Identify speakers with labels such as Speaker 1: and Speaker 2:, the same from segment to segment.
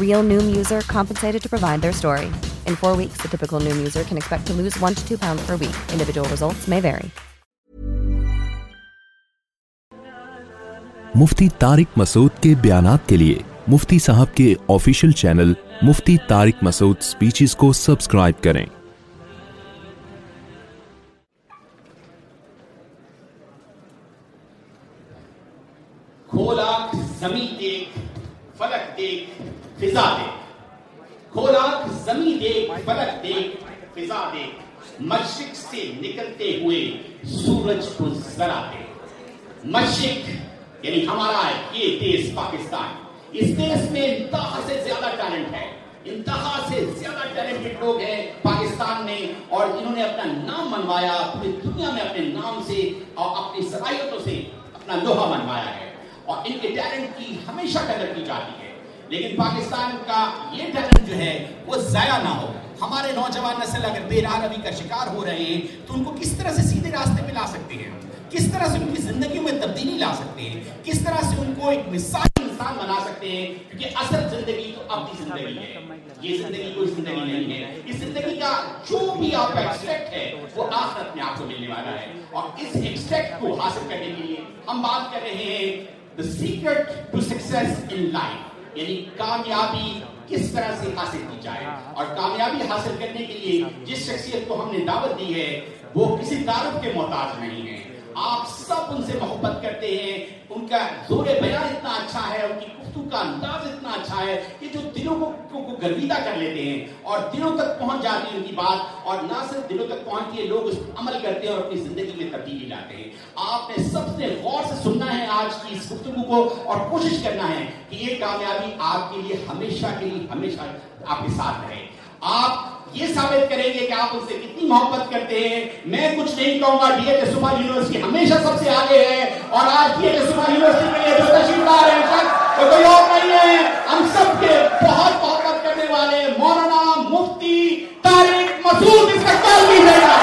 Speaker 1: Real Noom Noom user user compensated to to to provide their story. In four weeks, the typical can expect lose one two pounds per week. Individual results may vary.
Speaker 2: مفتی مسعود کے بیانات کے لیے مفتی صاحب کے official channel Mufti Tariq Masood speeches کو subscribe کریں
Speaker 3: زمین فضا دے خوراک زمین دیکھ فلک دیکھ فضا دیکھ مشرق سے نکلتے ہوئے سورج کو ذرا دے مشرق یعنی ہمارا یہ پاکستان اس میں انتہا سے زیادہ ٹیلنٹ ہے انتہا سے زیادہ ٹیلنٹڈ لوگ ہیں پاکستان میں اور انہوں نے اپنا نام منوایا پوری دنیا میں اپنے نام سے اور اپنی صلاحیتوں سے اپنا لوہا منوایا ہے اور ان کے ٹیلنٹ کی ہمیشہ قدر کی جاتی ہے لیکن پاکستان کا یہ ٹیلنٹ جو ہے وہ ضائع نہ ہو ہمارے نوجوان نسل اگر بے راہ روی کا شکار ہو رہے ہیں تو ان کو کس طرح سے سیدھے راستے پہ لا سکتے ہیں کس طرح سے ان کی زندگیوں میں تبدیلی لا سکتے ہیں کس طرح سے ان کو ایک مثال انسان بنا سکتے ہیں کیونکہ اصل زندگی تو اب کی زندگی ہے یہ زندگی کوئی زندگی نہیں ہے اس زندگی کا جو بھی آپ کا ایکسٹریکٹ ہے وہ آخرت میں آپ کو ملنے والا ہے اور اس ایکسٹریکٹ کو حاصل کرنے کے لیے ہم بات کر رہے ہیں the secret to success in life یعنی کامیابی کس طرح سے حاصل کی جائے اور کامیابی حاصل کرنے کے لیے جس شخصیت کو ہم نے دعوت دی ہے وہ کسی تعارف کے محتاج نہیں ہے آپ سب ان سے محبت کرتے ہیں ان کا زور بیان اتنا اچھا ہے ان کی گفتگو کا انداز اتنا اچھا ہے کہ جو دلوں کو, گرویدہ کر لیتے ہیں اور دلوں تک پہنچ جاتی ہے ان کی بات اور نہ صرف دلوں تک پہنچتی ہے لوگ اس پر عمل کرتے ہیں اور اپنی زندگی میں تبدیلی لاتے ہیں آپ نے سب سے غور سے سننا ہے آج کی اس گفتگو کو اور کوشش کرنا ہے کہ یہ کامیابی آپ کے لیے ہمیشہ کے لیے ہمیشہ آپ کے ساتھ رہے آپ یہ ثابت کریں گے کہ آپ ان سے کتنی محبت کرتے ہیں میں کچھ نہیں کہوں گا ڈی ایچ ایس یونیورسٹی ہمیشہ سب سے آگے ہے اور آج ڈی ایچ ایس یونیورسٹی میں یہ جو تشریف لا رہے ہیں کوئی اور نہیں ہے ہم سب کے بہت محبت کرنے والے مولانا مفتی تاریخ مسعود اس کا بھی ہے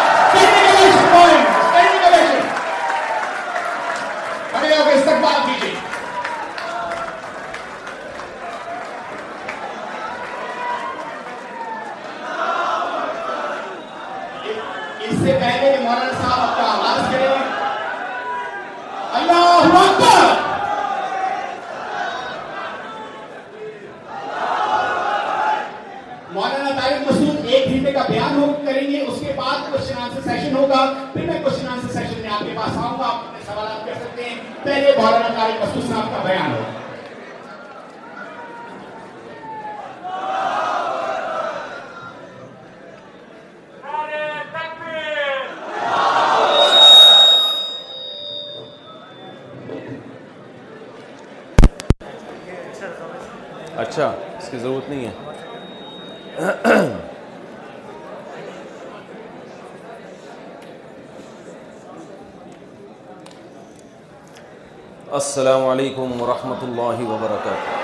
Speaker 4: السلام علیکم ورحمۃ اللہ وبرکاتہ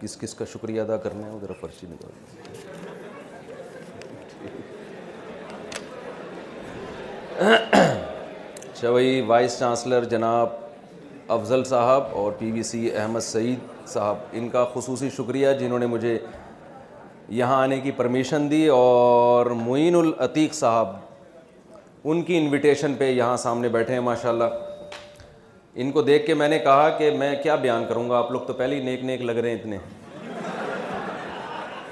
Speaker 4: کس کس کا شکریہ ادا کرنا ہے ذرا فرضی شوئی اچھا وائس چانسلر جناب افضل صاحب اور پی وی سی احمد سعید صاحب ان کا خصوصی شکریہ جنہوں نے مجھے یہاں آنے کی پرمیشن دی اور معین العتیق صاحب ان کی انویٹیشن پہ یہاں سامنے بیٹھے ہیں ماشاء اللہ ان کو دیکھ کے میں نے کہا کہ میں کیا بیان کروں گا آپ لوگ تو پہلے ہی نیک نیک لگ رہے ہیں اتنے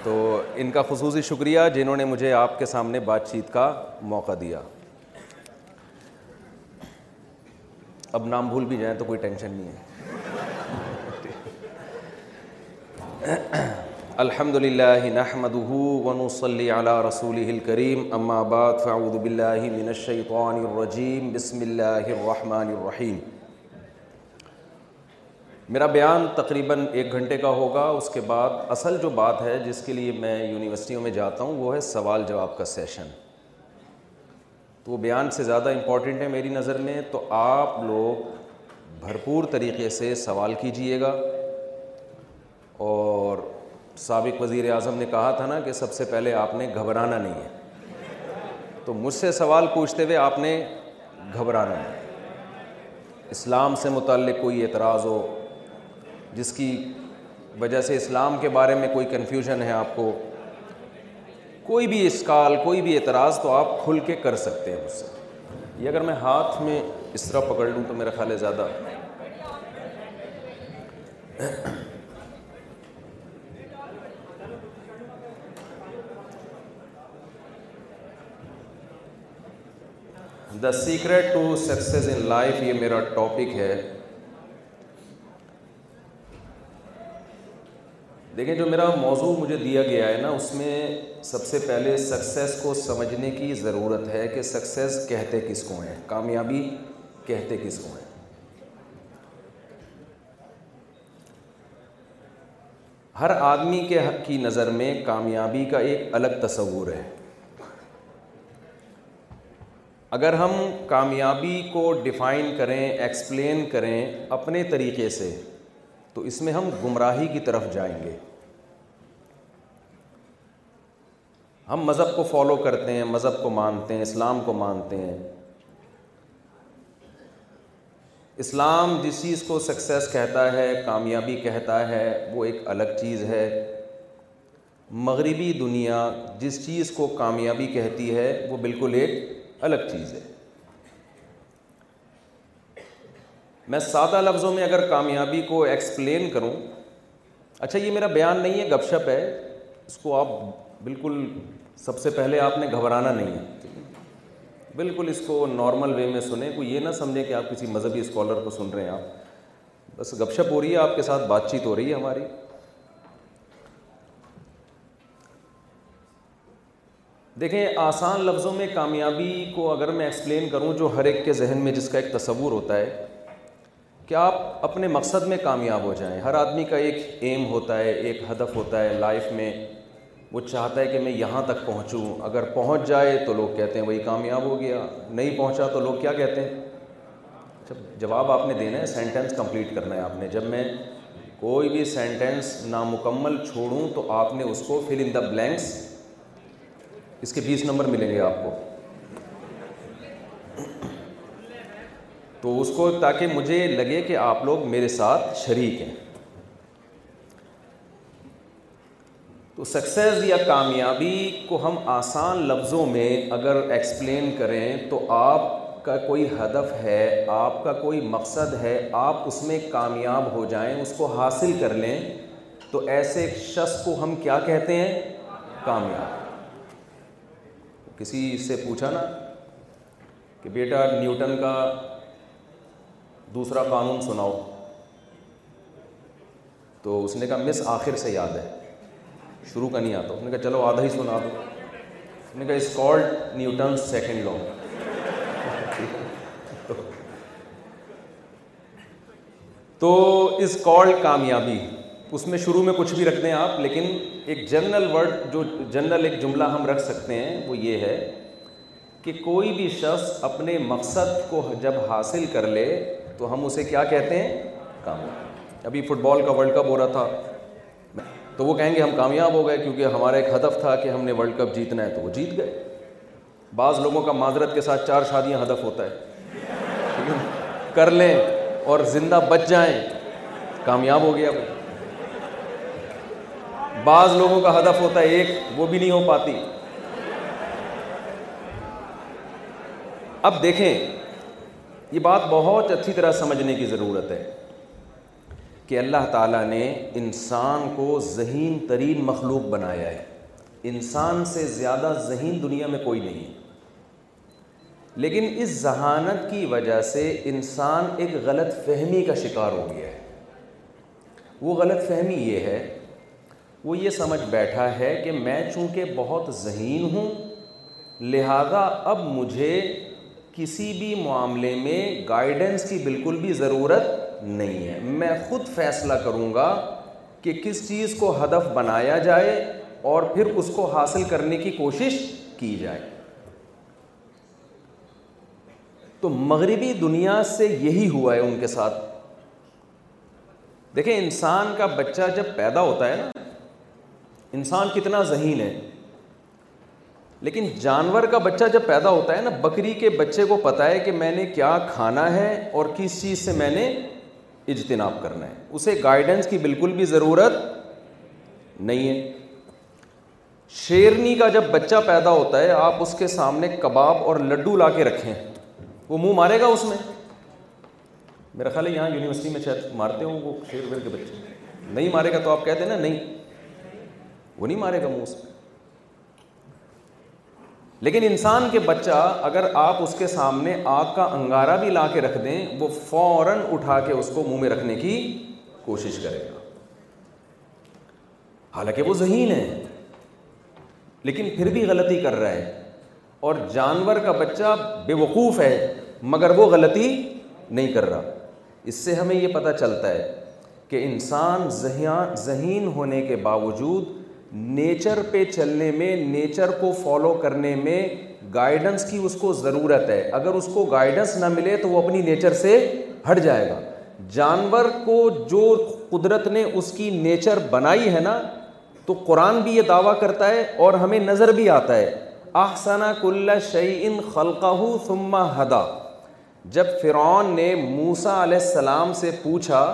Speaker 4: تو ان کا خصوصی شکریہ جنہوں نے مجھے آپ کے سامنے بات چیت کا موقع دیا اب نام بھول بھی جائیں تو کوئی ٹینشن نہیں ہے الحمد للہ نحمد صلی علیہ رسول الکریم بعد فاعوذ باللہ من الشیطان الرجیم بسم اللہ الرحمن الرحیم میرا بیان تقریباً ایک گھنٹے کا ہوگا اس کے بعد اصل جو بات ہے جس کے لیے میں یونیورسٹیوں میں جاتا ہوں وہ ہے سوال جواب کا سیشن تو وہ بیان سے زیادہ امپورٹنٹ ہے میری نظر میں تو آپ لوگ بھرپور طریقے سے سوال کیجئے گا اور سابق وزیر اعظم نے کہا تھا نا کہ سب سے پہلے آپ نے گھبرانا نہیں ہے تو مجھ سے سوال پوچھتے ہوئے آپ نے گھبرانا نہیں اسلام سے متعلق کوئی اعتراض ہو جس کی وجہ سے اسلام کے بارے میں کوئی کنفیوژن ہے آپ کو کوئی بھی اسکال کوئی بھی اعتراض تو آپ کھل کے کر سکتے ہیں مجھ سے یہ اگر میں ہاتھ میں اس طرح پکڑ لوں تو میرا خیال ہے زیادہ the secret to success in life یہ میرا ٹاپک ہے دیکھیں جو میرا موضوع مجھے دیا گیا ہے نا اس میں سب سے پہلے سکسیز کو سمجھنے کی ضرورت ہے کہ سکسیز کہتے کس کو ہیں کامیابی کہتے کس کو ہیں ہر آدمی کے حق کی نظر میں کامیابی کا ایک الگ تصور ہے اگر ہم کامیابی کو ڈیفائن کریں ایکسپلین کریں اپنے طریقے سے تو اس میں ہم گمراہی کی طرف جائیں گے ہم مذہب کو فالو کرتے ہیں مذہب کو مانتے ہیں اسلام کو مانتے ہیں اسلام جس چیز کو سکسیس کہتا ہے کامیابی کہتا ہے وہ ایک الگ چیز ہے مغربی دنیا جس چیز کو کامیابی کہتی ہے وہ بالکل ایک الگ چیز ہے میں سادہ لفظوں میں اگر کامیابی کو ایکسپلین کروں اچھا یہ میرا بیان نہیں ہے گپ شپ ہے اس کو آپ بالکل سب سے پہلے آپ نے گھبرانا نہیں ہے بالکل اس کو نارمل وے میں سنیں کوئی یہ نہ سمجھیں کہ آپ کسی مذہبی اسکالر کو سن رہے ہیں آپ بس گپ شپ ہو رہی ہے آپ کے ساتھ بات چیت ہو رہی ہے ہماری دیکھیں آسان لفظوں میں کامیابی کو اگر میں ایکسپلین کروں جو ہر ایک کے ذہن میں جس کا ایک تصور ہوتا ہے کہ آپ اپنے مقصد میں کامیاب ہو جائیں ہر آدمی کا ایک ایم ہوتا ہے ایک ہدف ہوتا ہے لائف میں وہ چاہتا ہے کہ میں یہاں تک پہنچوں اگر پہنچ جائے تو لوگ کہتے ہیں وہی کامیاب ہو گیا نہیں پہنچا تو لوگ کیا کہتے ہیں جب اچھا، جواب آپ نے دینا ہے سینٹینس کمپلیٹ کرنا ہے آپ نے جب میں کوئی بھی سینٹینس نامکمل چھوڑوں تو آپ نے اس کو فل ان دا بلینکس اس کے بیس نمبر ملیں گے آپ کو تو اس کو تاکہ مجھے لگے کہ آپ لوگ میرے ساتھ شریک ہیں تو سکسیز یا کامیابی کو ہم آسان لفظوں میں اگر ایکسپلین کریں تو آپ کا کوئی ہدف ہے آپ کا کوئی مقصد ہے آپ اس میں کامیاب ہو جائیں اس کو حاصل کر لیں تو ایسے شخص کو ہم کیا کہتے ہیں کامیاب کسی سے پوچھا نا کہ بیٹا نیوٹن کا دوسرا قانون سناؤ تو اس نے کہا مس آخر سے یاد ہے شروع کا نہیں آتا اس نے کہا چلو آدھا ہی سنا دو اس اس نے کہا کالڈ نیوٹن سیکنڈ لا تو اس کالڈ کامیابی اس میں شروع میں کچھ بھی رکھ دیں آپ لیکن ایک جنرل ورڈ جو جنرل ایک جملہ ہم رکھ سکتے ہیں وہ یہ ہے کہ کوئی بھی شخص اپنے مقصد کو جب حاصل کر لے تو ہم اسے کیا کہتے ہیں کامیاب ابھی فٹ بال کا ورلڈ کپ ہو رہا تھا تو وہ کہیں گے ہم کامیاب ہو گئے کیونکہ ہمارا ایک ہدف تھا کہ ہم نے ورلڈ کپ جیتنا ہے تو وہ جیت گئے بعض لوگوں کا معذرت کے ساتھ چار شادیاں ہدف ہوتا ہے کر لیں اور زندہ بچ جائیں کامیاب ہو گیا بعض لوگوں کا ہدف ہوتا ہے ایک وہ بھی نہیں ہو پاتی اب دیکھیں یہ بات بہت اچھی طرح سمجھنے کی ضرورت ہے کہ اللہ تعالیٰ نے انسان کو ذہین ترین مخلوق بنایا ہے انسان سے زیادہ ذہین دنیا میں کوئی نہیں لیکن اس ذہانت کی وجہ سے انسان ایک غلط فہمی کا شکار ہو گیا ہے وہ غلط فہمی یہ ہے وہ یہ سمجھ بیٹھا ہے کہ میں چونکہ بہت ذہین ہوں لہذا اب مجھے کسی بھی معاملے میں گائیڈنس کی بالکل بھی ضرورت نہیں ہے میں خود فیصلہ کروں گا کہ کس چیز کو ہدف بنایا جائے اور پھر اس کو حاصل کرنے کی کوشش کی جائے تو مغربی دنیا سے یہی ہوا ہے ان کے ساتھ دیکھیں انسان کا بچہ جب پیدا ہوتا ہے نا انسان کتنا ذہین ہے لیکن جانور کا بچہ جب پیدا ہوتا ہے نا بکری کے بچے کو پتہ ہے کہ میں نے کیا کھانا ہے اور کس چیز سے میں نے اجتناب کرنا ہے اسے گائیڈنس کی بالکل بھی ضرورت نہیں ہے شیرنی کا جب بچہ پیدا ہوتا ہے آپ اس کے سامنے کباب اور لڈو لا کے رکھیں وہ منہ مارے گا اس میں میرا خیال ہے یہاں یونیورسٹی میں شاید مارتے ہوں وہ شیر ویر کے بچے نہیں مارے گا تو آپ کہتے ہیں نا نہیں وہ نہیں مارے گا منہ اس پہ لیکن انسان کے بچہ اگر آپ اس کے سامنے آگ کا انگارہ بھی لا کے رکھ دیں وہ فوراً اٹھا کے اس کو منہ میں رکھنے کی کوشش کرے گا حالانکہ وہ ذہین ہے لیکن پھر بھی غلطی کر رہا ہے اور جانور کا بچہ بے وقوف ہے مگر وہ غلطی نہیں کر رہا اس سے ہمیں یہ پتہ چلتا ہے کہ انسان ذہین ہونے کے باوجود نیچر پہ چلنے میں نیچر کو فالو کرنے میں گائیڈنس کی اس کو ضرورت ہے اگر اس کو گائیڈنس نہ ملے تو وہ اپنی نیچر سے ہٹ جائے گا جانور کو جو قدرت نے اس کی نیچر بنائی ہے نا تو قرآن بھی یہ دعویٰ کرتا ہے اور ہمیں نظر بھی آتا ہے احسنا کل شعی خلقہ ثم ہدا جب فرعون نے موسا علیہ السلام سے پوچھا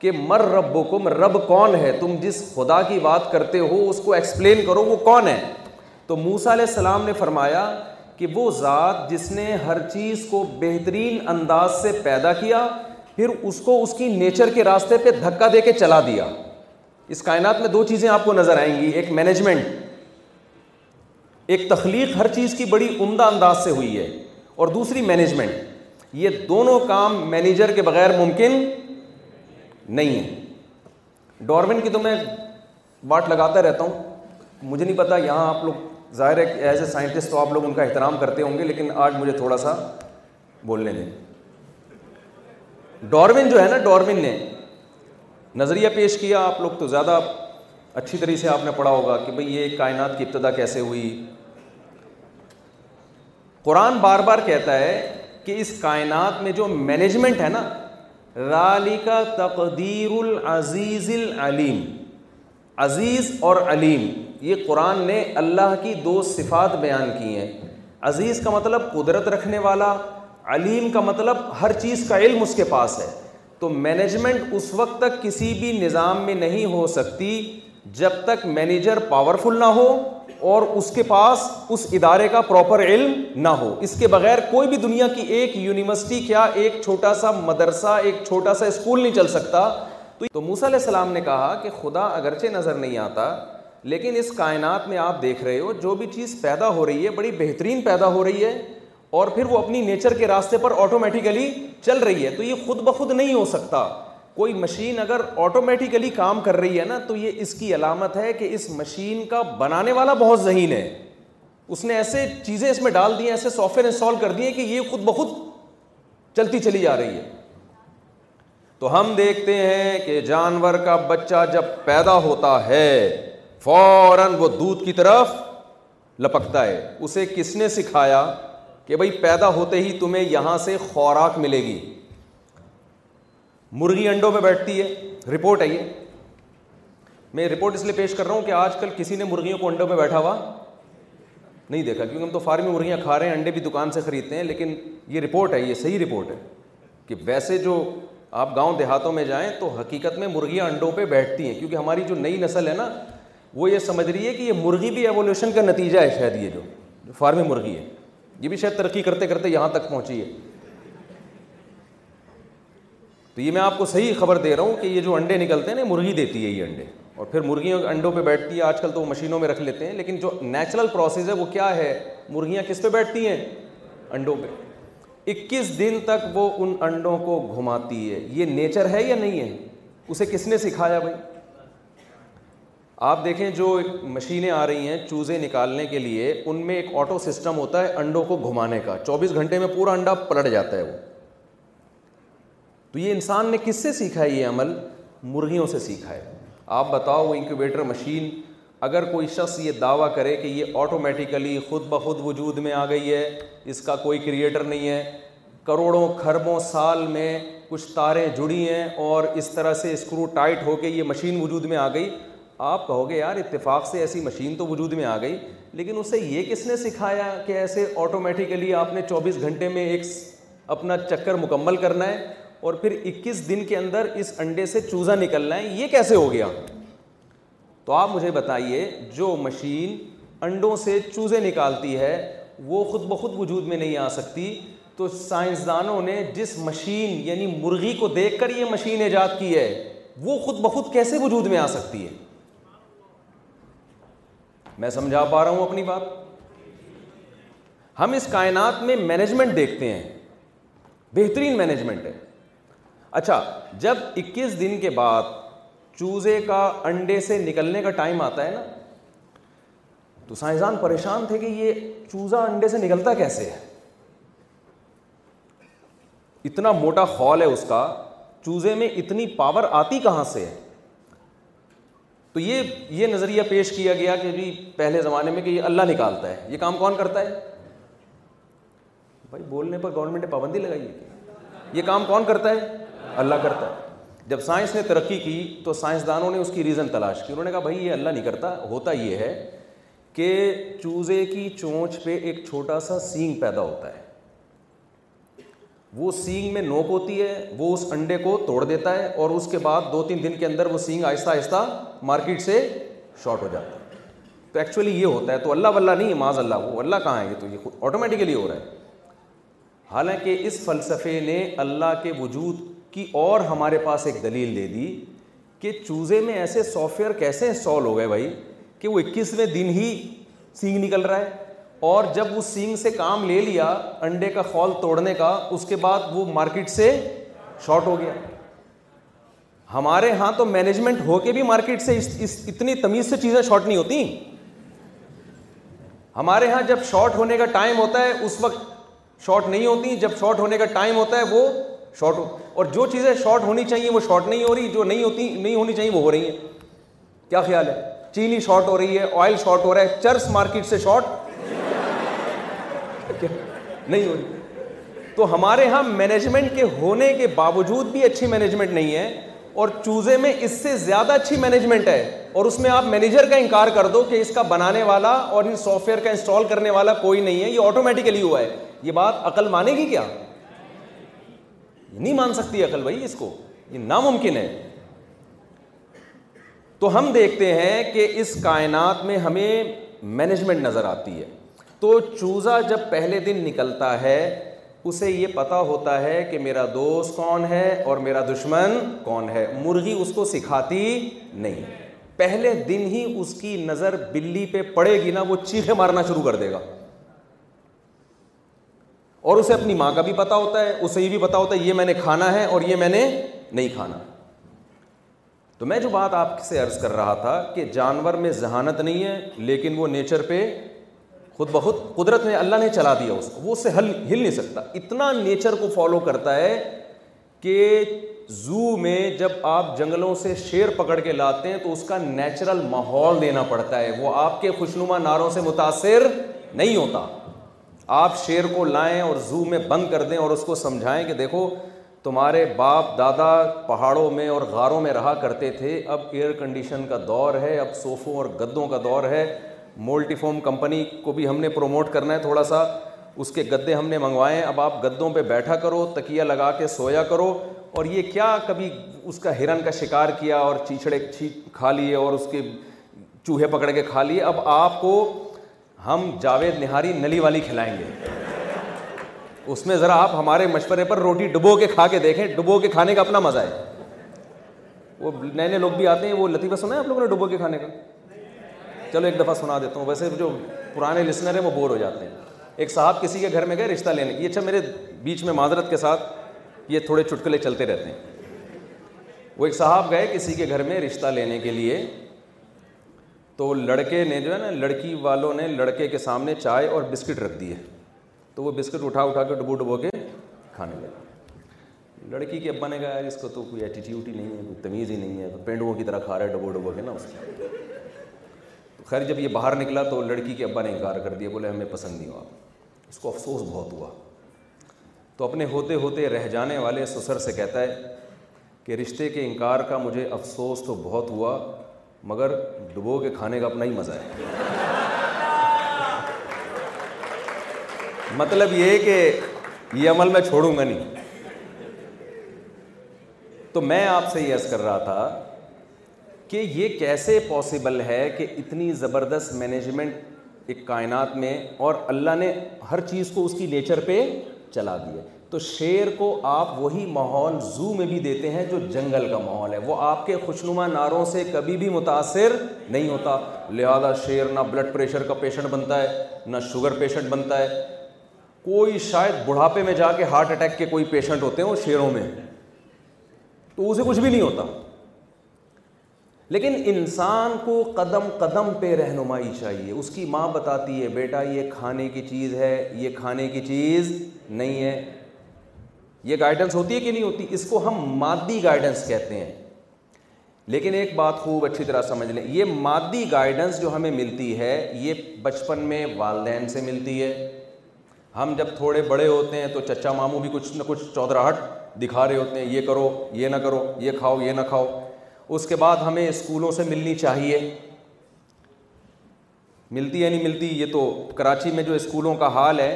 Speaker 4: کہ مر رب و کم رب کون ہے تم جس خدا کی بات کرتے ہو اس کو ایکسپلین کرو وہ کون ہے تو موسا علیہ السلام نے فرمایا کہ وہ ذات جس نے ہر چیز کو بہترین انداز سے پیدا کیا پھر اس کو اس کی نیچر کے راستے پہ دھکا دے کے چلا دیا اس کائنات میں دو چیزیں آپ کو نظر آئیں گی ایک مینجمنٹ ایک تخلیق ہر چیز کی بڑی عمدہ انداز سے ہوئی ہے اور دوسری مینجمنٹ یہ دونوں کام مینیجر کے بغیر ممکن نہیں ہے ڈورمنٹ کی تو میں بات لگاتا رہتا ہوں مجھے نہیں پتا یہاں آپ لوگ ظاہر ہے ایز اے سائنٹسٹ تو آپ لوگ ان کا احترام کرتے ہوں گے لیکن آج مجھے تھوڑا سا بولنے دیں ڈارون جو ہے نا ڈارون نے نظریہ پیش کیا آپ لوگ تو زیادہ اچھی طرح سے آپ نے پڑھا ہوگا کہ بھائی یہ کائنات کی ابتدا کیسے ہوئی قرآن بار بار کہتا ہے کہ اس کائنات میں جو مینجمنٹ ہے نا کا تقدیر العزیز العلیم عزیز اور علیم یہ قرآن نے اللہ کی دو صفات بیان کی ہیں عزیز کا مطلب قدرت رکھنے والا علیم کا مطلب ہر چیز کا علم اس کے پاس ہے تو مینجمنٹ اس وقت تک کسی بھی نظام میں نہیں ہو سکتی جب تک مینیجر پاورفل نہ ہو اور اس کے پاس اس ادارے کا پراپر علم نہ ہو اس کے بغیر کوئی بھی دنیا کی ایک یونیورسٹی کیا ایک چھوٹا سا مدرسہ ایک چھوٹا سا اسکول نہیں چل سکتا تو موسیٰ علیہ السلام نے کہا کہ خدا اگرچہ نظر نہیں آتا لیکن اس کائنات میں آپ دیکھ رہے ہو جو بھی چیز پیدا ہو رہی ہے بڑی بہترین پیدا ہو رہی ہے اور پھر وہ اپنی نیچر کے راستے پر آٹومیٹیکلی چل رہی ہے تو یہ خود بخود نہیں ہو سکتا کوئی مشین اگر آٹومیٹیکلی کام کر رہی ہے نا تو یہ اس کی علامت ہے کہ اس مشین کا بنانے والا بہت ذہین ہے اس نے ایسے چیزیں اس میں ڈال دی ہیں ایسے سافٹ ویئر انسٹال کر دیے کہ یہ خود بخود چلتی چلی جا رہی ہے تو ہم دیکھتے ہیں کہ جانور کا بچہ جب پیدا ہوتا ہے فوراً وہ دودھ کی طرف لپکتا ہے اسے کس نے سکھایا کہ بھائی پیدا ہوتے ہی تمہیں یہاں سے خوراک ملے گی مرغی انڈوں پہ بیٹھتی ہے رپورٹ ہے یہ میں رپورٹ اس لیے پیش کر رہا ہوں کہ آج کل کسی نے مرغیوں کو انڈوں پہ بیٹھا ہوا نہیں دیکھا کیونکہ ہم تو فارمی مرغیاں کھا رہے ہیں انڈے بھی دکان سے خریدتے ہیں لیکن یہ رپورٹ ہے یہ صحیح رپورٹ ہے کہ ویسے جو آپ گاؤں دیہاتوں میں جائیں تو حقیقت میں مرغیاں انڈوں پہ بیٹھتی ہیں کیونکہ ہماری جو نئی نسل ہے نا وہ یہ سمجھ رہی ہے کہ یہ مرغی بھی ایولیوشن کا نتیجہ ہے شاید یہ جو فارمی مرغی ہے یہ بھی شاید ترقی کرتے کرتے یہاں تک پہنچی ہے تو یہ میں آپ کو صحیح خبر دے رہا ہوں کہ یہ جو انڈے نکلتے ہیں نا مرغی دیتی ہے یہ انڈے اور پھر مرغیوں انڈوں پہ بیٹھتی ہے آج کل تو وہ مشینوں میں رکھ لیتے ہیں لیکن جو نیچرل پروسیز ہے وہ کیا ہے مرغیاں کس پہ بیٹھتی ہیں انڈوں پہ اکیس دن تک وہ ان انڈوں کو گھماتی ہے یہ نیچر ہے یا نہیں ہے اسے کس نے سکھایا بھائی آپ دیکھیں جو مشینیں آ رہی ہیں چوزے نکالنے کے لیے ان میں ایک آٹو سسٹم ہوتا ہے انڈوں کو گھمانے کا چوبیس گھنٹے میں پورا انڈا پلٹ جاتا ہے وہ تو یہ انسان نے کس سے سیکھا ہے یہ عمل مرغیوں سے سیکھا ہے آپ بتاؤ وہ انکیوبیٹر مشین اگر کوئی شخص یہ دعویٰ کرے کہ یہ آٹومیٹیکلی خود بخود وجود میں آ گئی ہے اس کا کوئی کریٹر نہیں ہے کروڑوں کھربوں سال میں کچھ تاریں جڑی ہیں اور اس طرح سے اسکرو ٹائٹ ہو کے یہ مشین وجود میں آ گئی آپ کہو گے یار اتفاق سے ایسی مشین تو وجود میں آ گئی لیکن اسے یہ کس نے سکھایا کہ ایسے آٹومیٹیکلی آپ نے چوبیس گھنٹے میں ایک اپنا چکر مکمل کرنا ہے اور پھر اکیس دن کے اندر اس انڈے سے چوزا نکلنا ہے یہ کیسے ہو گیا تو آپ مجھے بتائیے جو مشین انڈوں سے چوزے نکالتی ہے وہ خود بخود وجود میں نہیں آ سکتی تو سائنسدانوں نے جس مشین یعنی مرغی کو دیکھ کر یہ مشین ایجاد کی ہے وہ خود بخود کیسے وجود میں آ سکتی ہے میں سمجھا پا رہا ہوں اپنی بات ہم اس کائنات میں مینجمنٹ دیکھتے ہیں بہترین مینجمنٹ ہے اچھا جب اکیس دن کے بعد چوزے کا انڈے سے نکلنے کا ٹائم آتا ہے نا تو سائنسدان پریشان تھے کہ یہ چوزا انڈے سے نکلتا کیسے ہے اتنا موٹا ہال ہے اس کا چوزے میں اتنی پاور آتی کہاں سے ہے تو یہ یہ نظریہ پیش کیا گیا کہ جی پہلے زمانے میں کہ یہ اللہ نکالتا ہے یہ کام کون کرتا ہے بھائی بولنے پر گورنمنٹ نے پابندی لگائی ہے یہ کام کون کرتا ہے اللہ کرتا ہے جب سائنس نے ترقی کی تو سائنسدانوں نے اس کی ریزن تلاش کی انہوں نے کہا بھائی یہ اللہ نہیں کرتا ہوتا یہ ہے کہ چوزے کی چونچ پہ ایک چھوٹا سا سینگ پیدا ہوتا ہے وہ سینگ میں نوک ہوتی ہے وہ اس انڈے کو توڑ دیتا ہے اور اس کے بعد دو تین دن کے اندر وہ سینگ آہستہ آہستہ مارکیٹ سے شارٹ ہو جاتا ہے تو ایکچولی یہ ہوتا ہے تو اللہ واللہ نہیں معاذ اللہ وہ اللہ کہاں ہے یہ تو یہ خود آٹومیٹیکلی ہو رہا ہے حالانکہ اس فلسفے نے اللہ کے وجود کی اور ہمارے پاس ایک دلیل دے دی کہ چوزے میں ایسے سافٹ ویئر کیسے انسٹال ہو گئے بھائی کہ وہ اکیسویں دن ہی سینگ نکل رہا ہے اور جب وہ سینگ سے کام لے لیا انڈے کا خول توڑنے کا اس کے بعد وہ مارکیٹ سے شارٹ ہو گیا ہمارے ہاں تو مینجمنٹ ہو کے بھی مارکیٹ سے اس اس اتنی تمیز سے چیزیں شارٹ نہیں ہوتی ہمارے ہاں جب شارٹ ہونے کا ٹائم ہوتا ہے اس وقت شارٹ نہیں ہوتی جب شارٹ ہونے کا ٹائم ہوتا ہے وہ شارٹ اور جو چیزیں شارٹ ہونی چاہیے وہ شارٹ نہیں ہو رہی جو نہیں ہوتی نہیں ہونی چاہیے وہ ہو رہی ہیں کیا خیال ہے چینی شارٹ ہو رہی ہے آئل شارٹ شارٹ ہو ہو رہا ہے چرس مارکیٹ سے نہیں رہی تو ہمارے ہاں مینجمنٹ کے کے ہونے باوجود بھی اچھی مینجمنٹ نہیں ہے اور چوزے میں اس سے زیادہ اچھی مینجمنٹ ہے اور اس میں آپ مینیجر کا انکار کر دو کہ اس کا بنانے والا اور ان سافٹ ویئر کا انسٹال کرنے والا کوئی نہیں ہے یہ آٹومیٹیکلی ہوا ہے یہ بات عقل مانے گی کیا نہیں مان سکتی عقل بھائی اس کو یہ ناممکن ہے تو ہم دیکھتے ہیں کہ اس کائنات میں ہمیں مینجمنٹ نظر آتی ہے تو چوزا جب پہلے دن نکلتا ہے اسے یہ پتا ہوتا ہے کہ میرا دوست کون ہے اور میرا دشمن کون ہے مرغی اس کو سکھاتی نہیں پہلے دن ہی اس کی نظر بلی پہ پڑے گی نا وہ چیخے مارنا شروع کر دے گا اور اسے اپنی ماں کا بھی پتہ ہوتا ہے اسے یہ بھی پتا ہوتا ہے یہ میں نے کھانا ہے اور یہ میں نے نہیں کھانا تو میں جو بات آپ سے عرض کر رہا تھا کہ جانور میں ذہانت نہیں ہے لیکن وہ نیچر پہ خود بخود قدرت نے اللہ نے چلا دیا اس کو وہ اسے ہل ہل نہیں سکتا اتنا نیچر کو فالو کرتا ہے کہ زو میں جب آپ جنگلوں سے شیر پکڑ کے لاتے ہیں تو اس کا نیچرل ماحول دینا پڑتا ہے وہ آپ کے خوشنما نعروں سے متاثر نہیں ہوتا آپ شیر کو لائیں اور زو میں بند کر دیں اور اس کو سمجھائیں کہ دیکھو تمہارے باپ دادا پہاڑوں میں اور غاروں میں رہا کرتے تھے اب ایئر کنڈیشن کا دور ہے اب صوفوں اور گدوں کا دور ہے مولٹی فوم کمپنی کو بھی ہم نے پروموٹ کرنا ہے تھوڑا سا اس کے گدے ہم نے ہیں اب آپ گدوں پہ بیٹھا کرو تکیہ لگا کے سویا کرو اور یہ کیا کبھی اس کا ہرن کا شکار کیا اور چیچڑے کھا لیے اور اس کے چوہے پکڑ کے کھا لیے اب آپ کو ہم جاوید نہاری نلی والی کھلائیں گے اس میں ذرا آپ ہمارے مشورے پر روٹی ڈبو کے کھا کے دیکھیں ڈبو کے کھانے کا اپنا مزہ ہے وہ نئے نئے لوگ بھی آتے ہیں وہ لطیفہ سنا ہے آپ لوگوں نے ڈبو کے کھانے کا چلو ایک دفعہ سنا دیتا ہوں ویسے جو پرانے لسنر ہیں وہ بور ہو جاتے ہیں ایک صاحب کسی کے گھر میں گئے رشتہ لینے یہ اچھا میرے بیچ میں معذرت کے ساتھ یہ تھوڑے چٹکلے چلتے رہتے ہیں وہ ایک صاحب گئے کسی کے گھر میں رشتہ لینے کے لیے تو لڑکے نے جو ہے نا لڑکی والوں نے لڑکے کے سامنے چائے اور بسکٹ رکھ دیے تو وہ بسکٹ اٹھا اٹھا کے ڈبو ڈبو کے کھانے لگے لڑکی کے ابا نے کہا یار اس کو تو کوئی ایٹیٹیوٹ ہی نہیں ہے کوئی تمیز ہی نہیں ہے پینڈوؤں کی طرح کھا رہا ہے ڈبو ڈبو کے نا اس خیر جب یہ باہر نکلا تو لڑکی کے ابا نے انکار کر دیا بولے ہمیں پسند نہیں ہوا اس کو افسوس بہت ہوا تو اپنے ہوتے ہوتے رہ جانے والے سسر سے کہتا ہے کہ رشتے کے انکار کا مجھے افسوس تو بہت ہوا مگر ڈبو کے کھانے کا اپنا ہی مزہ ہے مطلب یہ کہ یہ عمل میں چھوڑوں گا نہیں تو میں آپ سے یس کر رہا تھا کہ یہ کیسے پاسبل ہے کہ اتنی زبردست مینجمنٹ ایک کائنات میں اور اللہ نے ہر چیز کو اس کی نیچر پہ چلا دیا تو شعر کو آپ وہی ماحول زو میں بھی دیتے ہیں جو جنگل کا ماحول ہے وہ آپ کے خوشنما نعروں سے کبھی بھی متاثر نہیں ہوتا لہذا شعر نہ بلڈ پریشر کا پیشنٹ بنتا ہے نہ شوگر پیشنٹ بنتا ہے کوئی شاید بڑھاپے میں جا کے ہارٹ اٹیک کے کوئی پیشنٹ ہوتے ہیں وہ شعروں میں تو اسے کچھ بھی نہیں ہوتا لیکن انسان کو قدم قدم پہ رہنمائی چاہیے اس کی ماں بتاتی ہے بیٹا یہ کھانے کی چیز ہے یہ کھانے کی چیز نہیں ہے یہ گائیڈنس ہوتی ہے کہ نہیں ہوتی اس کو ہم مادی گائیڈنس کہتے ہیں لیکن ایک بات خوب اچھی طرح سمجھ لیں یہ مادی گائیڈنس جو ہمیں ملتی ہے یہ بچپن میں والدین سے ملتی ہے ہم جب تھوڑے بڑے ہوتے ہیں تو چچا ماموں بھی کچھ نہ کچھ چودراہٹ دکھا رہے ہوتے ہیں یہ کرو یہ نہ کرو یہ کھاؤ یہ نہ کھاؤ اس کے بعد ہمیں اسکولوں سے ملنی چاہیے ملتی یا نہیں ملتی یہ تو کراچی میں جو اسکولوں کا حال ہے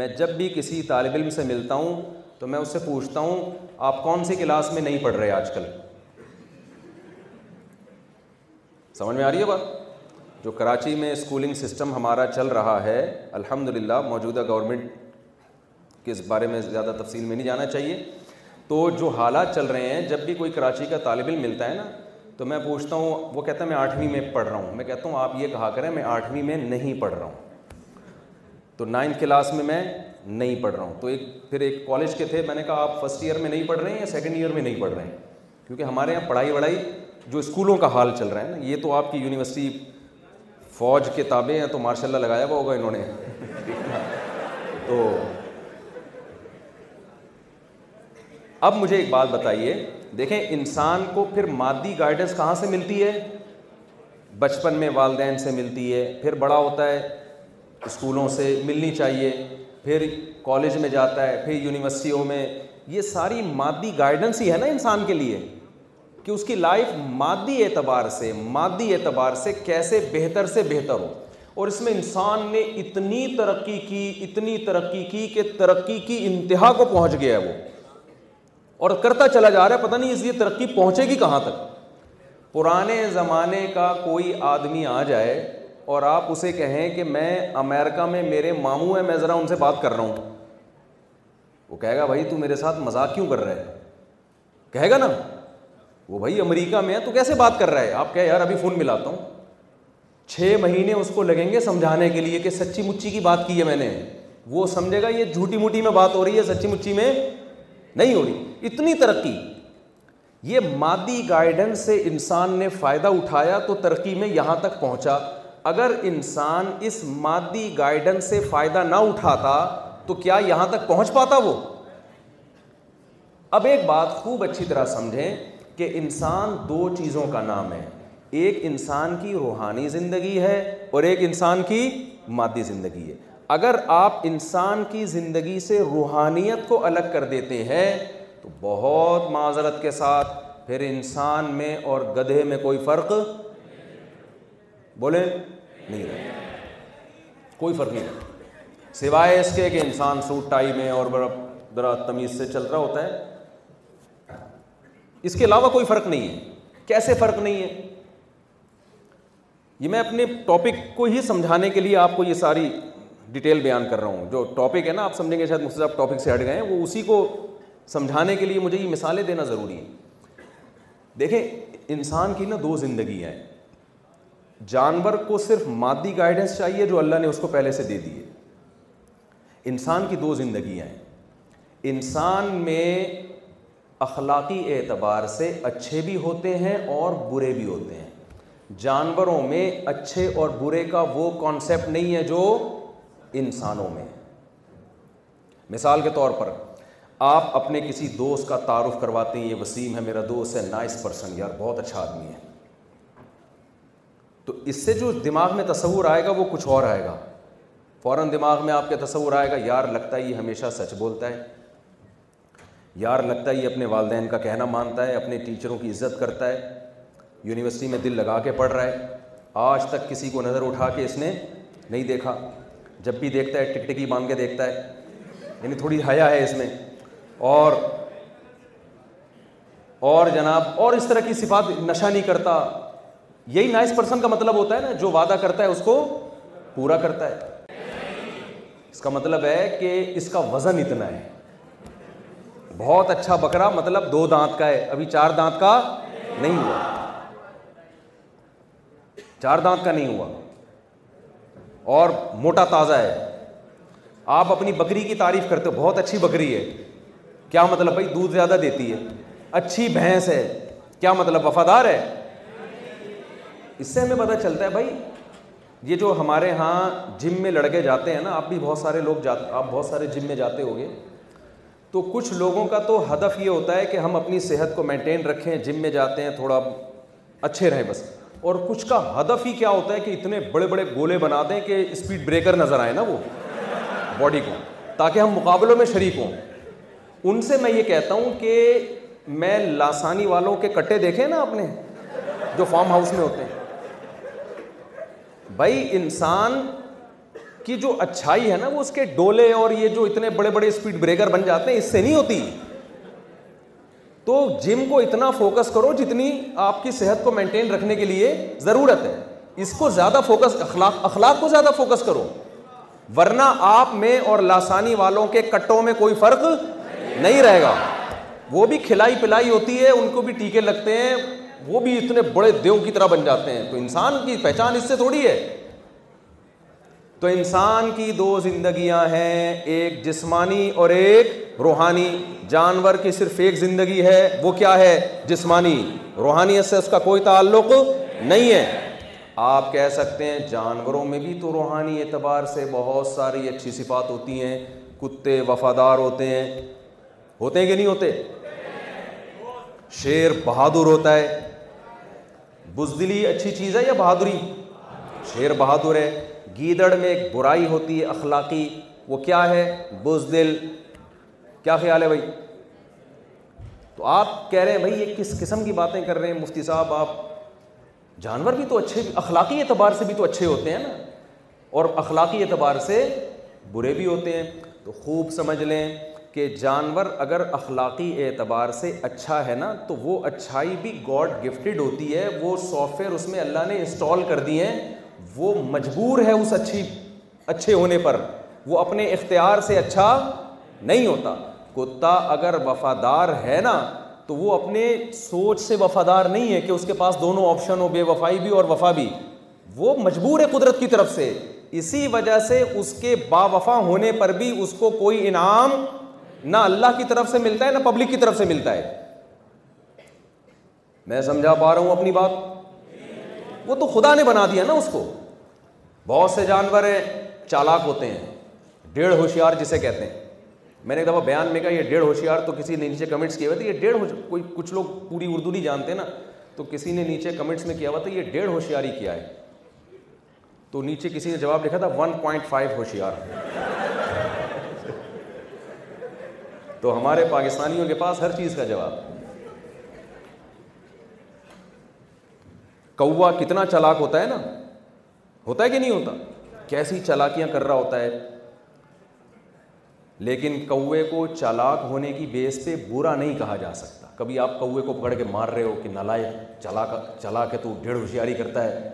Speaker 4: میں جب بھی کسی طالب علم سے ملتا ہوں تو میں اس سے پوچھتا ہوں آپ کون سی کلاس میں نہیں پڑھ رہے آج کل سمجھ میں آ رہی ہے بات جو کراچی میں اسکولنگ سسٹم ہمارا چل رہا ہے الحمد للہ موجودہ گورنمنٹ کے اس بارے میں زیادہ تفصیل میں نہیں جانا چاہیے تو جو حالات چل رہے ہیں جب بھی کوئی کراچی کا طالب علم ملتا ہے نا تو میں پوچھتا ہوں وہ کہتا ہے میں آٹھویں میں پڑھ رہا ہوں میں کہتا ہوں آپ یہ کہا کریں میں آٹھویں میں نہیں پڑھ رہا ہوں تو نائنتھ کلاس میں میں نہیں پڑھ رہا ہوں تو ایک پھر ایک کالج کے تھے میں نے کہا آپ فرسٹ ایئر میں نہیں پڑھ رہے ہیں یا سیکنڈ ایئر میں نہیں پڑھ رہے ہیں کیونکہ ہمارے یہاں پڑھائی وڑھائی جو اسکولوں کا حال چل رہا ہے نا یہ تو آپ کی یونیورسٹی فوج کے تابے ہیں تو ماشاء اللہ لگایا ہوا ہوگا انہوں نے تو اب مجھے ایک بات بتائیے دیکھیں انسان کو پھر مادی گائیڈنس کہاں سے ملتی ہے بچپن میں والدین سے ملتی ہے پھر بڑا ہوتا ہے اسکولوں سے ملنی چاہیے پھر کالج میں جاتا ہے پھر یونیورسٹیوں میں یہ ساری مادی گائیڈنس ہی ہے نا انسان کے لیے کہ اس کی لائف مادی اعتبار سے مادی اعتبار سے کیسے بہتر سے بہتر ہو اور اس میں انسان نے اتنی ترقی کی اتنی ترقی کی کہ ترقی کی انتہا کو پہنچ گیا ہے وہ اور کرتا چلا جا رہا ہے پتہ نہیں اس لیے ترقی پہنچے گی کہاں تک پرانے زمانے کا کوئی آدمی آ جائے اور آپ اسے کہیں کہ میں امیرکا میں میرے ماموں ہیں میں ذرا ان سے بات کر رہا ہوں وہ کہے گا بھائی تو میرے ساتھ مزاق کیوں کر رہے کہے گا نا وہ بھائی امریکہ میں ہے تو کیسے بات کر رہا ہے آپ کہے یار ابھی فون ملاتا ہوں چھ مہینے اس کو لگیں گے سمجھانے کے لیے کہ سچی مچی کی بات کی ہے میں نے وہ سمجھے گا یہ جھوٹی موٹی میں بات ہو رہی ہے سچی مچی میں نہیں ہو رہی اتنی ترقی یہ مادی گائیڈنس سے انسان نے فائدہ اٹھایا تو ترقی میں یہاں تک پہنچا اگر انسان اس مادی گائیڈنس سے فائدہ نہ اٹھاتا تو کیا یہاں تک پہنچ پاتا وہ اب ایک بات خوب اچھی طرح سمجھیں کہ انسان دو چیزوں کا نام ہے ایک انسان کی روحانی زندگی ہے اور ایک انسان کی مادی زندگی ہے اگر آپ انسان کی زندگی سے روحانیت کو الگ کر دیتے ہیں تو بہت معذرت کے ساتھ پھر انسان میں اور گدھے میں کوئی فرق بولیں نہیں رہے کوئی فرق نہیں رہتا سوائے اس کے کہ انسان سوٹ ٹائی میں اور بڑا ذرا تمیز سے چل رہا ہوتا ہے اس کے علاوہ کوئی فرق نہیں ہے کیسے فرق نہیں ہے یہ میں اپنے ٹاپک کو ہی سمجھانے کے لیے آپ کو یہ ساری ڈیٹیل بیان کر رہا ہوں جو ٹاپک ہے نا آپ سمجھیں گے شاید آپ ٹاپک سے ہٹ گئے ہیں وہ اسی کو سمجھانے کے لیے مجھے یہ مثالیں دینا ضروری ہے دیکھیں انسان کی نا دو زندگیاں ہیں جانور کو صرف مادی گائیڈنس چاہیے جو اللہ نے اس کو پہلے سے دے دیے انسان کی دو زندگیاں ہیں انسان میں اخلاقی اعتبار سے اچھے بھی ہوتے ہیں اور برے بھی ہوتے ہیں جانوروں میں اچھے اور برے کا وہ کانسیپٹ نہیں ہے جو انسانوں میں مثال کے طور پر آپ اپنے کسی دوست کا تعارف کرواتے ہیں یہ وسیم ہے میرا دوست ہے نائس پرسن یار بہت اچھا آدمی ہے تو اس سے جو دماغ میں تصور آئے گا وہ کچھ اور آئے گا فوراً دماغ میں آپ کا تصور آئے گا یار لگتا ہے یہ ہمیشہ سچ بولتا ہے یار لگتا ہے یہ اپنے والدین کا کہنا مانتا ہے اپنے ٹیچروں کی عزت کرتا ہے یونیورسٹی میں دل لگا کے پڑھ رہا ہے آج تک کسی کو نظر اٹھا کے اس نے نہیں دیکھا جب بھی دیکھتا ہے ٹک ٹکی مانگ کے دیکھتا ہے یعنی تھوڑی حیا ہے اس میں اور اور جناب اور اس طرح کی صفات نشہ نہیں کرتا یہی نائس پرسن کا مطلب ہوتا ہے نا جو وعدہ کرتا ہے اس کو پورا کرتا ہے اس کا مطلب ہے کہ اس کا وزن اتنا ہے بہت اچھا بکرا مطلب دو دانت کا ہے ابھی چار دانت کا نہیں ہوا چار دانت کا نہیں ہوا اور موٹا تازہ ہے آپ اپنی بکری کی تعریف کرتے ہو بہت اچھی بکری ہے کیا مطلب بھائی دودھ زیادہ دیتی ہے اچھی بھینس ہے کیا مطلب وفادار ہے اس سے ہمیں پتہ چلتا ہے بھائی یہ جو ہمارے ہاں جم میں لڑکے جاتے ہیں نا آپ بھی بہت سارے لوگ جاتے آپ بہت سارے جم میں جاتے ہوگے گے تو کچھ لوگوں کا تو ہدف یہ ہوتا ہے کہ ہم اپنی صحت کو مینٹین رکھیں جم میں جاتے ہیں تھوڑا اچھے رہیں بس اور کچھ کا ہدف ہی کیا ہوتا ہے کہ اتنے بڑے بڑے گولے بنا دیں کہ اسپیڈ بریکر نظر آئے نا وہ باڈی کو تاکہ ہم مقابلوں میں شریک ہوں ان سے میں یہ کہتا ہوں کہ میں لاسانی والوں کے کٹے دیکھیں نا آپ نے جو فارم ہاؤس میں ہوتے ہیں بھائی انسان کی جو اچھائی ہے نا وہ اس کے ڈولے اور یہ جو اتنے بڑے بڑے اسپیڈ بریکر بن جاتے ہیں اس سے نہیں ہوتی تو جم کو اتنا فوکس کرو جتنی آپ کی صحت کو مینٹین رکھنے کے لیے ضرورت ہے اس کو زیادہ فوکس اخلاق اخلاق کو زیادہ فوکس کرو ورنہ آپ میں اور لاسانی والوں کے کٹوں میں کوئی فرق نہیں رہے گا وہ بھی کھلائی پلائی ہوتی ہے ان کو بھی ٹیکے لگتے ہیں وہ بھی اتنے بڑے دیو کی طرح بن جاتے ہیں تو انسان کی پہچان اس سے تھوڑی ہے تو انسان کی دو زندگیاں ہیں ایک ایک ایک جسمانی جسمانی اور روحانی جانور کی صرف زندگی ہے ہے وہ کیا سے اس کا کوئی تعلق نہیں ہے آپ کہہ سکتے ہیں جانوروں میں بھی تو روحانی اعتبار سے بہت ساری اچھی صفات ہوتی ہیں کتے وفادار ہوتے ہیں ہوتے ہیں کہ نہیں ہوتے شیر بہادر ہوتا ہے بزدلی اچھی چیز ہے یا بہادری شیر بہادر ہے گیدڑ میں ایک برائی ہوتی ہے اخلاقی وہ کیا ہے بزدل کیا خیال ہے بھائی تو آپ کہہ رہے ہیں بھائی یہ کس قسم کی باتیں کر رہے ہیں مفتی صاحب آپ جانور بھی تو اچھے اخلاقی اعتبار سے بھی تو اچھے ہوتے ہیں نا اور اخلاقی اعتبار سے برے بھی ہوتے ہیں تو خوب سمجھ لیں کہ جانور اگر اخلاقی اعتبار سے اچھا ہے نا تو وہ اچھائی بھی گاڈ گفٹڈ ہوتی ہے وہ سافٹ ویئر اس میں اللہ نے انسٹال کر دی ہیں وہ مجبور ہے اس اچھی اچھے ہونے پر وہ اپنے اختیار سے اچھا نہیں ہوتا کتا اگر وفادار ہے نا تو وہ اپنے سوچ سے وفادار نہیں ہے کہ اس کے پاس دونوں آپشن ہو بے وفائی بھی اور وفا بھی وہ مجبور ہے قدرت کی طرف سے اسی وجہ سے اس کے با وفا ہونے پر بھی اس کو کوئی انعام نہ اللہ کی طرف سے ملتا ہے نہ پبلک کی طرف سے ملتا ہے میں سمجھا پا رہا ہوں اپنی بات وہ تو خدا نے بنا دیا نا اس کو بہت سے جانور ہیں چالاک ہوتے ہیں ڈیڑھ ہوشیار جسے کہتے ہیں میں نے ایک دفعہ بیان میں کہا یہ ڈیڑھ ہوشیار تو کسی نے نیچے کمنٹس کیا ہوا تھا یہ ڈیڑھ کوئی کچھ لوگ پوری اردو نہیں جانتے نا تو کسی نے نیچے کمنٹس میں کیا ہوا تھا یہ ڈیڑھ ہوشیاری کیا ہے تو نیچے کسی نے جواب لکھا تھا ون پوائنٹ فائیو ہوشیار تو ہمارے پاکستانیوں کے پاس ہر چیز کا جواب کوا کتنا چلاک ہوتا ہے نا ہوتا ہے کہ نہیں ہوتا کیسی چلاکیاں کر رہا ہوتا ہے لیکن کوے کو چلاک ہونے کی بیس پہ برا نہیں کہا جا سکتا کبھی آپ کوے کو پکڑ کے مار رہے ہو کہ نالائے چلا چلا کے تو ڈیڑھ ہوشیاری کرتا ہے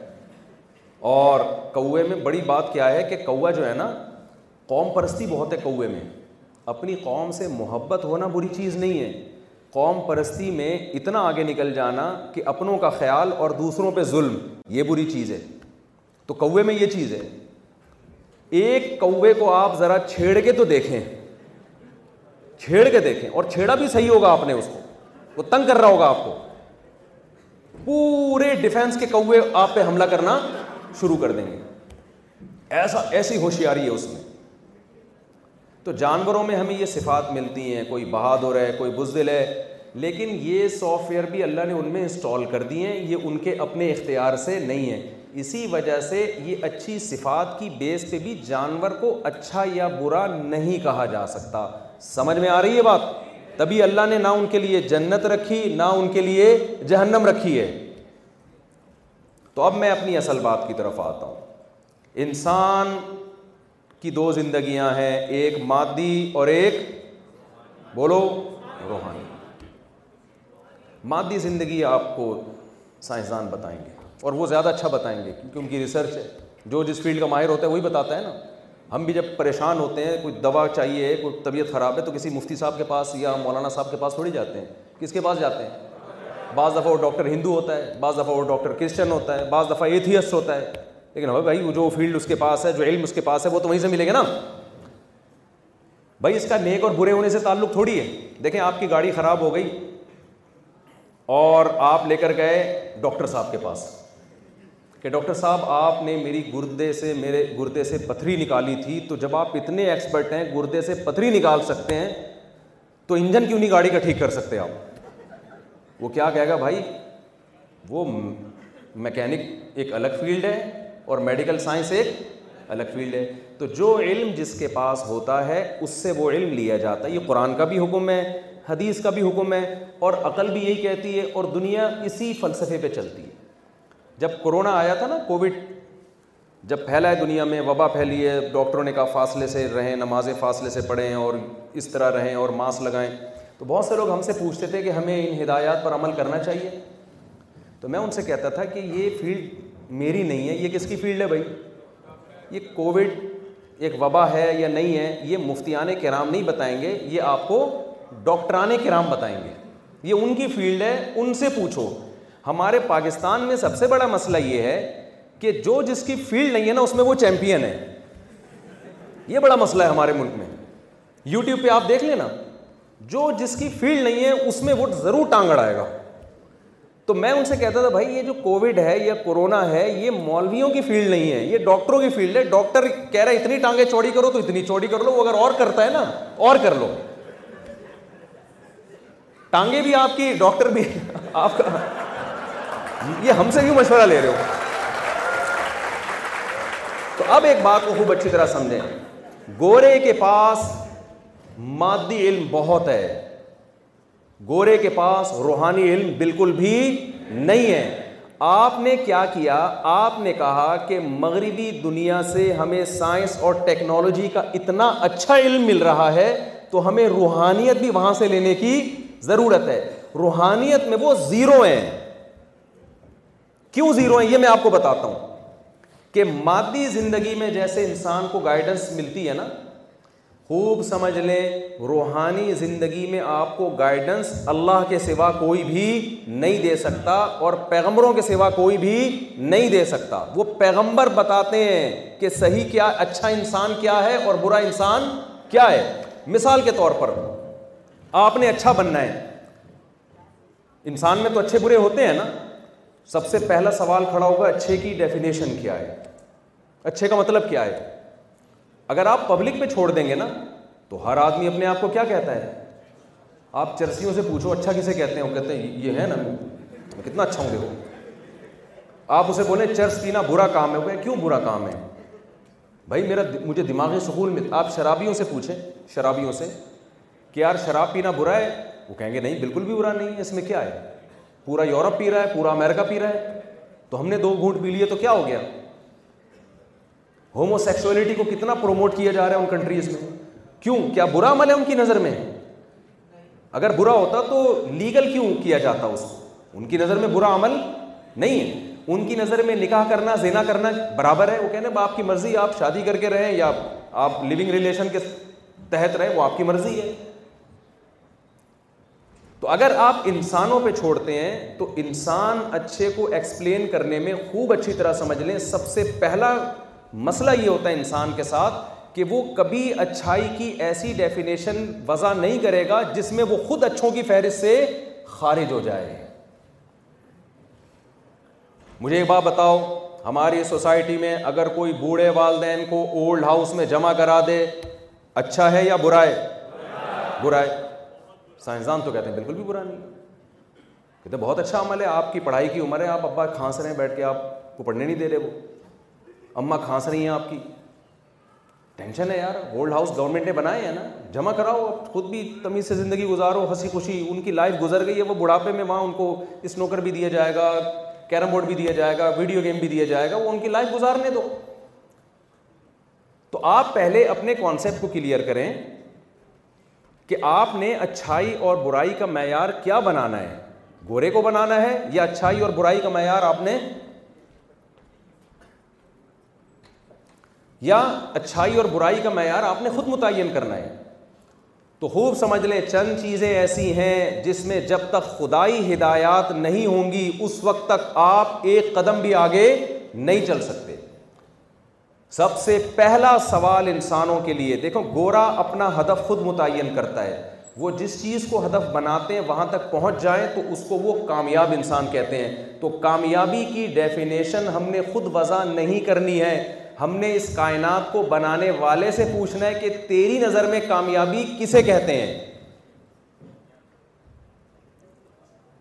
Speaker 4: اور کوے میں بڑی بات کیا ہے کہ کوا جو ہے نا قوم پرستی بہت ہے کوے میں اپنی قوم سے محبت ہونا بری چیز نہیں ہے قوم پرستی میں اتنا آگے نکل جانا کہ اپنوں کا خیال اور دوسروں پہ ظلم یہ بری چیز ہے تو کوے میں یہ چیز ہے ایک کوے کو آپ ذرا چھیڑ کے تو دیکھیں چھیڑ کے دیکھیں اور چھیڑا بھی صحیح ہوگا آپ نے اس کو وہ تنگ کر رہا ہوگا آپ کو پورے ڈیفینس کے کوے آپ پہ حملہ کرنا شروع کر دیں گے ایسا ایسی ہوشیاری ہے اس میں تو جانوروں میں ہمیں یہ صفات ملتی ہیں کوئی بہادر ہے کوئی بزدل ہے لیکن یہ سافٹ ویئر بھی اللہ نے ان میں انسٹال کر دی ہیں یہ ان کے اپنے اختیار سے نہیں ہیں اسی وجہ سے یہ اچھی صفات کی بیس پہ بھی جانور کو اچھا یا برا نہیں کہا جا سکتا سمجھ میں آ رہی ہے بات تبھی اللہ نے نہ ان کے لیے جنت رکھی نہ ان کے لیے جہنم رکھی ہے تو اب میں اپنی اصل بات کی طرف آتا ہوں انسان کی دو زندگیاں ہیں ایک مادی اور ایک بولو روحانی مادی زندگی آپ کو سائنسدان بتائیں گے اور وہ زیادہ اچھا بتائیں گے کیونکہ ان کی ریسرچ ہے جو جس فیلڈ کا ماہر ہوتا ہے وہی بتاتا ہے نا ہم بھی جب پریشان ہوتے ہیں کوئی دوا چاہیے کوئی طبیعت خراب ہے تو کسی مفتی صاحب کے پاس یا مولانا صاحب کے پاس تھوڑی جاتے ہیں کس کے پاس جاتے ہیں بعض دفعہ وہ ڈاکٹر ہندو ہوتا ہے بعض دفعہ وہ ڈاکٹر کرسچن ہوتا ہے بعض دفعہ ایتھیسٹ ہوتا ہے لیکن ابھی بھائی وہ جو فیلڈ اس کے پاس ہے جو علم اس کے پاس ہے وہ تو وہیں سے ملے گا نا بھائی اس کا نیک اور برے ہونے سے تعلق تھوڑی ہے دیکھیں آپ کی گاڑی خراب ہو گئی اور آپ لے کر گئے ڈاکٹر صاحب کے پاس کہ ڈاکٹر صاحب آپ نے میری گردے سے میرے گردے سے پتھری نکالی تھی تو جب آپ اتنے ایکسپرٹ ہیں گردے سے پتھری نکال سکتے ہیں تو انجن کیوں نہیں گاڑی کا ٹھیک کر سکتے آپ وہ کیا کہے گا بھائی وہ میکینک ایک الگ فیلڈ ہے اور میڈیکل سائنس ایک الگ فیلڈ ہے تو جو علم جس کے پاس ہوتا ہے اس سے وہ علم لیا جاتا ہے یہ قرآن کا بھی حکم ہے حدیث کا بھی حکم ہے اور عقل بھی یہی کہتی ہے اور دنیا اسی فلسفے پہ چلتی ہے جب کرونا آیا تھا نا کووڈ جب پھیلا ہے دنیا میں وبا پھیلی ہے ڈاکٹروں نے کہا فاصلے سے رہیں نمازیں فاصلے سے پڑھیں اور اس طرح رہیں اور ماسک لگائیں تو بہت سے لوگ ہم سے پوچھتے تھے کہ ہمیں ان ہدایات پر عمل کرنا چاہیے تو میں ان سے کہتا تھا کہ یہ فیلڈ میری نہیں ہے یہ کس کی فیلڈ ہے بھائی یہ کووڈ ایک وبا ہے یا نہیں ہے یہ مفتیان کرام نہیں بتائیں گے یہ آپ کو ڈاکٹران کرام بتائیں گے یہ ان کی فیلڈ ہے ان سے پوچھو ہمارے پاکستان میں سب سے بڑا مسئلہ یہ ہے کہ جو جس کی فیلڈ نہیں ہے نا اس میں وہ چیمپئن ہے یہ بڑا مسئلہ ہے ہمارے ملک میں یوٹیوب پہ آپ دیکھ لیں نا جو جس کی فیلڈ نہیں ہے اس میں وہ ضرور ٹانگڑ آئے گا تو میں ان سے کہتا تھا بھائی یہ جو کووڈ ہے یا کورونا ہے یہ مولویوں کی فیلڈ نہیں ہے یہ ڈاکٹروں کی فیلڈ ہے ڈاکٹر کہہ رہا ہے اتنی ٹانگیں چوڑی کرو تو اتنی چوڑی کر لو اگر اور کرتا ہے نا اور کر لو ٹانگیں بھی آپ کی ڈاکٹر بھی آپ کا یہ ہم سے کیوں مشورہ لے رہے ہو تو اب ایک بات کو خوب اچھی طرح سمجھیں گورے کے پاس مادی علم بہت ہے گورے کے پاس روحانی علم بالکل بھی نہیں ہے آپ نے کیا کیا آپ نے کہا کہ مغربی دنیا سے ہمیں سائنس اور ٹیکنالوجی کا اتنا اچھا علم مل رہا ہے تو ہمیں روحانیت بھی وہاں سے لینے کی ضرورت ہے روحانیت میں وہ زیرو ہیں کیوں زیرو ہیں یہ میں آپ کو بتاتا ہوں کہ مادی زندگی میں جیسے انسان کو گائیڈنس ملتی ہے نا خوب سمجھ لیں روحانی زندگی میں آپ کو گائیڈنس اللہ کے سوا کوئی بھی نہیں دے سکتا اور پیغمبروں کے سوا کوئی بھی نہیں دے سکتا وہ پیغمبر بتاتے ہیں کہ صحیح کیا اچھا انسان کیا ہے اور برا انسان کیا ہے مثال کے طور پر آپ نے اچھا بننا ہے انسان میں تو اچھے برے ہوتے ہیں نا سب سے پہلا سوال کھڑا ہوگا اچھے کی ڈیفینیشن کیا ہے اچھے کا مطلب کیا ہے اگر آپ پبلک پہ چھوڑ دیں گے نا تو ہر آدمی اپنے آپ کو کیا کہتا ہے آپ چرسیوں سے پوچھو اچھا کسے کہتے ہیں وہ کہتے ہیں یہ ہے نا میں کتنا اچھا ہوں گے وہ آپ اسے بولیں چرس پینا برا کام ہے وہ کیوں برا کام ہے بھائی میرا مجھے دماغی سکون مل آپ شرابیوں سے پوچھیں شرابیوں سے کہ یار شراب پینا برا ہے وہ کہیں گے نہیں بالکل بھی برا نہیں ہے اس میں کیا ہے پورا یورپ پی رہا ہے پورا امریکہ پی رہا ہے تو ہم نے دو گھونٹ پی لیے تو کیا ہو گیا ہومو سیکسولیٹی کو کتنا پروموٹ کیا جا رہا ہے ان ان کنٹریز میں میں کیوں کیا برا عمل ہے کی نظر اگر برا ہوتا تو لیگل کیوں کیا جاتا اس کو ان کی نظر میں برا عمل نہیں ہے ان کی نظر میں نکاح کرنا زینا کرنا برابر ہے وہ آپ شادی کر کے رہیں یا آپ لیونگ ریلیشن کے تحت رہیں وہ آپ کی مرضی ہے تو اگر آپ انسانوں پہ چھوڑتے ہیں تو انسان اچھے کو ایکسپلین کرنے میں خوب اچھی طرح سمجھ لیں سب سے پہلا مسئلہ یہ ہوتا ہے انسان کے ساتھ کہ وہ کبھی اچھائی کی ایسی ڈیفینیشن وضع نہیں کرے گا جس میں وہ خود اچھوں کی فہرست سے خارج ہو جائے مجھے ایک بات بتاؤ ہماری سوسائٹی میں اگر کوئی بوڑھے والدین کو اولڈ ہاؤس میں جمع کرا دے اچھا ہے یا برائے برائے سائنسدان تو کہتے ہیں بالکل بھی برا نہیں کہتے بہت اچھا عمل ہے آپ کی پڑھائی کی عمر ہے آپ ابا کھانس رہے ہیں بیٹھ کے آپ کو پڑھنے نہیں دے رہے وہ اما کھانس رہی ہیں آپ کی ٹینشن ہے یار ہولڈ ہاؤس گورنمنٹ نے بنائے ہیں نا جمع کراؤ خود بھی تمیز سے زندگی گزارو ہنسی خوشی ان کی لائف گزر گئی ہے وہ بڑھاپے میں وہاں ان کو اسنوکر بھی دیا جائے گا کیرم بورڈ بھی دیا جائے گا ویڈیو گیم بھی دیا جائے گا وہ ان کی لائف گزارنے دو تو آپ پہلے اپنے کانسیپٹ کو کلیئر کریں کہ آپ نے اچھائی اور برائی کا معیار کیا بنانا ہے گورے کو بنانا ہے یا اچھائی اور برائی کا معیار آپ نے یا اچھائی اور برائی کا معیار آپ نے خود متعین کرنا ہے تو خوب سمجھ لیں چند چیزیں ایسی ہیں جس میں جب تک خدائی ہدایات نہیں ہوں گی اس وقت تک آپ ایک قدم بھی آگے نہیں چل سکتے سب سے پہلا سوال انسانوں کے لیے دیکھو گورا اپنا ہدف خود متعین کرتا ہے وہ جس چیز کو ہدف بناتے ہیں وہاں تک پہنچ جائیں تو اس کو وہ کامیاب انسان کہتے ہیں تو کامیابی کی ڈیفینیشن ہم نے خود وضع نہیں کرنی ہے ہم نے اس کائنات کو بنانے والے سے پوچھنا ہے کہ تیری نظر میں کامیابی کسے کہتے ہیں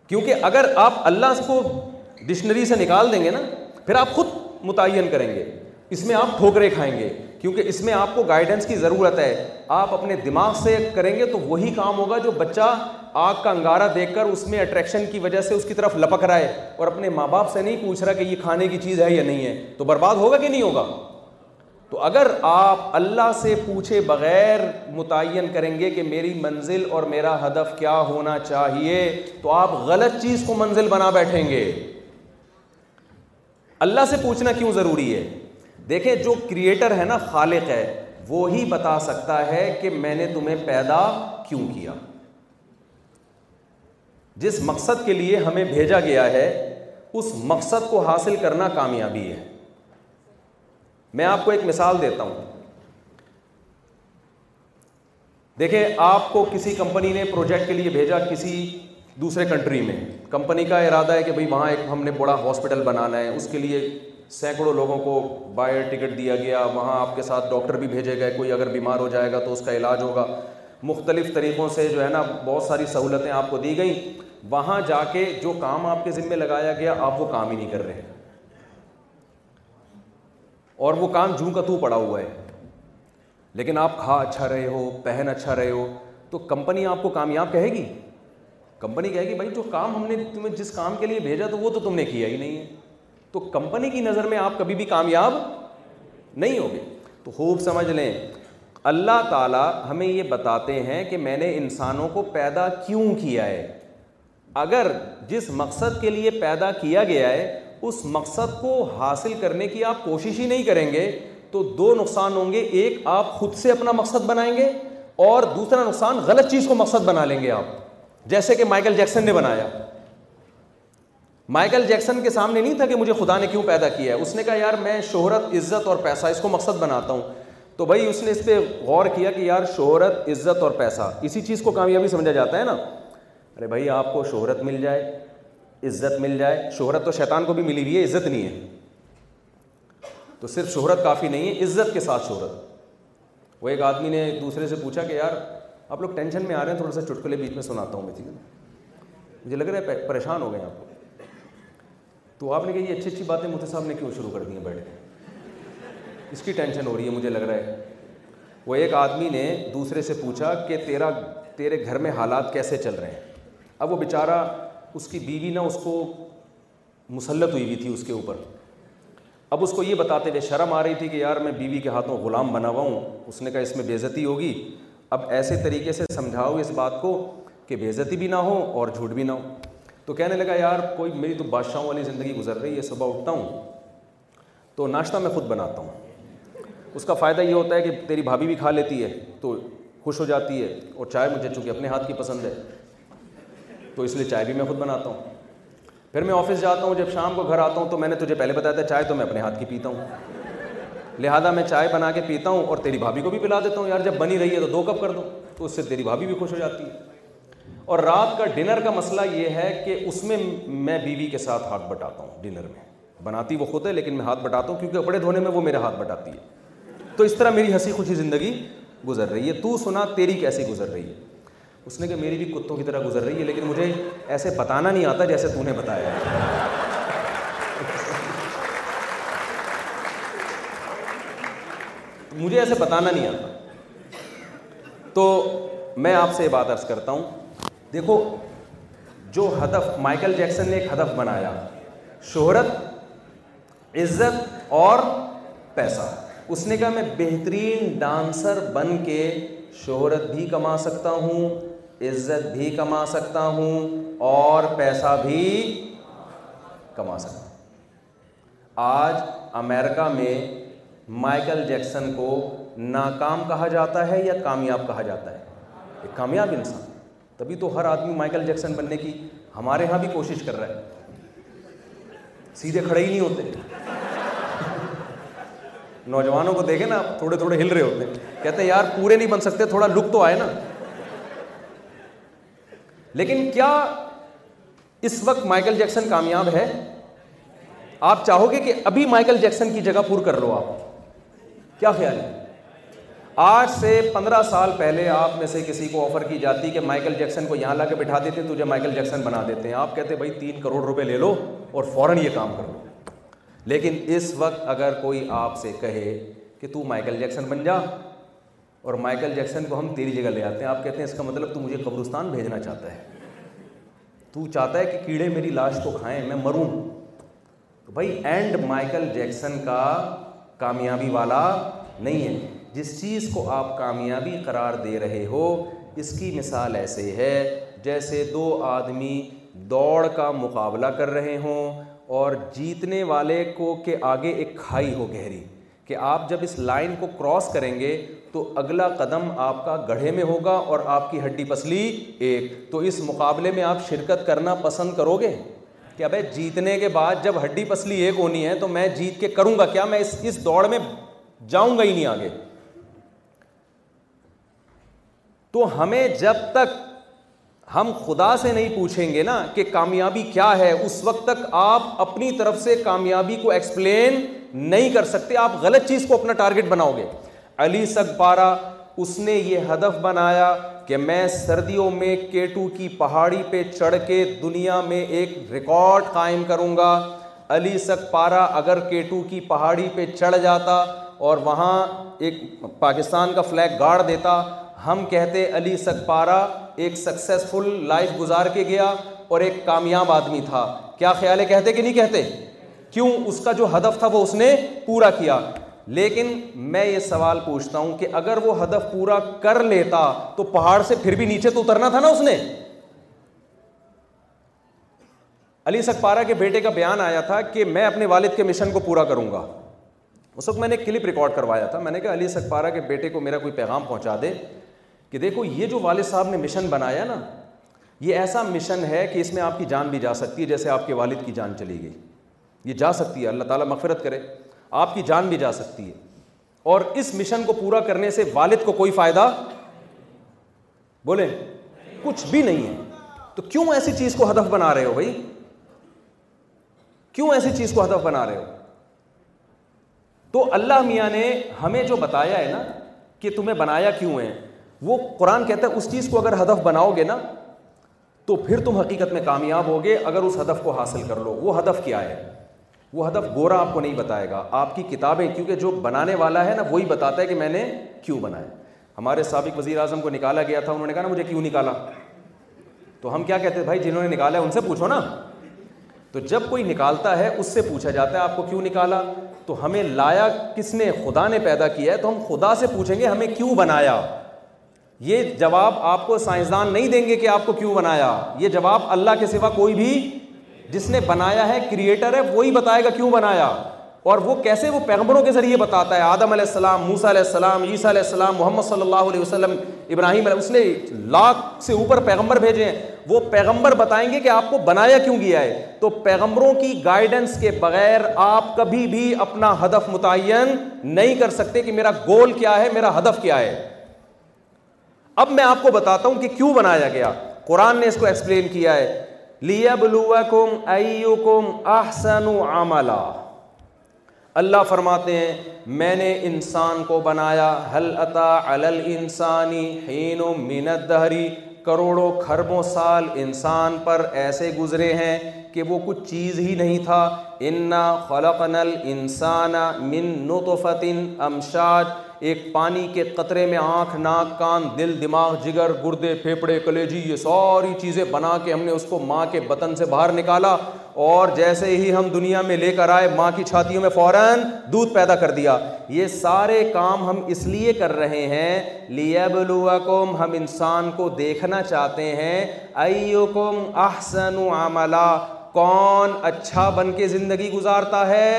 Speaker 4: کیونکہ اگر آپ اللہ اس کو ڈکشنری سے نکال دیں گے نا پھر آپ خود متعین کریں گے اس میں آپ ٹھوکرے کھائیں گے کیونکہ اس میں آپ کو گائیڈنس کی ضرورت ہے آپ اپنے دماغ سے کریں گے تو وہی کام ہوگا جو بچہ آگ کا انگارہ دیکھ کر اس میں اٹریکشن کی وجہ سے اس کی طرف لپک رہا ہے اور اپنے ماں باپ سے نہیں پوچھ رہا کہ یہ کھانے کی چیز ہے یا نہیں ہے تو برباد ہوگا کہ نہیں ہوگا تو اگر آپ اللہ سے پوچھے بغیر متعین کریں گے کہ میری منزل اور میرا ہدف کیا ہونا چاہیے تو آپ غلط چیز کو منزل بنا بیٹھیں گے اللہ سے پوچھنا کیوں ضروری ہے دیکھیں جو کریٹر ہے نا خالق ہے وہی بتا سکتا ہے کہ میں نے تمہیں پیدا کیوں کیا جس مقصد کے لیے ہمیں بھیجا گیا ہے اس مقصد کو حاصل کرنا کامیابی ہے میں آپ کو ایک مثال دیتا ہوں دیکھیں آپ کو کسی کمپنی نے پروجیکٹ کے لیے بھیجا کسی دوسرے کنٹری میں کمپنی کا ارادہ ہے کہ بھائی وہاں ایک ہم نے بڑا ہاسپٹل بنانا ہے اس کے لیے سینکڑوں لوگوں کو بائی ٹکٹ دیا گیا وہاں آپ کے ساتھ ڈاکٹر بھی بھیجے گئے کوئی اگر بیمار ہو جائے گا تو اس کا علاج ہوگا مختلف طریقوں سے جو ہے نا بہت ساری سہولتیں آپ کو دی گئیں وہاں جا کے جو کام آپ کے ذمے لگایا گیا آپ وہ کام ہی نہیں کر رہے اور وہ کام جوں کا تو پڑا ہوا ہے لیکن آپ کھا اچھا رہے ہو پہن اچھا رہے ہو تو کمپنی آپ کو کامیاب کہے گی کمپنی کہے گی بھائی جو کام ہم نے تمہیں جس کام کے لیے بھیجا تو وہ تو تم نے کیا ہی نہیں ہے تو کمپنی کی نظر میں آپ کبھی بھی کامیاب نہیں ہوگے تو خوب سمجھ لیں اللہ تعالیٰ ہمیں یہ بتاتے ہیں کہ میں نے انسانوں کو پیدا کیوں کیا ہے اگر جس مقصد کے لیے پیدا کیا گیا ہے اس مقصد کو حاصل کرنے کی آپ کوشش ہی نہیں کریں گے تو دو نقصان ہوں گے ایک آپ خود سے اپنا مقصد بنائیں گے اور دوسرا نقصان غلط چیز کو مقصد بنا لیں گے آپ جیسے کہ مائیکل جیکسن نے بنایا مائیکل جیکسن کے سامنے نہیں تھا کہ مجھے خدا نے کیوں پیدا کیا ہے اس نے کہا یار میں شہرت عزت اور پیسہ اس کو مقصد بناتا ہوں تو بھائی اس نے اس پہ غور کیا کہ یار شہرت عزت اور پیسہ اسی چیز کو کامیابی سمجھا جاتا ہے نا ارے بھائی آپ کو شہرت مل جائے عزت مل جائے شہرت تو شیطان کو بھی ملی ہوئی ہے عزت نہیں ہے تو صرف شہرت کافی نہیں ہے عزت کے ساتھ شہرت وہ ایک آدمی نے دوسرے سے پوچھا کہ یار آپ لوگ ٹینشن میں آ رہے ہیں تھوڑا سا چٹکلے بیچ میں سناتا ہوں میں مجھے لگ رہا ہے پریشان ہو گئے آپ کو تو آپ نے کہا یہ اچھی اچھی باتیں مجھے صاحب نے کیوں شروع کر دی ہیں بیٹھ کے اس کی ٹینشن ہو رہی ہے مجھے لگ رہا ہے وہ ایک آدمی نے دوسرے سے پوچھا کہ تیرا تیرے گھر میں حالات کیسے چل رہے ہیں اب وہ بیچارہ اس کی بیوی نہ اس کو مسلط ہوئی ہوئی تھی اس کے اوپر اب اس کو یہ بتاتے ہوئے شرم آ رہی تھی کہ یار میں بیوی کے ہاتھوں غلام بنا ہوا ہوں اس نے کہا اس میں بےزتی ہوگی اب ایسے طریقے سے سمجھاؤ اس بات کو کہ بےزتی بھی نہ ہو اور جھوٹ بھی نہ ہو تو کہنے لگا یار کوئی میری تو بادشاہوں والی زندگی گزر رہی ہے صبح اٹھتا ہوں تو ناشتہ میں خود بناتا ہوں اس کا فائدہ یہ ہوتا ہے کہ تیری بھابھی بھی کھا لیتی ہے تو خوش ہو جاتی ہے اور چائے مجھے چونکہ اپنے ہاتھ کی پسند ہے تو اس لیے چائے بھی میں خود بناتا ہوں پھر میں آفس جاتا ہوں جب شام کو گھر آتا ہوں تو میں نے تجھے پہلے بتایا تھا چائے تو میں اپنے ہاتھ کی پیتا ہوں لہٰذا میں چائے بنا کے پیتا ہوں اور تیری بھابھی کو بھی پلا دیتا ہوں یار جب بنی رہی ہے تو دو کپ کر دو تو اس سے تیری بھابھی بھی خوش ہو جاتی ہے اور رات کا ڈنر کا مسئلہ یہ ہے کہ اس میں میں بیوی کے ساتھ ہاتھ بٹاتا ہوں ڈنر میں بناتی وہ خود ہے لیکن میں ہاتھ بٹاتا ہوں کیونکہ کپڑے دھونے میں وہ میرے ہاتھ بٹاتی ہے تو اس طرح میری ہنسی خوشی زندگی گزر رہی ہے تو سنا تیری کیسی گزر رہی ہے اس نے کہا میری بھی کتوں کی طرح گزر رہی ہے لیکن مجھے ایسے بتانا نہیں آتا جیسے تو نے بتایا مجھے ایسے بتانا نہیں آتا تو میں آپ سے یہ بات عرض کرتا ہوں دیکھو جو ہدف مائیکل جیکسن نے ایک ہدف بنایا شہرت عزت اور پیسہ اس نے کہا میں بہترین ڈانسر بن کے شہرت بھی کما سکتا ہوں عزت بھی کما سکتا ہوں اور پیسہ بھی کما سکتا ہوں آج امریکہ میں مائیکل جیکسن کو ناکام کہا جاتا ہے یا کامیاب کہا جاتا ہے ایک کامیاب انسان تبھی تو ہر آدمی مائیکل جیکسن بننے کی ہمارے ہاں بھی کوشش کر رہا ہے سیدھے کھڑے ہی نہیں ہوتے نوجوانوں کو دیکھیں نا تھوڑے تھوڑے ہل رہے ہوتے ہیں کہتے ہیں یار پورے نہیں بن سکتے تھوڑا لک تو آئے نا لیکن کیا اس وقت مائیکل جیکسن کامیاب ہے آپ چاہو گے کہ ابھی مائیکل جیکسن کی جگہ پور کر لو آپ کیا خیال ہے آج سے پندرہ سال پہلے آپ میں سے کسی کو آفر کی جاتی کہ مائیکل جیکسن کو یہاں لا کے بٹھا دیتے تجھے مائیکل جیکسن بنا دیتے ہیں آپ کہتے بھائی تین کروڑ روپے لے لو اور فوراً یہ کام کر لو لیکن اس وقت اگر کوئی آپ سے کہے کہ تو مائیکل جیکسن بن جا اور مائیکل جیکسن کو ہم تیری جگہ لے آتے ہیں آپ کہتے ہیں اس کا مطلب تو مجھے قبرستان بھیجنا چاہتا ہے تو چاہتا ہے کہ کیڑے میری لاش کو کھائیں میں مروں تو بھائی اینڈ مائیکل جیکسن کا کامیابی والا نہیں ہے جس چیز کو آپ کامیابی قرار دے رہے ہو اس کی مثال ایسے ہے جیسے دو آدمی دوڑ کا مقابلہ کر رہے ہوں اور جیتنے والے کو کے آگے ایک کھائی ہو گہری کہ آپ جب اس لائن کو کراس کریں گے تو اگلا قدم آپ کا گڑھے میں ہوگا اور آپ کی ہڈی پسلی ایک تو اس مقابلے میں آپ شرکت کرنا پسند کرو گے کیا بھائی جیتنے کے بعد جب ہڈی پسلی ایک ہونی ہے تو میں جیت کے کروں گا کیا میں اس دوڑ میں جاؤں گا ہی نہیں آگے تو ہمیں جب تک ہم خدا سے نہیں پوچھیں گے نا کہ کامیابی کیا ہے اس وقت تک آپ اپنی طرف سے کامیابی کو ایکسپلین نہیں کر سکتے آپ غلط چیز کو اپنا ٹارگیٹ بناؤ گے علی سگ پارا اس نے یہ ہدف بنایا کہ میں سردیوں میں کیٹو کی پہاڑی پہ چڑھ کے دنیا میں ایک ریکارڈ قائم کروں گا علی سگ پارا اگر کیٹو کی پہاڑی پہ چڑھ جاتا اور وہاں ایک پاکستان کا فلیگ گارڈ دیتا ہم کہتے علی سگ پارا ایک سکسیزفل لائف گزار کے گیا اور ایک کامیاب آدمی تھا کیا خیال ہے کہتے کہ نہیں کہتے کیوں اس کا جو ہدف تھا وہ اس نے پورا کیا لیکن میں یہ سوال پوچھتا ہوں کہ اگر وہ ہدف پورا کر لیتا تو پہاڑ سے پھر بھی نیچے تو اترنا تھا نا اس نے علی سکپارہ کے بیٹے کا بیان آیا تھا کہ میں اپنے والد کے مشن کو پورا کروں گا اس وقت میں نے کلپ ریکارڈ کروایا تھا میں نے کہا علی سکپارہ کے بیٹے کو میرا کوئی پیغام پہنچا دے کہ دیکھو یہ جو والد صاحب نے مشن بنایا نا یہ ایسا مشن ہے کہ اس میں آپ کی جان بھی جا سکتی ہے جیسے آپ کے والد کی جان چلی گئی یہ جا سکتی ہے اللہ تعالیٰ مغفرت کرے آپ کی جان بھی جا سکتی ہے اور اس مشن کو پورا کرنے سے والد کو کوئی فائدہ بولیں کچھ بھی نہیں ہے تو کیوں ایسی چیز کو ہدف بنا رہے ہو بھائی کیوں ایسی چیز کو ہدف بنا رہے ہو تو اللہ میاں نے ہمیں جو بتایا ہے نا کہ تمہیں بنایا کیوں ہے وہ قرآن کہتا ہے اس چیز کو اگر ہدف بناؤ گے نا تو پھر تم حقیقت میں کامیاب ہوگے اگر اس ہدف کو حاصل کر لو وہ ہدف کیا ہے وہ ہدف گورا آپ کو نہیں بتائے گا آپ کی کتابیں کیونکہ جو بنانے والا ہے نا وہی بتاتا ہے کہ میں نے کیوں بنایا ہمارے سابق وزیر اعظم کو نکالا گیا تھا انہوں نے کہا نا مجھے کیوں نکالا تو ہم کیا کہتے ہیں بھائی جنہوں نے نکالا ہے ان سے پوچھو نا تو جب کوئی نکالتا ہے اس سے پوچھا جاتا ہے آپ کو کیوں نکالا تو ہمیں لایا کس نے خدا نے پیدا کیا ہے تو ہم خدا سے پوچھیں گے ہمیں کیوں بنایا یہ جواب آپ کو سائنسدان نہیں دیں گے کہ آپ کو کیوں بنایا یہ جواب اللہ کے سوا کوئی بھی جس نے بنایا ہے کریٹر ہے وہی بتائے گا کیوں بنایا اور وہ کیسے وہ پیغمبروں کے ذریعے بتاتا ہے آدم علیہ السلام موسا علیہ السلام عیسیٰ علیہ السلام محمد صلی اللہ علیہ وسلم ابراہیم علیہ اس نے لاکھ سے اوپر پیغمبر بھیجے ہیں وہ پیغمبر بتائیں گے کہ آپ کو بنایا کیوں گیا ہے تو پیغمبروں کی گائیڈنس کے بغیر آپ کبھی بھی اپنا ہدف متعین نہیں کر سکتے کہ میرا گول کیا ہے میرا ہدف کیا ہے اب میں آپ کو بتاتا ہوں کہ کیوں بنایا گیا قرآن نے اس کو ایکسپلین کیا ہے لیبلوکم احسن عملا اللہ فرماتے ہیں میں نے انسان کو بنایا حل انسانی ہین و منت دہری کروڑوں خربوں سال انسان پر ایسے گزرے ہیں کہ وہ کچھ چیز ہی نہیں تھا انا خلق نل انسان امشاد ایک پانی کے قطرے میں آنکھ ناک کان دل دماغ جگر گردے پھیپڑے کلیجی یہ ساری چیزیں بنا کے ہم نے اس کو ماں کے بطن سے باہر نکالا اور جیسے ہی ہم دنیا میں لے کر آئے ماں کی چھاتیوں میں فوراً دودھ پیدا کر دیا یہ سارے کام ہم اس لیے کر رہے ہیں لیبلوکم ہم انسان کو دیکھنا چاہتے ہیں ایوکم احسن آحسن کون اچھا بن کے زندگی گزارتا ہے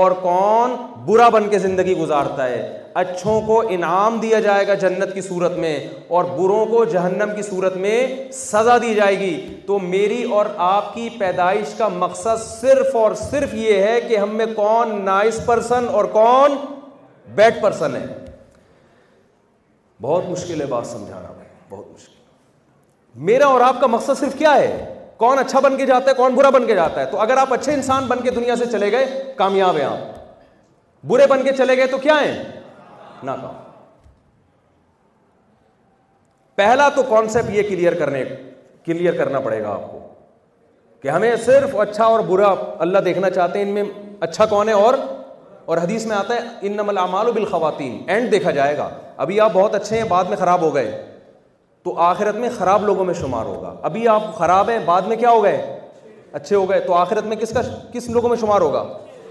Speaker 4: اور کون برا بن کے زندگی گزارتا ہے اچھوں کو انعام دیا جائے گا جنت کی صورت میں اور بروں کو جہنم کی صورت میں سزا دی جائے گی تو میری اور آپ کی پیدائش کا مقصد صرف اور صرف یہ ہے کہ ہم میں کون نائس پرسن اور کون بیڈ پرسن ہے بہت مشکل ہے بات سمجھانا بہت مشکل میرا اور آپ کا مقصد صرف کیا ہے کون اچھا بن کے جاتا ہے کون برا بن کے جاتا ہے تو اگر آپ اچھے انسان بن کے دنیا سے چلے گئے کامیاب ہیں آپ برے بن کے چلے گئے تو کیا ہیں نہ پہلا تو کانسیپٹ یہ کلیئر کرنے کلیئر کرنا پڑے گا آپ کو کہ ہمیں صرف اچھا اور برا اللہ دیکھنا چاہتے ہیں ان میں اچھا کون ہے اور اور حدیث میں آتا ہے ان نملام و بالخواتین اینڈ دیکھا جائے گا ابھی آپ بہت اچھے ہیں بعد میں خراب ہو گئے تو آخرت میں خراب لوگوں میں شمار ہوگا ابھی آپ خراب ہیں بعد میں کیا ہو گئے اچھے ہو گئے تو آخرت میں کس کا کس لوگوں میں شمار ہوگا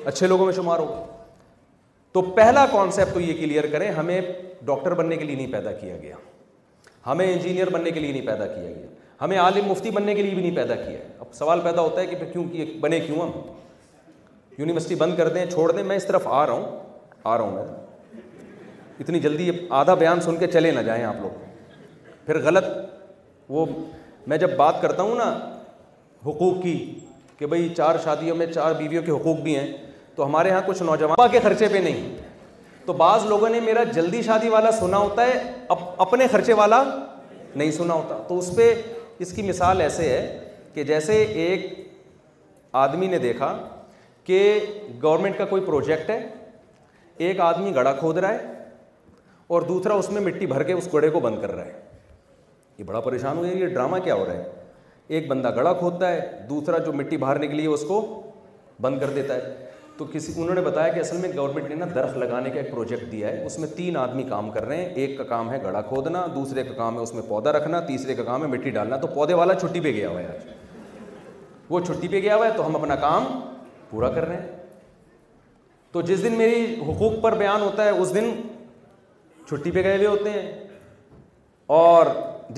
Speaker 4: اچھے لوگوں میں شمار ہوگا تو پہلا کانسیپٹ تو یہ کلیئر کریں ہمیں ڈاکٹر بننے کے لیے نہیں پیدا کیا گیا ہمیں انجینئر بننے کے لیے نہیں پیدا کیا گیا ہمیں عالم مفتی بننے کے لیے بھی نہیں پیدا کیا ہے اب سوال پیدا ہوتا ہے کہ کیوں بنے کیوں ہم یونیورسٹی بند کر دیں چھوڑ دیں میں اس طرف آ رہا ہوں آ رہا ہوں میں اتنی جلدی آدھا بیان سن کے چلے نہ جائیں آپ لوگ پھر غلط وہ میں جب بات کرتا ہوں نا حقوق کی کہ بھائی چار شادیوں میں چار بیویوں کے حقوق بھی ہیں تو ہمارے یہاں کچھ نوجوان کے خرچے پہ نہیں تو بعض لوگوں نے میرا جلدی شادی والا سنا ہوتا ہے اپنے خرچے والا نہیں سنا ہوتا تو اس پہ اس کی مثال ایسے ہے کہ جیسے ایک آدمی نے دیکھا کہ گورنمنٹ کا کوئی پروجیکٹ ہے ایک آدمی گڑا کھود رہا ہے اور دوسرا اس میں مٹی بھر کے اس گڑے کو بند کر رہا ہے یہ بڑا پریشان ہو گیا یہ ڈرامہ کیا ہو رہا ہے ایک بندہ گڑا کھودتا ہے دوسرا جو مٹی باہر نکلی ہے اس کو بند کر دیتا ہے تو کسی انہوں نے بتایا کہ اصل میں گورنمنٹ نے نا درخت لگانے کا ایک پروجیکٹ دیا ہے اس میں تین آدمی کام کر رہے ہیں ایک کا کام ہے گڑا کھودنا دوسرے کا کام ہے اس میں پودا رکھنا تیسرے کا کام ہے مٹی ڈالنا تو پودے والا چھٹی پہ گیا ہوا ہے وہ چھٹی پہ گیا ہوا ہے تو ہم اپنا کام پورا کر رہے ہیں تو جس دن میری حقوق پر بیان ہوتا ہے اس دن چھٹی پہ گئے ہوئے ہوتے ہیں اور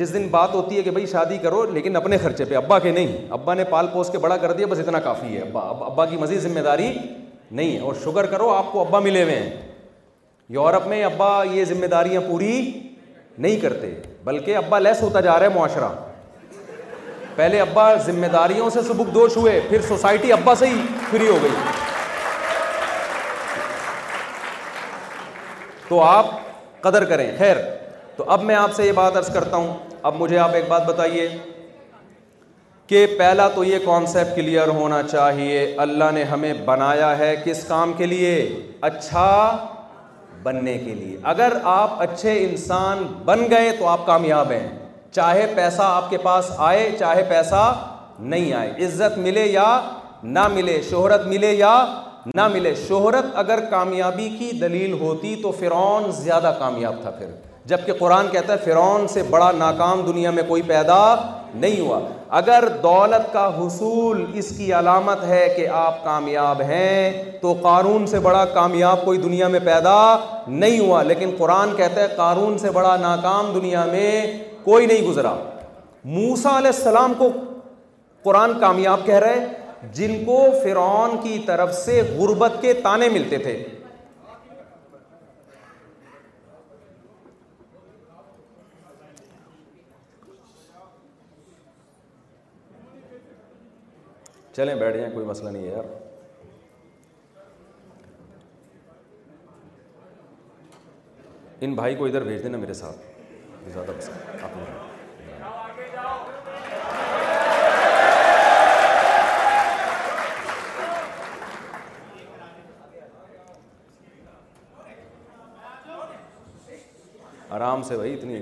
Speaker 4: جس دن بات ہوتی ہے کہ بھائی شادی کرو لیکن اپنے خرچے پہ ابا کے نہیں ابا نے پال پوس کے بڑا کر دیا بس اتنا کافی ہے ابا ابا کی مزید ذمہ داری نہیں اور شوگر کرو آپ کو ابا ملے ہوئے ہیں یورپ میں ابا یہ ذمہ داریاں پوری نہیں کرتے بلکہ ابا لیس ہوتا جا رہا ہے معاشرہ پہلے ابا ذمہ داریوں سے سبک دوش ہوئے پھر سوسائٹی ابا سے ہی فری ہو گئی تو آپ قدر کریں خیر تو اب میں آپ سے یہ بات عرض کرتا ہوں اب مجھے آپ ایک بات بتائیے کہ پہلا تو یہ کانسیپٹ کلیئر ہونا چاہیے اللہ نے ہمیں بنایا ہے کس کام کے لیے اچھا بننے کے لیے اگر آپ اچھے انسان بن گئے تو آپ کامیاب ہیں چاہے پیسہ آپ کے پاس آئے چاہے پیسہ نہیں آئے عزت ملے یا نہ ملے شہرت ملے یا نہ ملے شہرت اگر کامیابی کی دلیل ہوتی تو فرعون زیادہ کامیاب تھا پھر جبکہ قرآن کہتا ہے فرعون سے بڑا ناکام دنیا میں کوئی پیدا نہیں ہوا اگر دولت کا حصول اس کی علامت ہے کہ آپ کامیاب ہیں تو قارون سے بڑا کامیاب کوئی دنیا میں پیدا نہیں ہوا لیکن قرآن کہتا ہے قارون سے بڑا ناکام دنیا میں کوئی نہیں گزرا موسا علیہ السلام کو قرآن کامیاب کہہ رہے جن کو فرعون کی طرف سے غربت کے تانے ملتے تھے چلیں بیٹھ جائیں کوئی مسئلہ نہیں ہے یار ان بھائی کو ادھر بھیج دینا میرے ساتھ زیادہ آرام سے بھائی اتنی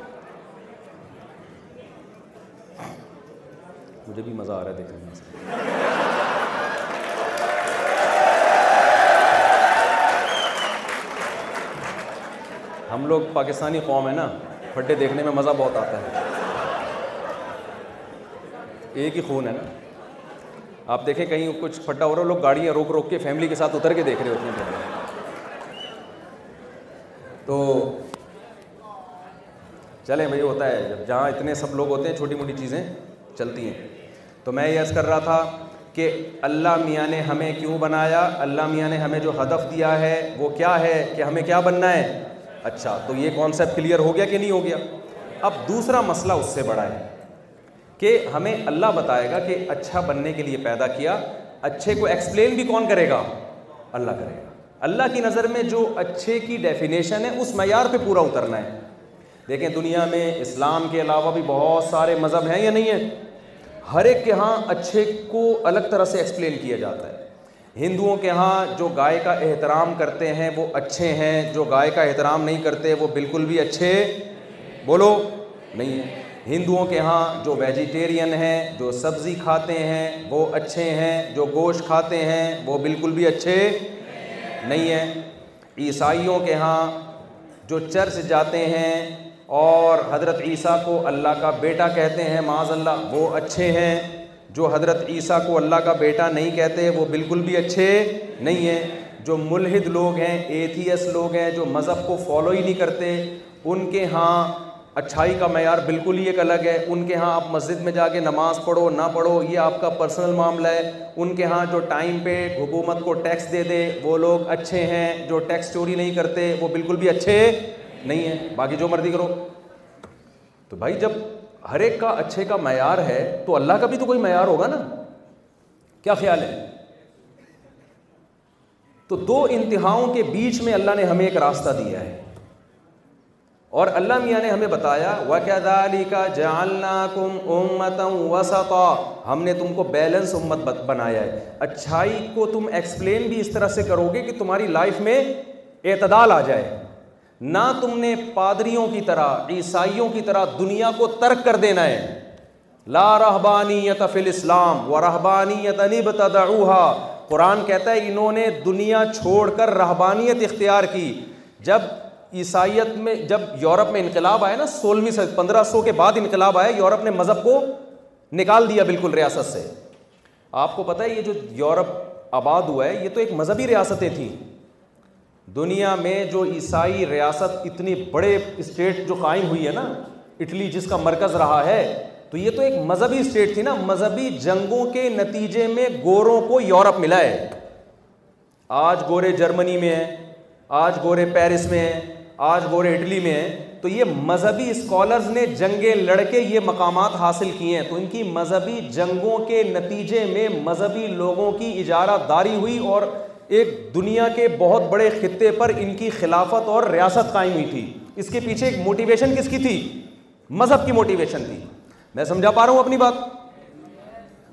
Speaker 4: مجھے بھی مزہ آ رہا ہے دیکھنے میں ہم لوگ پاکستانی قوم ہے نا پھٹے دیکھنے میں مزہ بہت آتا ہے ایک ہی خون ہے نا آپ دیکھیں کہیں کچھ پھٹا ہو رہا ہے لوگ گاڑیاں روک روک کے فیملی کے ساتھ اتر کے دیکھ رہے ہوتے ہیں تو چلیں بھائی ہوتا ہے جب جہاں اتنے سب لوگ ہوتے ہیں چھوٹی موٹی چیزیں چلتی ہیں تو میں یہ عرض کر رہا تھا کہ اللہ میاں نے ہمیں کیوں بنایا اللہ میاں نے ہمیں جو ہدف دیا ہے وہ کیا ہے کہ ہمیں کیا بننا ہے اچھا تو یہ کانسیپٹ کلیئر ہو گیا کہ نہیں ہو گیا اب دوسرا مسئلہ اس سے بڑا ہے کہ ہمیں اللہ بتائے گا کہ اچھا بننے کے لیے پیدا کیا اچھے کو ایکسپلین بھی کون کرے گا اللہ کرے گا اللہ کی نظر میں جو اچھے کی ڈیفینیشن ہے اس معیار پہ پورا اترنا ہے دیکھیں دنیا میں اسلام کے علاوہ بھی بہت سارے مذہب ہیں یا نہیں ہیں ہر ایک کے ہاں اچھے کو الگ طرح سے ایکسپلین کیا جاتا ہے ہندوؤں کے ہاں جو گائے کا احترام کرتے ہیں وہ اچھے ہیں جو گائے کا احترام نہیں کرتے وہ بالکل بھی اچھے بولو نہیں ہندوؤں کے ہاں جو ویجیٹیرین ہیں جو سبزی کھاتے ہیں وہ اچھے ہیں جو گوشت کھاتے ہیں وہ بالکل بھی اچھے نہیں ہیں عیسائیوں کے ہاں جو چرچ جاتے ہیں اور حضرت عیسیٰ کو اللہ کا بیٹا کہتے ہیں معاذ اللہ وہ اچھے ہیں جو حضرت عیسیٰ کو اللہ کا بیٹا نہیں کہتے وہ بالکل بھی اچھے نہیں ہیں جو ملحد لوگ ہیں ایتھیس لوگ ہیں جو مذہب کو فالو ہی نہیں کرتے ان کے ہاں اچھائی کا معیار بالکل ہی ایک الگ ہے ان کے ہاں آپ مسجد میں جا کے نماز پڑھو نہ پڑھو یہ آپ کا پرسنل معاملہ ہے ان کے ہاں جو ٹائم پہ حکومت کو ٹیکس دے دے وہ لوگ اچھے ہیں جو ٹیکس چوری نہیں کرتے وہ بالکل بھی اچھے نہیں ہے باقی جو مرضی کرو تو بھائی جب ہر ایک کا اچھے کا معیار ہے تو اللہ کا بھی تو کوئی معیار ہوگا نا کیا خیال ہے تو دو انتہاؤں کے بیچ میں اللہ نے ہمیں ایک راستہ دیا ہے اور اللہ میاں نے ہمیں بتایا ہم نے تم کو بیلنس امت بنایا ہے اچھائی کو تم ایکسپلین بھی اس طرح سے کرو گے کہ تمہاری لائف میں اعتدال آ جائے نہ تم نے پادریوں کی طرح عیسائیوں کی طرح دنیا کو ترک کر دینا ہے لا رحبانی فی الاسلام اسلام و رہبانی انب نب قرآن کہتا ہے انہوں نے دنیا چھوڑ کر رہبانیت اختیار کی جب عیسائیت میں جب یورپ میں انقلاب آیا نا سولہویں پندرہ سو کے بعد انقلاب آیا یورپ نے مذہب کو نکال دیا بالکل ریاست سے آپ کو پتا ہے یہ جو یورپ آباد ہوا ہے یہ تو ایک مذہبی ریاستیں تھیں دنیا میں جو عیسائی ریاست اتنی بڑے اسٹیٹ جو قائم ہوئی ہے نا اٹلی جس کا مرکز رہا ہے تو یہ تو ایک مذہبی اسٹیٹ تھی نا مذہبی جنگوں کے نتیجے میں گوروں کو یورپ ملا ہے آج گورے جرمنی میں ہیں آج گورے پیرس میں ہیں آج گورے اٹلی میں ہیں تو یہ مذہبی اسکالرز نے جنگیں لڑ کے یہ مقامات حاصل کیے ہیں تو ان کی مذہبی جنگوں کے نتیجے میں مذہبی لوگوں کی اجارہ داری ہوئی اور ایک دنیا کے بہت بڑے خطے پر ان کی خلافت اور ریاست قائم ہوئی تھی اس کے پیچھے ایک موٹیویشن کس کی تھی مذہب کی موٹیویشن تھی میں سمجھا پا رہا ہوں اپنی بات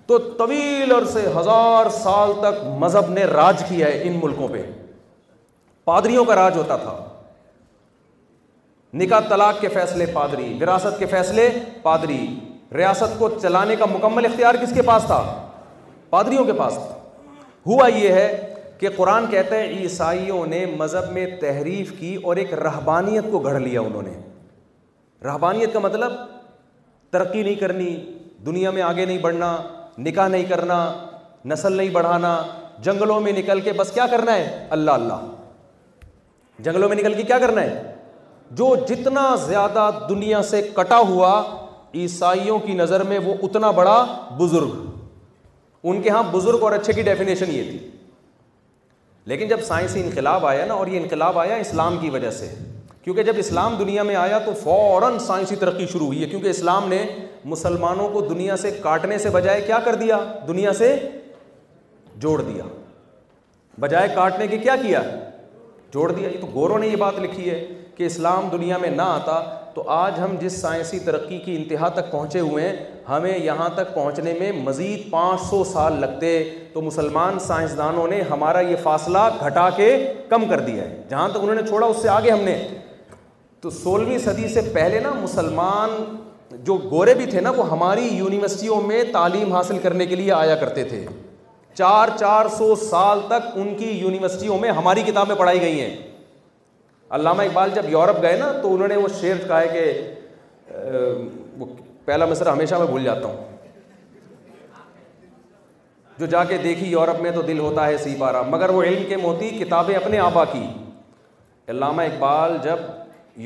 Speaker 4: تو طویل عرصے ہزار سال تک مذہب نے راج کیا ہے ان ملکوں پہ پادریوں کا راج ہوتا تھا نکاح طلاق کے فیصلے پادری وراثت کے فیصلے پادری ریاست کو چلانے کا مکمل اختیار کس کے پاس تھا پادریوں کے پاس تھا ہوا یہ ہے کہ قرآن کہتا ہے عیسائیوں نے مذہب میں تحریف کی اور ایک رہبانیت کو گھڑ لیا انہوں نے رہبانیت کا مطلب ترقی نہیں کرنی دنیا میں آگے نہیں بڑھنا نکاح نہیں کرنا نسل نہیں بڑھانا جنگلوں میں نکل کے بس کیا کرنا ہے اللہ اللہ جنگلوں میں نکل کے کیا کرنا ہے جو جتنا زیادہ دنیا سے کٹا ہوا عیسائیوں کی نظر میں وہ اتنا بڑا بزرگ ان کے ہاں بزرگ اور اچھے کی ڈیفینیشن یہ تھی لیکن جب سائنسی انقلاب آیا نا اور یہ انقلاب آیا اسلام کی وجہ سے کیونکہ جب اسلام دنیا میں آیا تو فوراً سائنسی ترقی شروع ہوئی ہے کیونکہ اسلام نے مسلمانوں کو دنیا سے کاٹنے سے بجائے کیا کر دیا دنیا سے جوڑ دیا بجائے کاٹنے کے کیا کیا جوڑ دیا یہ تو گورو نے یہ بات لکھی ہے کہ اسلام دنیا میں نہ آتا تو آج ہم جس سائنسی ترقی کی انتہا تک پہنچے ہوئے ہیں ہمیں یہاں تک پہنچنے میں مزید پانچ سو سال لگتے تو مسلمان سائنسدانوں نے ہمارا یہ فاصلہ گھٹا کے کم کر دیا ہے جہاں تک انہوں نے چھوڑا اس سے آگے ہم نے تو سولہویں صدی سے پہلے نا مسلمان جو گورے بھی تھے نا وہ ہماری یونیورسٹیوں میں تعلیم حاصل کرنے کے لیے آیا کرتے تھے چار چار سو سال تک ان کی یونیورسٹیوں میں ہماری کتابیں پڑھائی گئی ہیں علامہ اقبال جب یورپ گئے نا تو انہوں نے وہ شعر کہا ہے کہ پہلا مصر ہمیشہ میں بھول جاتا ہوں جو جا کے دیکھی یورپ میں تو دل ہوتا ہے سی بارہ مگر وہ علم کے موتی کتابیں اپنے آبا کی علامہ اقبال جب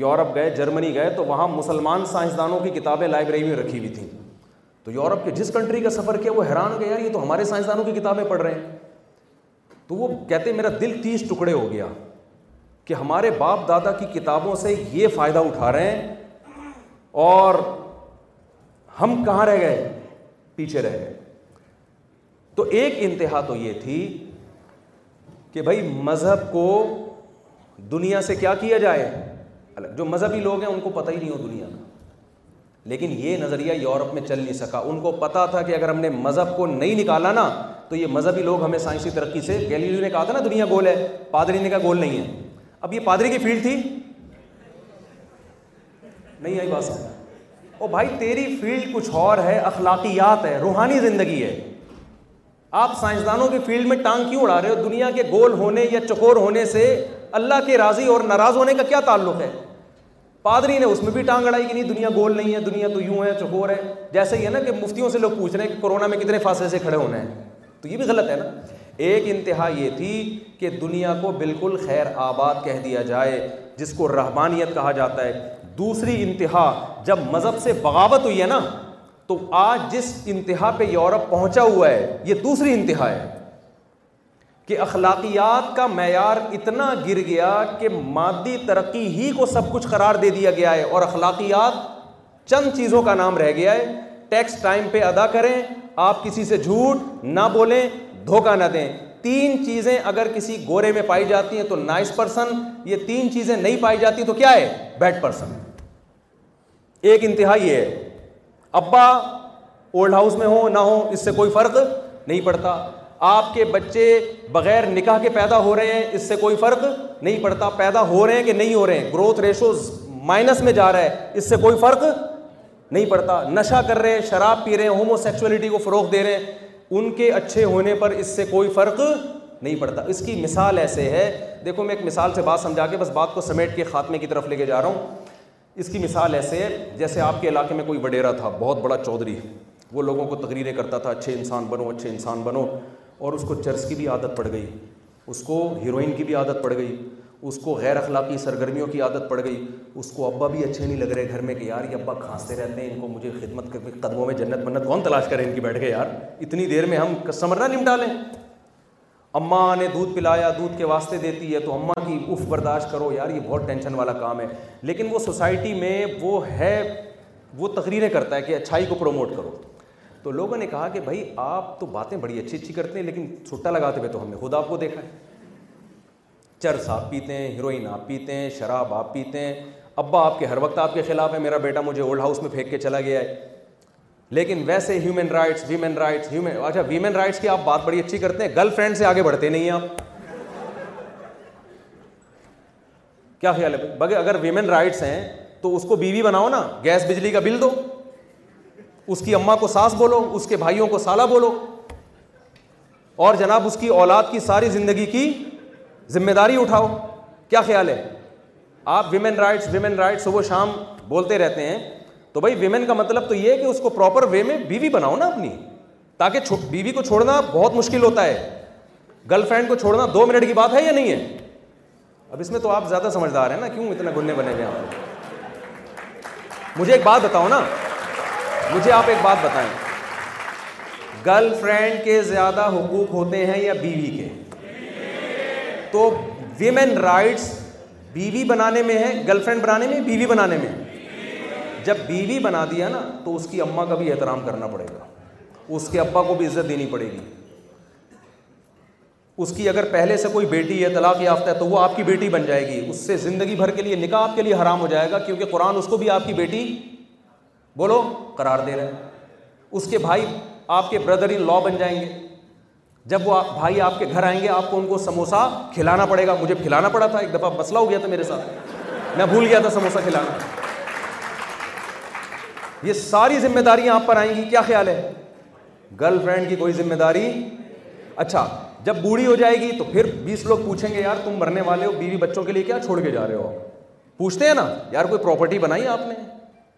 Speaker 4: یورپ گئے جرمنی گئے تو وہاں مسلمان سائنسدانوں کی کتابیں لائبریری میں رکھی ہوئی تھیں تو یورپ کے جس کنٹری کا سفر کیا وہ حیران گیا یار یہ تو ہمارے سائنسدانوں کی کتابیں پڑھ رہے ہیں تو وہ کہتے میرا دل تیس ٹکڑے ہو گیا کہ ہمارے باپ دادا کی کتابوں سے یہ فائدہ اٹھا رہے ہیں اور ہم کہاں رہ گئے پیچھے رہ گئے تو ایک انتہا تو یہ تھی کہ بھائی مذہب کو دنیا سے کیا کیا جائے الگ جو مذہبی لوگ ہیں ان کو پتہ ہی نہیں ہو دنیا کا لیکن یہ نظریہ یورپ میں چل نہیں سکا ان کو پتا تھا کہ اگر ہم نے مذہب کو نہیں نکالا نا تو یہ مذہبی لوگ ہمیں سائنسی ترقی سے گیلیلیو نے کہا تھا نا دنیا گول ہے پادری نے کہا گول نہیں ہے اب یہ پادری کی فیلڈ تھی نہیں آئی بات او بھائی تیری فیلڈ کچھ اور ہے اخلاقیات ہے روحانی زندگی ہے آپ سائنسدانوں کی فیلڈ میں ٹانگ کیوں اڑا رہے ہو دنیا کے گول ہونے یا چکور ہونے سے اللہ کے راضی اور ناراض ہونے کا کیا تعلق ہے پادری نے اس میں بھی ٹانگ اڑائی کہ نہیں دنیا گول نہیں ہے دنیا تو یوں ہے چکور ہے جیسے ہی ہے نا کہ مفتیوں سے لوگ پوچھ رہے ہیں کہ کورونا میں کتنے فاصلے سے کھڑے ہونے ہیں تو یہ بھی غلط ہے نا ایک انتہا یہ تھی کہ دنیا کو بالکل خیر آباد کہہ دیا جائے جس کو رحمانیت کہا جاتا ہے دوسری انتہا جب مذہب سے بغاوت ہوئی ہے نا تو آج جس انتہا پہ یورپ پہنچا ہوا ہے یہ دوسری انتہا ہے کہ اخلاقیات کا معیار اتنا گر گیا کہ مادی ترقی ہی کو سب کچھ قرار دے دیا گیا ہے اور اخلاقیات چند چیزوں کا نام رہ گیا ہے ٹیکس ٹائم پہ ادا کریں آپ کسی سے جھوٹ نہ بولیں دھوکہ نہ دیں تین چیزیں اگر کسی گورے میں پائی جاتی ہیں تو نائس پرسن یہ تین چیزیں نہیں پائی جاتی تو کیا ہے بیڈ پرسن ایک انتہائی ہے ابا اولڈ ہاؤس میں ہو نہ ہو اس سے کوئی فرق نہیں پڑتا آپ کے بچے بغیر نکاح کے پیدا ہو رہے ہیں اس سے کوئی فرق نہیں پڑتا پیدا ہو رہے ہیں کہ نہیں ہو رہے ہیں گروتھ ریشوز مائنس میں جا رہا ہے اس سے کوئی فرق نہیں پڑتا نشہ کر رہے ہیں شراب پی رہے ہیں ہومو سیکچولیٹی کو فروغ دے رہے ہیں ان کے اچھے ہونے پر اس سے کوئی فرق نہیں پڑتا اس کی مثال ایسے ہے دیکھو میں ایک مثال سے بات سمجھا کے بس بات کو سمیٹ کے خاتمے کی طرف لے کے جا رہا ہوں اس کی مثال ایسے ہے جیسے آپ کے علاقے میں کوئی وڈیرا تھا بہت بڑا چودھری وہ لوگوں کو تقریریں کرتا تھا اچھے انسان بنو اچھے انسان بنو اور اس کو چرس کی بھی عادت پڑ گئی اس کو ہیروئن کی بھی عادت پڑ گئی اس کو غیر اخلاقی سرگرمیوں کی عادت پڑ گئی اس کو ابا بھی اچھے نہیں لگ رہے گھر میں کہ یار یہ ابا کھانستے رہتے ہیں ان کو مجھے خدمت کر قدموں میں جنت منت کون تلاش کرے ان کی بیٹھ کے یار اتنی دیر میں ہم کس نہ نمٹا لیں اماں نے دودھ پلایا دودھ کے واسطے دیتی ہے تو اماں کی اف برداشت کرو یار یہ بہت ٹینشن والا کام ہے لیکن وہ سوسائٹی میں وہ ہے وہ تقریریں کرتا ہے کہ اچھائی کو پروموٹ کرو تو لوگوں نے کہا کہ بھائی آپ تو باتیں بڑی اچھی اچھی کرتے ہیں لیکن چھٹا لگاتے ہوئے تو ہم نے خود آپ کو دیکھا ہے چرس آپ پیتے ہیں ہیروئن آپ پیتے ہیں شراب آپ پیتے ہیں ابا آپ کے ہر وقت آپ کے خلاف ہے میرا بیٹا مجھے اولڈ ہاؤس میں پھینک کے چلا گیا ہے لیکن ویسے ہیومن رائٹس رائٹس رائٹس اچھا کی آپ بات بڑی اچھی کرتے ہیں گرل فرینڈ سے آگے بڑھتے نہیں آپ کیا خیال ہے بگے اگر ویمن رائٹس ہیں تو اس کو بیوی بناؤ نا گیس بجلی کا بل دو اس کی اما کو ساس بولو اس کے بھائیوں کو سالہ بولو اور جناب اس کی اولاد کی ساری زندگی کی ذمہ داری اٹھاؤ کیا خیال ہے آپ ویمن رائٹس ویمن رائٹس صبح شام بولتے رہتے ہیں تو بھائی ویمن کا مطلب تو یہ ہے کہ اس کو پراپر وے میں بیوی بناؤ نا اپنی تاکہ بیوی کو چھوڑنا بہت مشکل ہوتا ہے گرل فرینڈ کو چھوڑنا دو منٹ کی بات ہے یا نہیں ہے اب اس میں تو آپ زیادہ سمجھدار ہیں نا کیوں اتنا گننے بنے ہوئے مجھے ایک بات بتاؤ نا مجھے آپ ایک بات بتائیں گرل فرینڈ کے زیادہ حقوق ہوتے ہیں یا بیوی کے تو ویمن رائٹس بیوی بنانے میں ہے گرل فرینڈ بنانے میں بیوی بنانے میں جب بیوی بنا دیا نا تو اس کی اماں کا بھی احترام کرنا پڑے گا اس کے ابا کو بھی عزت دینی پڑے گی اس کی اگر پہلے سے کوئی بیٹی ہے طلاق یافتہ ہے تو وہ آپ کی بیٹی بن جائے گی اس سے زندگی بھر کے لیے نکاح آپ کے لیے حرام ہو جائے گا کیونکہ قرآن اس کو بھی آپ کی بیٹی بولو قرار دے رہے ہیں اس کے بھائی آپ کے بردر ان لا بن جائیں گے جب وہ بھائی آپ کے گھر آئیں گے آپ کو ان کو سموسا کھلانا پڑے گا مجھے کھلانا پڑا تھا ایک دفعہ مسئلہ ہو گیا تھا میرے ساتھ میں بھول گیا تھا سموسا کھلانا یہ ساری ذمہ داریاں آپ پر آئیں گی کیا خیال ہے گرل فرینڈ کی کوئی ذمہ داری اچھا جب بوڑھی ہو جائے گی تو پھر بیس لوگ پوچھیں گے یار تم مرنے والے ہو بیوی بچوں کے لیے کیا چھوڑ کے جا رہے ہو پوچھتے ہیں نا یار کوئی پراپرٹی بنائی آپ نے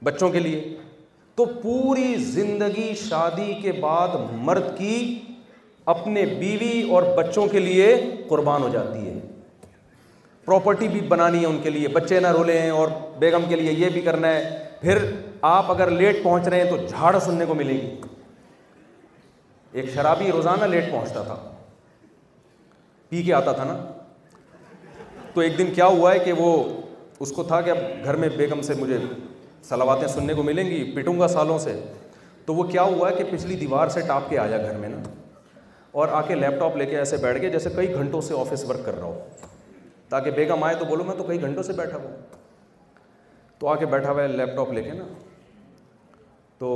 Speaker 4: بچوں کے لیے تو پوری زندگی شادی کے بعد مرد کی اپنے بیوی اور بچوں کے لیے قربان ہو جاتی ہے پراپرٹی بھی بنانی ہے ان کے لیے بچے نہ رولے ہیں اور بیگم کے لیے یہ بھی کرنا ہے پھر آپ اگر لیٹ پہنچ رہے ہیں تو جھاڑ سننے کو ملے گی ایک شرابی روزانہ لیٹ پہنچتا تھا پی کے آتا تھا نا تو ایک دن کیا ہوا ہے کہ وہ اس کو تھا کہ اب گھر میں بیگم سے مجھے سلاواتیں سننے کو ملیں گی پٹوں گا سالوں سے تو وہ کیا ہوا ہے کہ پچھلی دیوار سے ٹاپ کے آیا گھر میں نا اور آ کے لیپ ٹاپ لے کے ایسے بیٹھ گئے جیسے کئی گھنٹوں سے آفس ورک کر رہا ہوں تاکہ بیگم آئے تو بولو میں تو کئی گھنٹوں سے بیٹھا ہوں تو آ کے بیٹھا ہوا ہے لیپ ٹاپ لے کے نا تو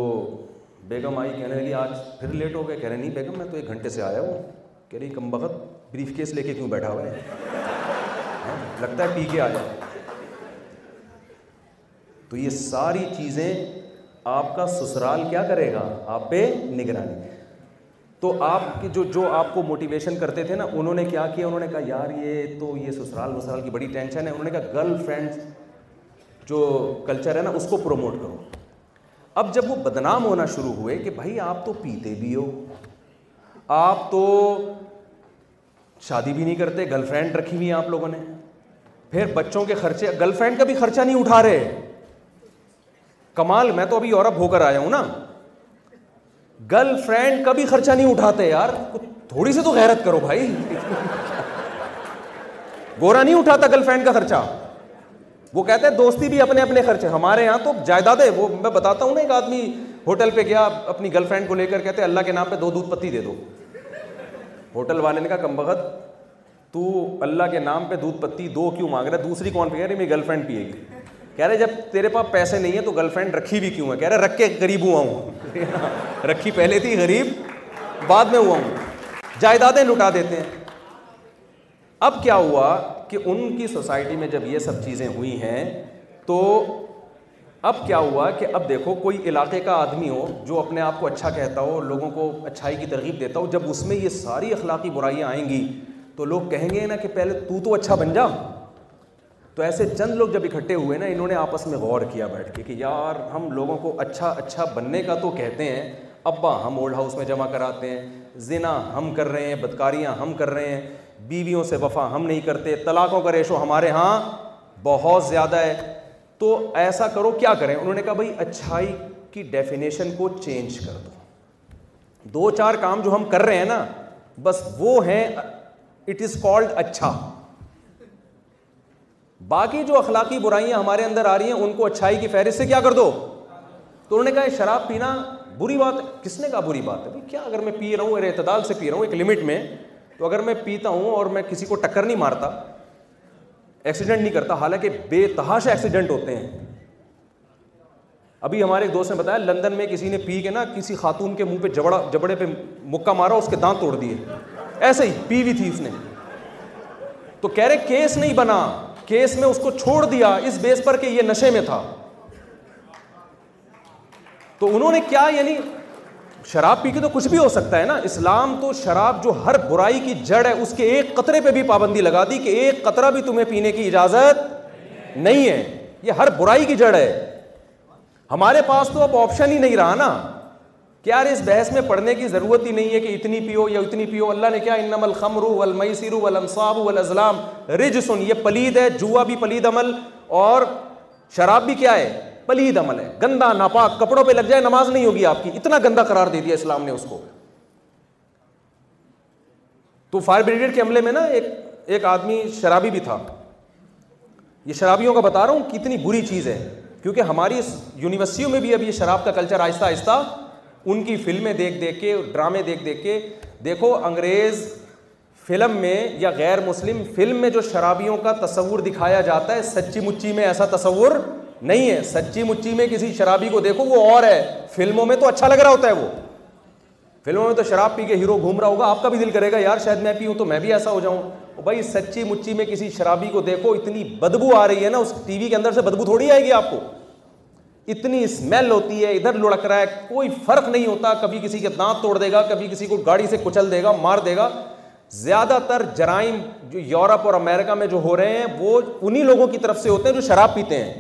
Speaker 4: بیگم آئی کہنے لگی آج پھر لیٹ ہو گئے کہہ رہے نہیں بیگم میں تو ایک گھنٹے سے آیا ہوں کہہ رہی کم بخت بریف کیس لے کے کیوں بیٹھا ہوا ہے ہاں، لگتا ہے پی کے آیا تو یہ ساری چیزیں آپ کا سسرال کیا کرے گا آپ پہ نگرانی میں تو آپ کی جو جو آپ کو موٹیویشن کرتے تھے نا انہوں نے کیا کیا انہوں نے کہا یار یہ تو یہ سسرال وسرال کی بڑی ٹینشن ہے انہوں نے کہا گرل فرینڈ جو کلچر ہے نا اس کو پروموٹ کرو اب جب وہ بدنام ہونا شروع ہوئے کہ بھائی آپ تو پیتے بھی ہو آپ تو شادی بھی نہیں کرتے گرل فرینڈ رکھی ہوئی ہیں آپ لوگوں نے پھر بچوں کے خرچے گرل فرینڈ کا بھی خرچہ نہیں اٹھا رہے کمال میں تو ابھی یورپ ہو کر آیا ہوں نا گرل فرینڈ کبھی خرچہ نہیں اٹھاتے یار تھوڑی سی تو غیرت کرو بھائی گورا نہیں اٹھاتا گرل فرینڈ کا خرچہ وہ کہتے ہیں دوستی بھی اپنے اپنے خرچے ہمارے یہاں تو جائیداد ہے وہ میں بتاتا ہوں نا ایک آدمی ہوٹل پہ گیا اپنی گرل فرینڈ کو لے کر کہتے اللہ کے نام پہ دو دودھ پتی دے دو ہوٹل والے نے کہا کم بخت تو اللہ کے نام پہ دودھ پتی دو کیوں مانگ رہا دوسری کون پہ میری گرل فرینڈ پیے گی کہہ رہے جب تیرے پاس پیسے نہیں ہیں تو گرل فرینڈ رکھی بھی کیوں ہے کہہ رہے رکھ کے غریب ہوا ہوں رکھی پہلے تھی غریب بعد میں ہوا ہوں جائیدادیں لٹا دیتے ہیں اب کیا ہوا کہ ان کی سوسائٹی میں جب یہ سب چیزیں ہوئی ہیں تو اب کیا ہوا کہ اب دیکھو کوئی علاقے کا آدمی ہو جو اپنے آپ کو اچھا کہتا ہو لوگوں کو اچھائی کی ترغیب دیتا ہو جب اس میں یہ ساری اخلاقی برائیاں آئیں گی تو لوگ کہیں گے نا کہ پہلے تو اچھا بن جا تو ایسے چند لوگ جب اکٹھے ہوئے نا انہوں نے آپس میں غور کیا بیٹھ کے کہ یار ہم لوگوں کو اچھا اچھا بننے کا تو کہتے ہیں ابا ہم اولڈ ہاؤس میں جمع کراتے ہیں زنا ہم کر رہے ہیں بدکاریاں ہم کر رہے ہیں بیویوں سے وفا ہم نہیں کرتے طلاقوں کا ریشو ہمارے ہاں بہت زیادہ ہے تو ایسا کرو کیا کریں انہوں نے کہا بھائی اچھائی کی ڈیفینیشن کو چینج کر دو دو چار کام جو ہم کر رہے ہیں نا بس وہ ہیں اٹ از کالڈ اچھا باقی جو اخلاقی برائیاں ہمارے اندر آ رہی ہیں ان کو اچھائی کی فہرست سے کیا کر دو تو انہوں نے کہا شراب پینا بری بات ہے کس نے کہا بری بات ہے کیا اگر میں پی رہا ہوں اعتدال سے پی رہا ہوں ایک لمٹ میں تو اگر میں پیتا ہوں اور میں کسی کو ٹکر نہیں مارتا ایکسیڈنٹ نہیں کرتا حالانکہ بے تحاش ایکسیڈنٹ ہوتے ہیں ابھی ہمارے ایک دوست نے بتایا لندن میں کسی نے پی کے نا کسی خاتون کے منہ پہ جبڑا جبڑے پہ مکہ مارا اس کے دانت توڑ دیے ایسے ہی پی ہوئی تھی اس نے تو کہہ رہے کیس نہیں بنا کیس میں اس کو چھوڑ دیا اس بیس پر کہ یہ نشے میں تھا تو انہوں نے کیا یعنی شراب پی کے تو کچھ بھی ہو سکتا ہے نا اسلام تو شراب جو ہر برائی کی جڑ ہے اس کے ایک قطرے پہ بھی پابندی لگا دی کہ ایک قطرہ بھی تمہیں پینے کی اجازت نہیں ہے یہ ہر برائی کی جڑ ہے ہمارے پاس تو اب آپشن ہی نہیں رہا نا اس بحث میں پڑھنے کی ضرورت ہی نہیں ہے کہ اتنی پیو یا اتنی پیو اللہ نے کیا انم الخمر والمیسر والانصاب والازلام رج سن یہ پلید ہے جوا بھی پلید عمل اور شراب بھی کیا ہے پلید عمل ہے گندا ناپاک کپڑوں پہ لگ جائے نماز نہیں ہوگی آپ کی اتنا گندا قرار دے دیا اسلام نے اس کو تو فائر بریگیڈ کے عملے میں نا ایک آدمی شرابی بھی تھا یہ شرابیوں کا بتا رہا ہوں کتنی بری چیز ہے کیونکہ ہماری یونیورسٹیوں میں بھی اب یہ شراب کا کلچر آہستہ آہستہ ان کی فلمیں دیکھ دیکھ کے ڈرامے دیکھ دیکھ کے دیکھو انگریز فلم میں یا غیر مسلم فلم میں جو شرابیوں کا تصور دکھایا جاتا ہے سچی مچی میں ایسا تصور نہیں ہے سچی مچی میں کسی شرابی کو دیکھو وہ اور ہے فلموں میں تو اچھا لگ رہا ہوتا ہے وہ فلموں میں تو شراب پی کے ہیرو گھوم رہا ہوگا آپ کا بھی دل کرے گا یار شاید میں پیوں تو میں بھی ایسا ہو جاؤں بھائی سچی مچی میں کسی شرابی کو دیکھو اتنی بدبو آ رہی ہے نا اس ٹی وی کے اندر سے بدبو تھوڑی آئے گی آپ کو اتنی اسمیل ہوتی ہے ادھر لڑک رہا ہے کوئی فرق نہیں ہوتا کبھی کسی کے دانت توڑ دے گا کبھی کسی کو گاڑی سے کچل دے گا مار دے گا زیادہ تر جرائم جو یورپ اور امیرکا میں جو ہو رہے ہیں وہ انہی لوگوں کی طرف سے ہوتے ہیں جو شراب پیتے ہیں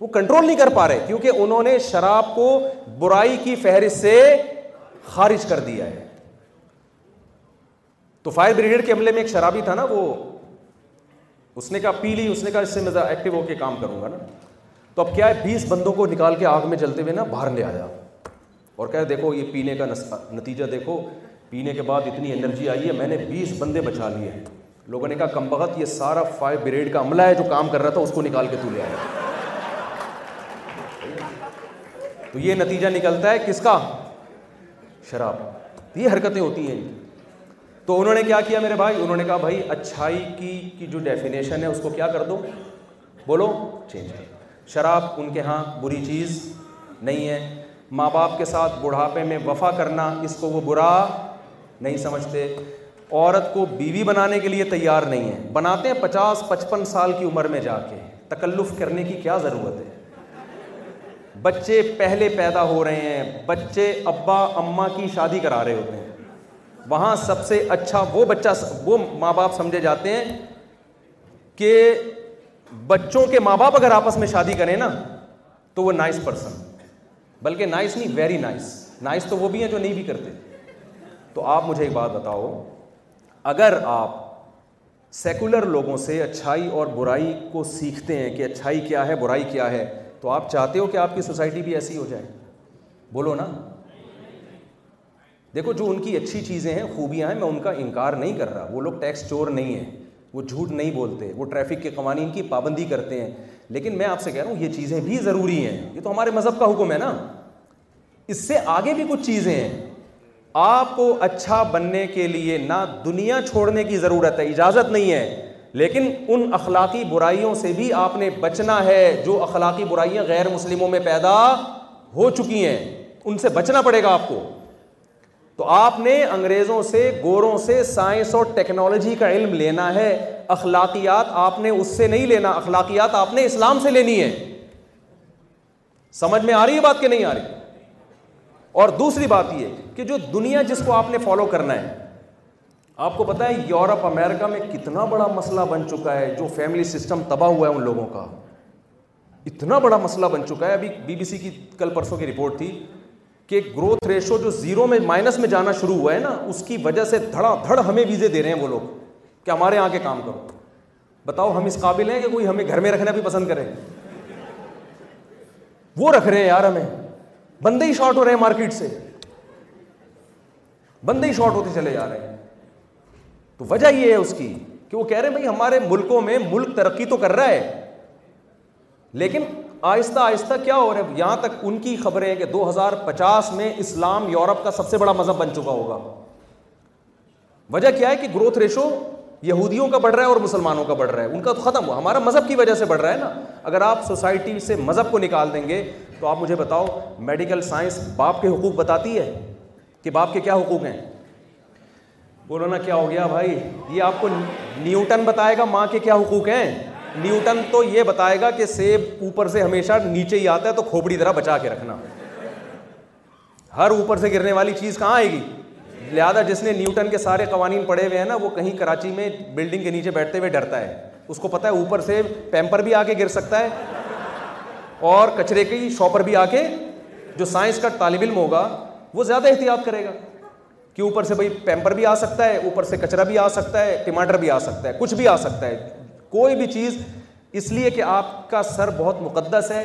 Speaker 4: وہ کنٹرول نہیں کر پا رہے کیونکہ انہوں نے شراب کو برائی کی فہرست سے خارج کر دیا ہے تو فائر بریگیڈ کے حملے میں ایک شرابی تھا نا وہ اس نے کہا پی لی اس نے کہا اس سے ایکٹیو ہو کے کام کروں گا نا تو اب کیا ہے بیس بندوں کو نکال کے آگ میں جلتے ہوئے نا باہر لے آیا اور کہہ دیکھو یہ پینے کا نتیجہ دیکھو پینے کے بعد اتنی انرجی آئی ہے میں نے بیس بندے بچا لیے ہیں لوگوں نے کہا کم بغت یہ سارا فائر بریڈ کا عملہ ہے جو کام کر رہا تھا اس کو نکال کے تو لے آیا تو یہ نتیجہ نکلتا ہے کس کا شراب یہ حرکتیں ہوتی ہیں تو انہوں نے کیا کیا میرے بھائی انہوں نے کہا بھائی اچھائی کی جو ڈیفینیشن ہے اس کو کیا کر دو بولو چینج دو شراب ان کے ہاں بری چیز نہیں ہے ماں باپ کے ساتھ بڑھاپے میں وفا کرنا اس کو وہ برا نہیں سمجھتے عورت کو بیوی بنانے کے لیے تیار نہیں ہے بناتے ہیں پچاس پچپن سال کی عمر میں جا کے تکلف کرنے کی کیا ضرورت ہے بچے پہلے پیدا ہو رہے ہیں بچے ابا اماں کی شادی کرا رہے ہوتے ہیں وہاں سب سے اچھا وہ بچہ وہ ماں باپ سمجھے جاتے ہیں کہ بچوں کے ماں باپ اگر آپس میں شادی کریں نا تو وہ نائس پرسن بلکہ نائس نہیں ویری نائس نائس تو وہ بھی ہیں جو نہیں بھی کرتے تو آپ مجھے ایک بات بتاؤ اگر آپ سیکولر لوگوں سے اچھائی اور برائی کو سیکھتے ہیں کہ اچھائی کیا ہے برائی کیا ہے تو آپ چاہتے ہو کہ آپ کی سوسائٹی بھی ایسی ہو جائے بولو نا دیکھو جو ان کی اچھی چیزیں ہیں خوبیاں ہیں میں ان کا انکار نہیں کر رہا وہ لوگ ٹیکس چور نہیں ہیں وہ جھوٹ نہیں بولتے وہ ٹریفک کے قوانین کی پابندی کرتے ہیں لیکن میں آپ سے کہہ رہا ہوں یہ چیزیں بھی ضروری ہیں یہ تو ہمارے مذہب کا حکم ہے نا اس سے آگے بھی کچھ چیزیں ہیں آپ کو اچھا بننے کے لیے نہ دنیا چھوڑنے کی ضرورت ہے اجازت نہیں ہے لیکن ان اخلاقی برائیوں سے بھی آپ نے بچنا ہے جو اخلاقی برائیاں غیر مسلموں میں پیدا ہو چکی ہیں ان سے بچنا پڑے گا آپ کو تو آپ نے انگریزوں سے گوروں سے سائنس اور ٹیکنالوجی کا علم لینا ہے اخلاقیات آپ نے اس سے نہیں لینا اخلاقیات آپ نے اسلام سے لینی ہے سمجھ میں آ رہی ہے بات کہ نہیں آ رہی اور دوسری بات یہ کہ جو دنیا جس کو آپ نے فالو کرنا ہے آپ کو پتا ہے یورپ امیرکا میں کتنا بڑا مسئلہ بن چکا ہے جو فیملی سسٹم تباہ ہوا ہے ان لوگوں کا اتنا بڑا مسئلہ بن چکا ہے ابھی بی بی سی کی کل پرسوں کی رپورٹ تھی کہ گروتھ ریشو جو زیرو میں مائنس میں جانا شروع ہوا ہے نا اس کی وجہ سے دھڑا دھڑ ہمیں ویزے دے رہے ہیں وہ لوگ کہ ہمارے آ کے کام کرو بتاؤ ہم اس قابل ہیں کہ کوئی ہمیں گھر میں رکھنا بھی پسند کرے وہ رکھ رہے ہیں یار ہمیں بندے ہی شارٹ ہو رہے ہیں مارکیٹ سے بندے ہی شارٹ ہوتے چلے جا رہے ہیں تو وجہ یہ ہے اس کی کہ وہ کہہ رہے ہیں بھائی ہمارے ملکوں میں ملک ترقی تو کر رہا ہے لیکن آہستہ آہستہ کیا ہو رہا ہے یہاں تک ان کی خبریں ہیں کہ دو ہزار پچاس میں اسلام یورپ کا سب سے بڑا مذہب بن چکا ہوگا وجہ کیا ہے کہ گروتھ ریشو یہودیوں کا بڑھ رہا ہے اور مسلمانوں کا بڑھ رہا ہے ان کا تو ختم ہوا ہمارا مذہب کی وجہ سے بڑھ رہا ہے نا اگر آپ سوسائٹی سے مذہب کو نکال دیں گے تو آپ مجھے بتاؤ میڈیکل سائنس باپ کے حقوق بتاتی ہے کہ باپ کے کیا حقوق ہیں بولو نا کیا ہو گیا بھائی یہ آپ کو نیوٹن بتائے گا ماں کے کیا حقوق ہیں نیوٹن تو یہ بتائے گا کہ سیب اوپر سے ہمیشہ نیچے ہی آتا ہے تو کھوپڑی طرح بچا کے رکھنا ہر اوپر سے گرنے والی چیز کہاں آئے گی لہٰذا جس نے نیوٹن کے سارے قوانین پڑھے ہوئے ہیں نا وہ کہیں کراچی میں بلڈنگ کے نیچے بیٹھتے ہوئے ڈرتا ہے اس کو پتا ہے اوپر سے پیمپر بھی آ کے گر سکتا ہے اور کچرے کی شاپر بھی آ کے جو سائنس کا طالب علم ہوگا وہ زیادہ احتیاط کرے گا کہ اوپر سے بھائی پیمپر بھی آ سکتا ہے اوپر سے کچرا بھی آ سکتا ہے ٹماٹر بھی آ سکتا ہے کچھ بھی آ سکتا ہے کوئی بھی چیز اس لیے کہ آپ کا سر بہت مقدس ہے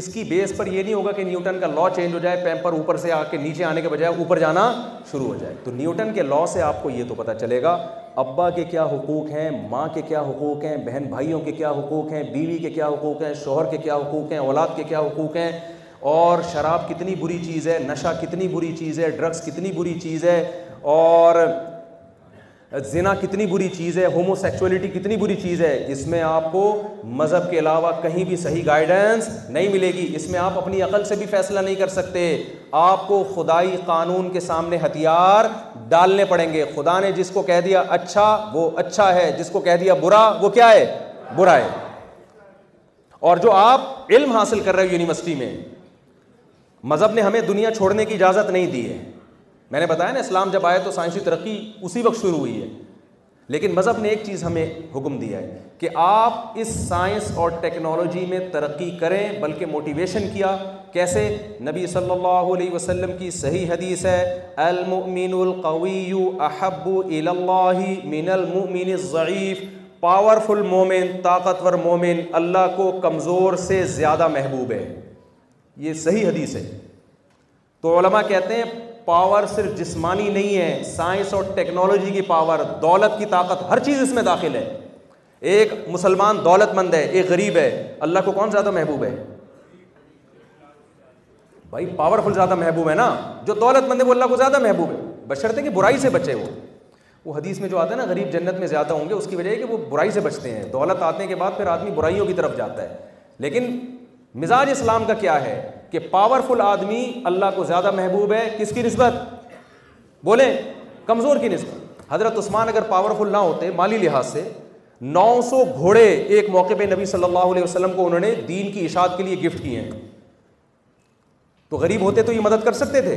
Speaker 4: اس کی بیس پر یہ نہیں ہوگا کہ نیوٹن کا لا چینج ہو جائے پیمپر اوپر سے آ کے نیچے آنے کے بجائے اوپر جانا شروع ہو جائے تو نیوٹن کے لا سے آپ کو یہ تو پتا چلے گا ابا کے کیا حقوق ہیں ماں کے کیا حقوق ہیں بہن بھائیوں کے کیا حقوق ہیں بیوی کے کیا حقوق ہیں شوہر کے کیا حقوق ہیں اولاد کے کیا حقوق ہیں اور شراب کتنی بری چیز ہے نشہ کتنی بری چیز ہے ڈرگس کتنی بری چیز ہے اور زنا کتنی بری چیز ہے ہومو سیکچولیٹی کتنی بری چیز ہے اس میں آپ کو مذہب کے علاوہ کہیں بھی صحیح گائیڈنس نہیں ملے گی اس میں آپ اپنی عقل سے بھی فیصلہ نہیں کر سکتے آپ کو خدائی قانون کے سامنے ہتھیار ڈالنے پڑیں گے خدا نے جس کو کہہ دیا اچھا وہ اچھا ہے جس کو کہہ دیا برا وہ کیا ہے برا ہے اور جو آپ علم حاصل کر رہے ہو یونیورسٹی میں مذہب نے ہمیں دنیا چھوڑنے کی اجازت نہیں دی ہے میں نے بتایا نا اسلام جب آیا تو سائنسی ترقی اسی وقت شروع ہوئی ہے لیکن مذہب نے ایک چیز ہمیں حکم دیا ہے کہ آپ اس سائنس اور ٹیکنالوجی میں ترقی کریں بلکہ موٹیویشن کیا کیسے نبی صلی اللہ علیہ وسلم کی صحیح حدیث ہے المؤمن القوی احب اللہ من المؤمن ضعیف پاورفل مومن طاقتور مومن اللہ کو کمزور سے زیادہ محبوب ہے یہ صحیح حدیث ہے تو علماء کہتے ہیں پاور صرف جسمانی نہیں ہے سائنس اور ٹیکنالوجی کی پاور دولت کی طاقت ہر چیز اس میں داخل ہے ایک مسلمان دولت مند ہے ایک غریب ہے اللہ کو کون زیادہ محبوب ہے بھائی پاورفل زیادہ محبوب ہے نا جو دولت مند ہے وہ اللہ کو زیادہ محبوب ہے بشرتے کہ برائی سے بچے وہ وہ حدیث میں جو آتا ہے نا غریب جنت میں زیادہ ہوں گے اس کی وجہ ہے کہ وہ برائی سے بچتے ہیں دولت آنے کے بعد پھر آدمی برائیوں کی طرف جاتا ہے لیکن مزاج اسلام کا کیا ہے کہ پاورفل آدمی اللہ کو زیادہ محبوب ہے کس کی نسبت بولیں کمزور کی نسبت حضرت عثمان اگر پاورفل نہ ہوتے مالی لحاظ سے نو سو گھوڑے ایک موقع پہ نبی صلی اللہ علیہ وسلم کو انہوں نے دین کی اشاعت کے لیے گفٹ کیے ہیں تو غریب ہوتے تو یہ مدد کر سکتے تھے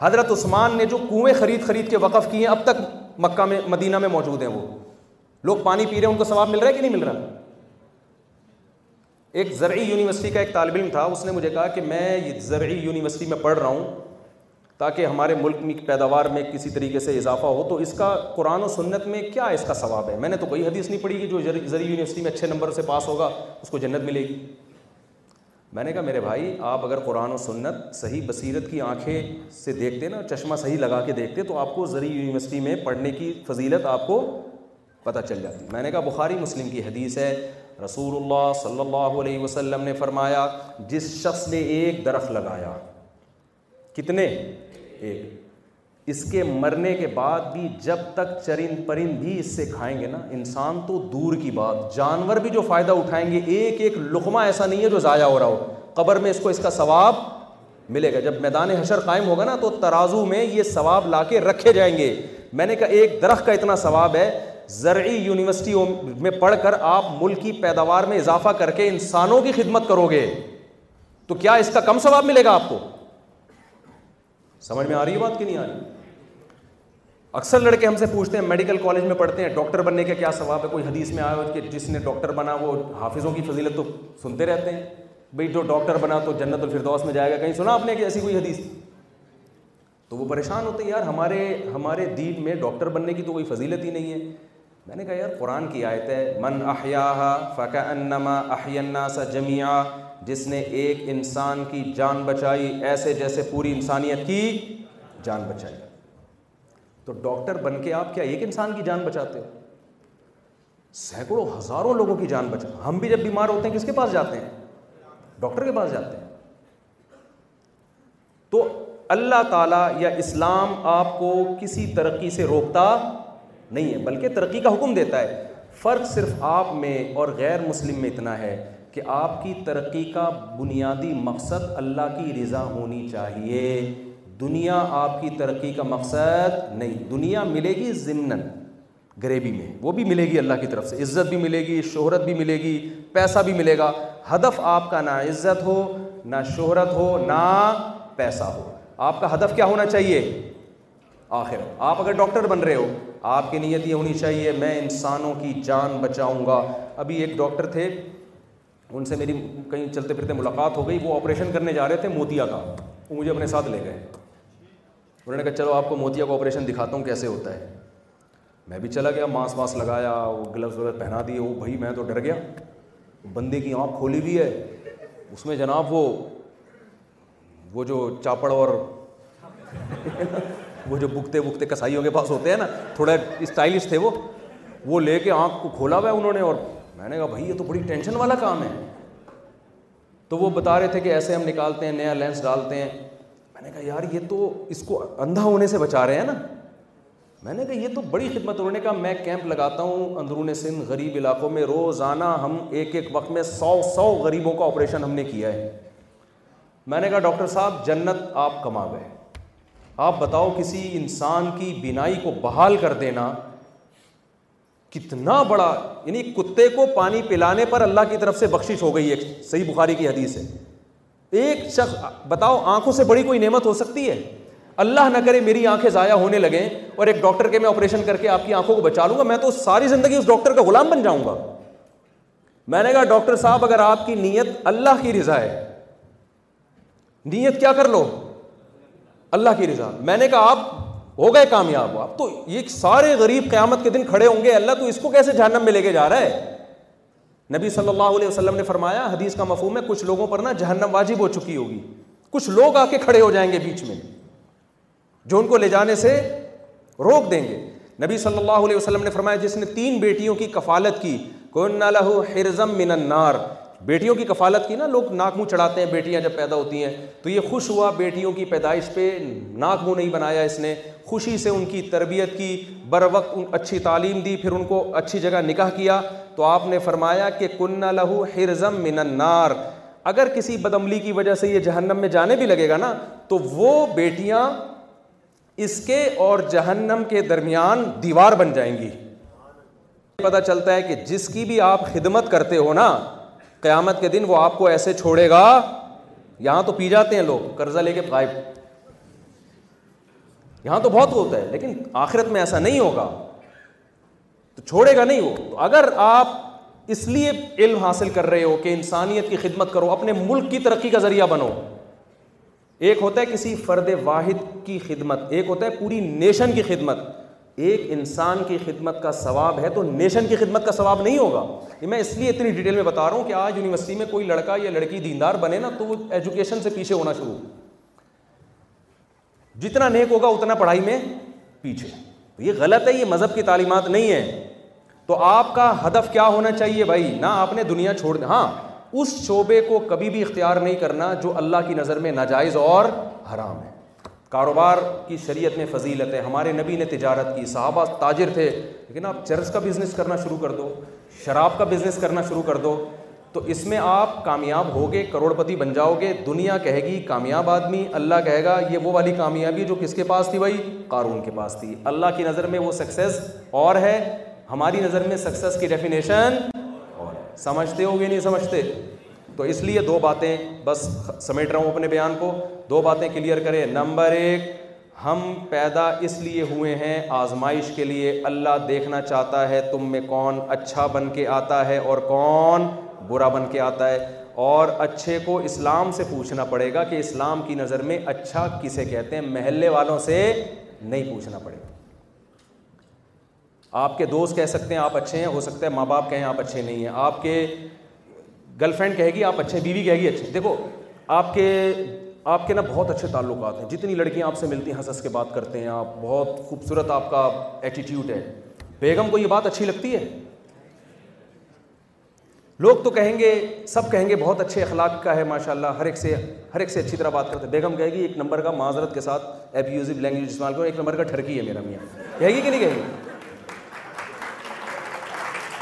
Speaker 4: حضرت عثمان نے جو کنویں خرید خرید کے وقف کیے ہیں اب تک مکہ میں مدینہ میں موجود ہیں وہ لوگ پانی پی رہے ہیں ان کو ثواب مل رہا ہے کہ نہیں مل رہا ایک زرعی یونیورسٹی کا ایک طالب علم تھا اس نے مجھے کہا کہ میں زرعی یونیورسٹی میں پڑھ رہا ہوں تاکہ ہمارے ملک میں پیداوار میں کسی طریقے سے اضافہ ہو تو اس کا قرآن و سنت میں کیا اس کا ثواب ہے میں نے تو کوئی حدیث نہیں پڑھی کہ جو زرعی یونیورسٹی میں اچھے نمبر سے پاس ہوگا اس کو جنت ملے گی میں نے کہا میرے بھائی آپ اگر قرآن و سنت صحیح بصیرت کی آنکھیں سے دیکھتے نا چشمہ صحیح لگا کے دیکھتے تو آپ کو زرعی یونیورسٹی میں پڑھنے کی فضیلت آپ کو پتہ چل جاتی میں نے کہا بخاری مسلم کی حدیث ہے رسول اللہ صلی اللہ علیہ وسلم نے فرمایا جس شخص نے ایک درخت لگایا کتنے ایک اس کے مرنے کے بعد بھی جب تک چرند پرند بھی اس سے کھائیں گے نا انسان تو دور کی بات جانور بھی جو فائدہ اٹھائیں گے ایک ایک لقمہ ایسا نہیں ہے جو ضائع ہو رہا ہو قبر میں اس کو اس کا ثواب ملے گا جب میدان حشر قائم ہوگا نا تو ترازو میں یہ ثواب لا کے رکھے جائیں گے میں نے کہا ایک درخت کا اتنا ثواب ہے زرعی یونیورسٹیوں میں پڑھ کر آپ ملک کی پیداوار میں اضافہ کر کے انسانوں کی خدمت کرو گے تو کیا اس کا کم ثواب ملے گا آپ کو سمجھ میں آ رہی ہے بات کہ نہیں آ رہی اکثر لڑکے ہم سے پوچھتے ہیں میڈیکل کالج میں پڑھتے ہیں ڈاکٹر بننے کا کیا ثواب ہے کوئی حدیث میں آیا ہو کہ جس نے ڈاکٹر بنا وہ حافظوں کی فضیلت تو سنتے رہتے ہیں بھائی جو ڈاکٹر بنا تو جنت الفردوس میں جائے گا کہیں سنا آپ نے کہ ایسی کوئی حدیث تو وہ پریشان ہوتے ہیں یار ہمارے ہمارے دین میں ڈاکٹر بننے کی تو کوئی فضیلت ہی نہیں ہے میں نے کہا یار قرآن کی آیت ہے من احیا انما جمیا جس نے ایک انسان کی جان بچائی ایسے جیسے پوری انسانیت کی جان بچائی تو ڈاکٹر بن کے آپ کیا ایک انسان کی جان بچاتے ہو سینکڑوں ہزاروں لوگوں کی جان بچا ہم بھی جب بیمار ہوتے ہیں کس کے پاس جاتے ہیں ڈاکٹر کے پاس جاتے ہیں تو اللہ تعالیٰ یا اسلام آپ کو کسی ترقی سے روکتا نہیں ہے بلکہ ترقی کا حکم دیتا ہے فرق صرف آپ میں اور غیر مسلم میں اتنا ہے کہ آپ کی ترقی کا بنیادی مقصد اللہ کی رضا ہونی چاہیے دنیا آپ کی ترقی کا مقصد نہیں دنیا ملے گی ضمن غریبی میں وہ بھی ملے گی اللہ کی طرف سے عزت بھی ملے گی شہرت بھی ملے گی پیسہ بھی ملے گا ہدف آپ کا نہ عزت ہو نہ شہرت ہو نہ پیسہ ہو آپ کا ہدف کیا ہونا چاہیے آخر آپ اگر ڈاکٹر بن رہے ہو آپ کی نیت یہ ہونی چاہیے میں انسانوں کی جان بچاؤں گا ابھی ایک ڈاکٹر تھے ان سے میری کہیں چلتے پھرتے ملاقات ہو گئی وہ آپریشن کرنے جا رہے تھے موتیا کا وہ مجھے اپنے ساتھ لے گئے انہوں نے کہا چلو آپ کو موتیا کا آپریشن دکھاتا ہوں کیسے ہوتا ہے میں بھی چلا گیا ماسک واسک لگایا وہ گلوز وغیرہ پہنا دیے وہ بھائی میں تو ڈر گیا بندے کی آنکھ کھولی ہوئی ہے اس میں جناب وہ وہ جو چاپڑ اور وہ جو بکتے بکتے کسائیوں کے پاس ہوتے ہیں نا تھوڑے اسٹائلش تھے وہ وہ لے کے آنکھ کو کھولا ہوا ہے انہوں نے اور میں نے کہا بھائی یہ تو بڑی ٹینشن والا کام ہے تو وہ بتا رہے تھے کہ ایسے ہم نکالتے ہیں نیا لینس ڈالتے ہیں میں نے کہا یار یہ تو اس کو اندھا ہونے سے بچا رہے ہیں نا میں نے کہا یہ تو بڑی خدمت انہوں نے کہا میں کیمپ لگاتا ہوں اندرون سندھ غریب علاقوں میں روزانہ ہم ایک ایک وقت میں سو سو غریبوں کا آپریشن ہم نے کیا ہے میں نے کہا ڈاکٹر صاحب جنت آپ کما گئے آپ بتاؤ کسی انسان کی بینائی کو بحال کر دینا کتنا بڑا یعنی کتے کو پانی پلانے پر اللہ کی طرف سے بخشش ہو گئی ہے صحیح بخاری کی حدیث ہے ایک شخص بتاؤ آنکھوں سے بڑی کوئی نعمت ہو سکتی ہے اللہ نہ کرے میری آنکھیں ضائع ہونے لگیں اور ایک ڈاکٹر کے میں آپریشن کر کے آپ کی آنکھوں کو بچا لوں گا میں تو ساری زندگی اس ڈاکٹر کا غلام بن جاؤں گا میں نے کہا ڈاکٹر صاحب اگر آپ کی نیت اللہ کی رضا ہے نیت کیا کر لو اللہ کی رضا میں نے کہا آپ ہو گئے کامیاب ہو تو یہ سارے غریب قیامت کے دن کھڑے ہوں گے اللہ تو اس کو کیسے جہنم میں لے کے جا رہا ہے نبی صلی اللہ علیہ وسلم نے فرمایا حدیث کا مفہوم ہے کچھ لوگوں پر نا جہنم واجب ہو چکی ہوگی کچھ لوگ آ کے کھڑے ہو جائیں گے بیچ میں جو ان کو لے جانے سے روک دیں گے نبی صلی اللہ علیہ وسلم نے فرمایا جس نے تین بیٹیوں کی کفالت کی کون لہو من النار بیٹیوں کی کفالت کی نا لوگ ناک منہ چڑھاتے ہیں بیٹیاں جب پیدا ہوتی ہیں تو یہ خوش ہوا بیٹیوں کی پیدائش پہ ناک منہ نہیں بنایا اس نے خوشی سے ان کی تربیت کی بر وقت اچھی تعلیم دی پھر ان کو اچھی جگہ نکاح کیا تو آپ نے فرمایا کہ کنہ لہو ہرزم منار اگر کسی بدعملی کی وجہ سے یہ جہنم میں جانے بھی لگے گا نا تو وہ بیٹیاں اس کے اور جہنم کے درمیان دیوار بن جائیں گی پتہ پتا چلتا ہے کہ جس کی بھی آپ خدمت کرتے ہو نا قیامت کے دن وہ آپ کو ایسے چھوڑے گا یہاں تو پی جاتے ہیں لوگ قرضہ لے کے غائب یہاں تو بہت ہوتا ہے لیکن آخرت میں ایسا نہیں ہوگا تو چھوڑے گا نہیں وہ تو اگر آپ اس لیے علم حاصل کر رہے ہو کہ انسانیت کی خدمت کرو اپنے ملک کی ترقی کا ذریعہ بنو ایک ہوتا ہے کسی فرد واحد کی خدمت ایک ہوتا ہے پوری نیشن کی خدمت ایک انسان کی خدمت کا ثواب ہے تو نیشن کی خدمت کا ثواب نہیں ہوگا یہ میں اس لیے اتنی ڈیٹیل میں بتا رہا ہوں کہ آج یونیورسٹی میں کوئی لڑکا یا لڑکی دیندار بنے نا تو وہ ایجوکیشن سے پیچھے ہونا شروع جتنا نیک ہوگا اتنا پڑھائی میں پیچھے یہ غلط ہے یہ مذہب کی تعلیمات نہیں ہے تو آپ کا ہدف کیا ہونا چاہیے بھائی نہ آپ نے دنیا چھوڑ ہاں اس شعبے کو کبھی بھی اختیار نہیں کرنا جو اللہ کی نظر میں ناجائز اور حرام ہے کاروبار کی شریعت میں فضیلت ہے ہمارے نبی نے تجارت کی صحابہ تاجر تھے لیکن آپ چرس کا بزنس کرنا شروع کر دو شراب کا بزنس کرنا شروع کر دو تو اس میں آپ کامیاب ہوگے کروڑ پتی بن جاؤ گے دنیا کہے گی کامیاب آدمی اللہ کہے گا یہ وہ والی کامیابی جو کس کے پاس تھی بھائی قارون کے پاس تھی اللہ کی نظر میں وہ سکسیز اور ہے ہماری نظر میں سکسیز کی ڈیفینیشن اور سمجھتے ہو گے نہیں سمجھتے تو اس لیے دو باتیں بس سمیٹ رہا ہوں اپنے بیان کو دو باتیں کلیئر کریں آزمائش کے لیے اللہ دیکھنا چاہتا ہے تم میں کون اچھا بن کے آتا ہے اور کون برا بن کے آتا ہے اور اچھے کو اسلام سے پوچھنا پڑے گا کہ اسلام کی نظر میں اچھا کسے کہتے ہیں محلے والوں سے نہیں پوچھنا پڑے گا آپ کے دوست کہہ سکتے ہیں آپ اچھے ہیں ہو سکتا ہے ماں باپ کہیں آپ اچھے نہیں ہیں آپ کے گرل فرینڈ کہے گی آپ اچھے بیوی کہے گی اچھے دیکھو آپ کے آپ کے نا بہت اچھے تعلقات ہیں جتنی لڑکیاں آپ سے ملتی ہیں ہنس کے بات کرتے ہیں آپ بہت خوبصورت آپ کا ایٹیٹیوڈ ہے بیگم کو یہ بات اچھی لگتی ہے لوگ تو کہیں گے سب کہیں گے بہت اچھے اخلاق کا ہے ماشاء اللہ ہر ایک سے ہر ایک سے اچھی طرح بات کرتے ہیں بیگم کہے گی ایک نمبر کا معذرت کے ساتھ ایبیوزو لینگویج استعمال کروں ایک نمبر کا ٹھرکی ہے میرا میاں کہے گی کہ نہیں کہے گی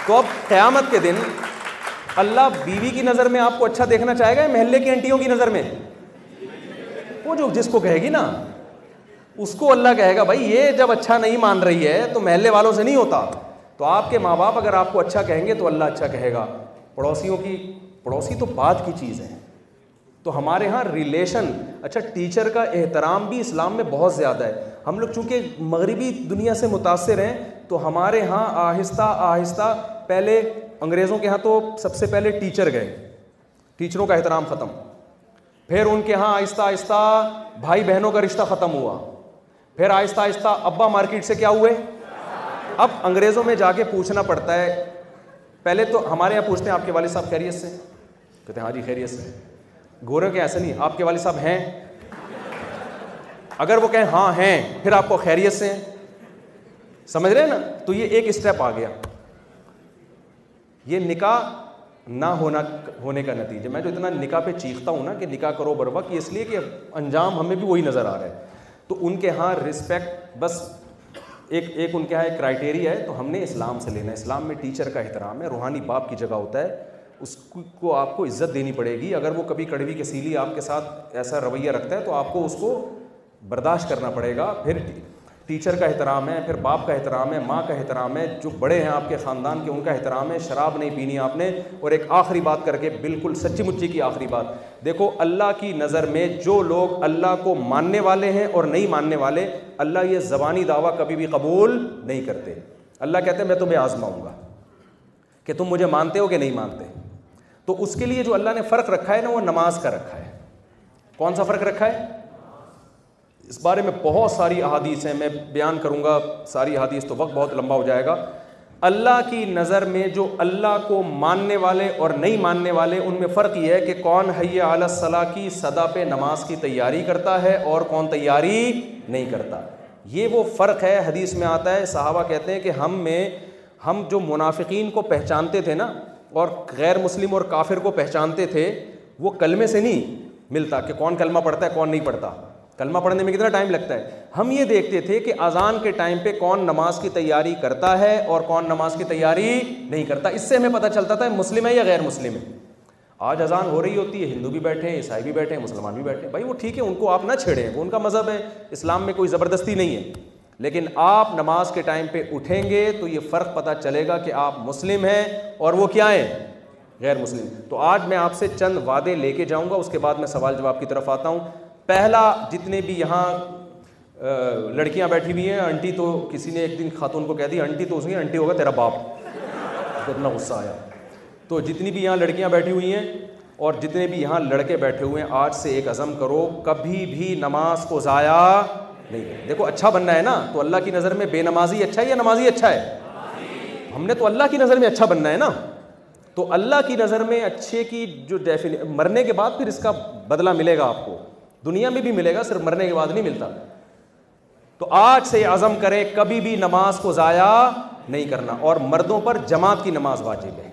Speaker 4: تو اب قیامت کے دن اللہ بیوی کی نظر میں آپ کو اچھا دیکھنا چاہے گا محلے کی انٹیوں کی نظر میں وہ جو جس کو کہے گی نا اس کو اللہ کہے گا بھائی یہ جب اچھا نہیں مان رہی ہے تو محلے والوں سے نہیں ہوتا تو آپ کے ماں باپ اگر آپ کو اچھا کہیں گے تو اللہ اچھا کہے گا پڑوسیوں کی پڑوسی تو بات کی چیز ہے تو ہمارے ہاں ریلیشن اچھا ٹیچر کا احترام بھی اسلام میں بہت زیادہ ہے ہم لوگ چونکہ مغربی دنیا سے متاثر ہیں تو ہمارے ہاں آہستہ آہستہ پہلے انگریزوں کے ہاں تو سب سے پہلے ٹیچر گئے ٹیچروں کا احترام ختم پھر ان کے ہاں آہستہ آہستہ بھائی بہنوں کا رشتہ ختم ہوا پھر آہستہ آہستہ ابا مارکیٹ سے کیا ہوئے اب انگریزوں میں جا کے پوچھنا پڑتا ہے پہلے تو ہمارے یہاں پوچھتے ہیں آپ کے والد صاحب خیریت سے کہتے ہیں ہاں جی خیریت سے گورے کے ایسے نہیں آپ کے والد صاحب ہیں اگر وہ کہیں ہاں ہیں پھر آپ کو خیریت سے ہیں سمجھ رہے ہیں نا تو یہ ایک اسٹیپ آ گیا یہ نکاح نہ ہونا ہونے کا نتیجہ میں جو اتنا نکاح پہ چیختا ہوں نا کہ نکاح کرو بر وقت اس لیے کہ انجام ہمیں بھی وہی نظر آ رہا ہے تو ان کے ہاں رسپیکٹ بس ایک ایک ان کے ہاں ایک کرائٹیریا ہے تو ہم نے اسلام سے لینا ہے اسلام میں ٹیچر کا احترام ہے روحانی باپ کی جگہ ہوتا ہے اس کو آپ کو عزت دینی پڑے گی اگر وہ کبھی کڑوی کے سیلی آپ کے ساتھ ایسا رویہ رکھتا ہے تو آپ کو اس کو برداشت کرنا پڑے گا پھر ٹیچر کا احترام ہے پھر باپ کا احترام ہے ماں کا احترام ہے جو بڑے ہیں آپ کے خاندان کے ان کا احترام ہے شراب نہیں پینی آپ نے اور ایک آخری بات کر کے بالکل سچی مچی کی آخری بات دیکھو اللہ کی نظر میں جو لوگ اللہ کو ماننے والے ہیں اور نہیں ماننے والے اللہ یہ زبانی دعویٰ کبھی بھی قبول نہیں کرتے اللہ کہتے ہیں میں تمہیں آزماؤں گا کہ تم مجھے مانتے ہو کہ نہیں مانتے تو اس کے لیے جو اللہ نے فرق رکھا ہے نا وہ نماز کا رکھا ہے کون سا فرق رکھا ہے اس بارے میں بہت ساری احادیث ہیں میں بیان کروں گا ساری احادیث تو وقت بہت لمبا ہو جائے گا اللہ کی نظر میں جو اللہ کو ماننے والے اور نہیں ماننے والے ان میں فرق یہ ہے کہ کون حیا علیہ صلاح کی صدا پہ نماز کی تیاری کرتا ہے اور کون تیاری نہیں کرتا یہ وہ فرق ہے حدیث میں آتا ہے صحابہ کہتے ہیں کہ ہم میں ہم جو منافقین کو پہچانتے تھے نا اور غیر مسلم اور کافر کو پہچانتے تھے وہ کلمے سے نہیں ملتا کہ کون کلمہ پڑھتا ہے کون نہیں پڑھتا کلمہ پڑھنے میں کتنا ٹائم لگتا ہے ہم یہ دیکھتے تھے کہ اذان کے ٹائم پہ کون نماز کی تیاری کرتا ہے اور کون نماز کی تیاری نہیں کرتا اس سے ہمیں پتہ چلتا تھا مسلم ہے یا غیر مسلم ہے آج اذان ہو رہی ہوتی ہے ہندو بھی بیٹھے ہیں عیسائی بھی بیٹھے ہیں مسلمان بھی بیٹھے ہیں بھائی وہ ٹھیک ہے ان کو آپ نہ چھیڑیں ان کا مذہب ہے اسلام میں کوئی زبردستی نہیں ہے لیکن آپ نماز کے ٹائم پہ اٹھیں گے تو یہ فرق پتہ چلے گا کہ آپ مسلم ہیں اور وہ کیا ہیں غیر مسلم تو آج میں آپ سے چند وعدے لے کے جاؤں گا اس کے بعد میں سوال جواب کی طرف آتا ہوں پہلا جتنے بھی یہاں لڑکیاں بیٹھی ہوئی ہیں انٹی تو کسی نے ایک دن خاتون کو کہہ دی انٹی تو اس نے انٹی ہوگا تیرا باپ اتنا غصہ آیا تو جتنی بھی یہاں لڑکیاں بیٹھی ہوئی ہیں اور جتنے بھی یہاں لڑکے بیٹھے ہوئے ہیں آج سے ایک عزم کرو کبھی بھی نماز کو ضائع نہیں ہے دیکھو اچھا بننا ہے نا تو اللہ کی نظر میں بے نمازی اچھا ہے یا نمازی اچھا ہے ہم نے تو اللہ کی نظر میں اچھا بننا ہے نا تو اللہ کی نظر میں اچھے کی جو ڈیفین مرنے کے بعد پھر اس کا بدلہ ملے گا آپ کو دنیا میں بھی ملے گا صرف مرنے کے بعد نہیں ملتا تو آج سے عزم کرے کبھی بھی نماز کو ضائع نہیں کرنا اور مردوں پر جماعت کی نماز واجب ہے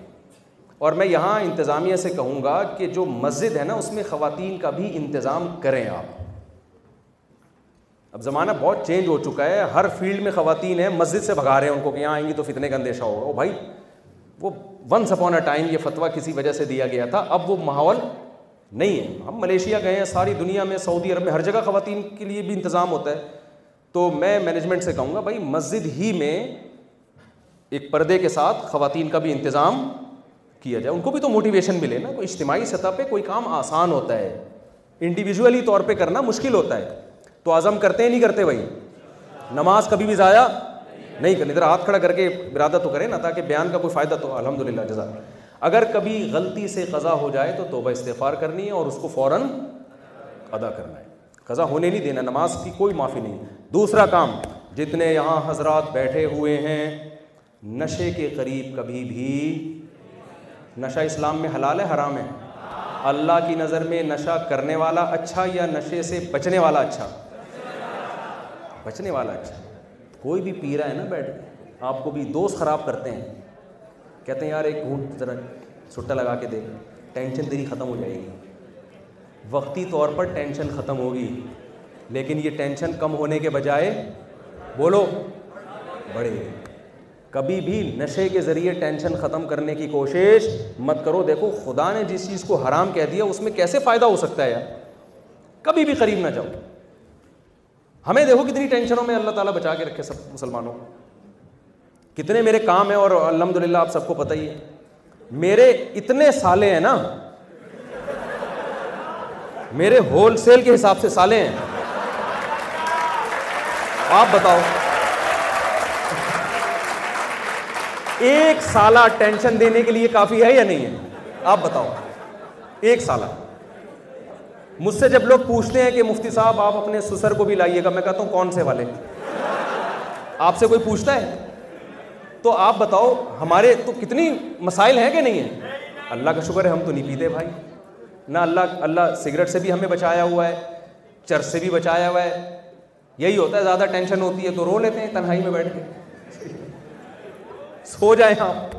Speaker 4: اور میں یہاں انتظامیہ سے کہوں گا کہ جو مسجد ہے نا اس میں خواتین کا بھی انتظام کریں آپ اب زمانہ بہت چینج ہو چکا ہے ہر فیلڈ میں خواتین ہیں مسجد سے بھگا رہے ہیں ان کو کہ یہاں آئیں گی تو فتنے کا اندیشہ ہوگا او بھائی وہ ونس اپون اے ٹائم یہ فتویٰ کسی وجہ سے دیا گیا تھا اب وہ ماحول نہیں ہے ہم ملیشیا گئے ہیں ساری دنیا میں سعودی عرب میں ہر جگہ خواتین کے لیے بھی انتظام ہوتا ہے تو میں مینجمنٹ سے کہوں گا بھائی مسجد ہی میں ایک پردے کے ساتھ خواتین کا بھی انتظام کیا جائے ان کو بھی تو موٹیویشن ملے نا کوئی اجتماعی سطح پہ کوئی کام آسان ہوتا ہے انڈیویجولی طور پہ کرنا مشکل ہوتا ہے تو عزم کرتے ہیں نہیں کرتے بھائی نماز کبھی بھی ضائع نہیں کرنی ادھر ہاتھ کھڑا کر کے ارادہ تو کریں نا تاکہ بیان کا کوئی فائدہ تو الحمد للہ جزاک اگر کبھی غلطی سے قضا ہو جائے تو توبہ استفار کرنی ہے اور اس کو فوراً ادا کرنا ہے قضا ہونے نہیں دینا نماز کی کوئی معافی نہیں دوسرا کام جتنے یہاں حضرات بیٹھے ہوئے ہیں نشے کے قریب کبھی بھی نشہ اسلام میں حلال ہے حرام ہے اللہ کی نظر میں نشہ کرنے والا اچھا یا نشے سے بچنے والا اچھا بچنے والا اچھا کوئی بھی رہا ہے نا بیٹھے آپ کو بھی دوست خراب کرتے ہیں کہتے ہیں یار ایک گھونٹ ذرا سٹا لگا کے دیکھ ٹینشن تیری ختم ہو جائے گی وقتی طور پر ٹینشن ختم ہوگی لیکن یہ ٹینشن کم ہونے کے بجائے بولو گی کبھی بھی نشے کے ذریعے ٹینشن ختم کرنے کی کوشش مت کرو دیکھو خدا نے جس چیز کو حرام کہہ دیا اس میں کیسے فائدہ ہو سکتا ہے یار کبھی بھی قریب نہ جاؤ ہمیں دیکھو کتنی ٹینشنوں میں اللہ تعالیٰ بچا کے رکھے سب مسلمانوں کو کتنے میرے کام ہیں اور الحمد للہ آپ سب کو پتہ ہی ہے میرے اتنے سالے ہیں نا میرے ہول سیل کے حساب سے سالے ہیں آپ بتاؤ ایک سالہ ٹینشن دینے کے لیے کافی ہے یا نہیں ہے آپ بتاؤ ایک سالہ مجھ سے جب لوگ پوچھتے ہیں کہ مفتی صاحب آپ اپنے سسر کو بھی لائیے گا میں کہتا ہوں کون سے والے آپ سے کوئی پوچھتا ہے تو آپ بتاؤ ہمارے تو کتنی مسائل ہیں کہ نہیں ہیں اللہ کا شکر ہے ہم تو نہیں پیتے بھائی نہ اللہ اللہ سگریٹ سے بھی ہمیں بچایا ہوا ہے چرس سے بھی بچایا ہوا ہے یہی ہوتا ہے زیادہ ٹینشن ہوتی ہے تو رو لیتے ہیں تنہائی میں بیٹھ کے سو جائیں آپ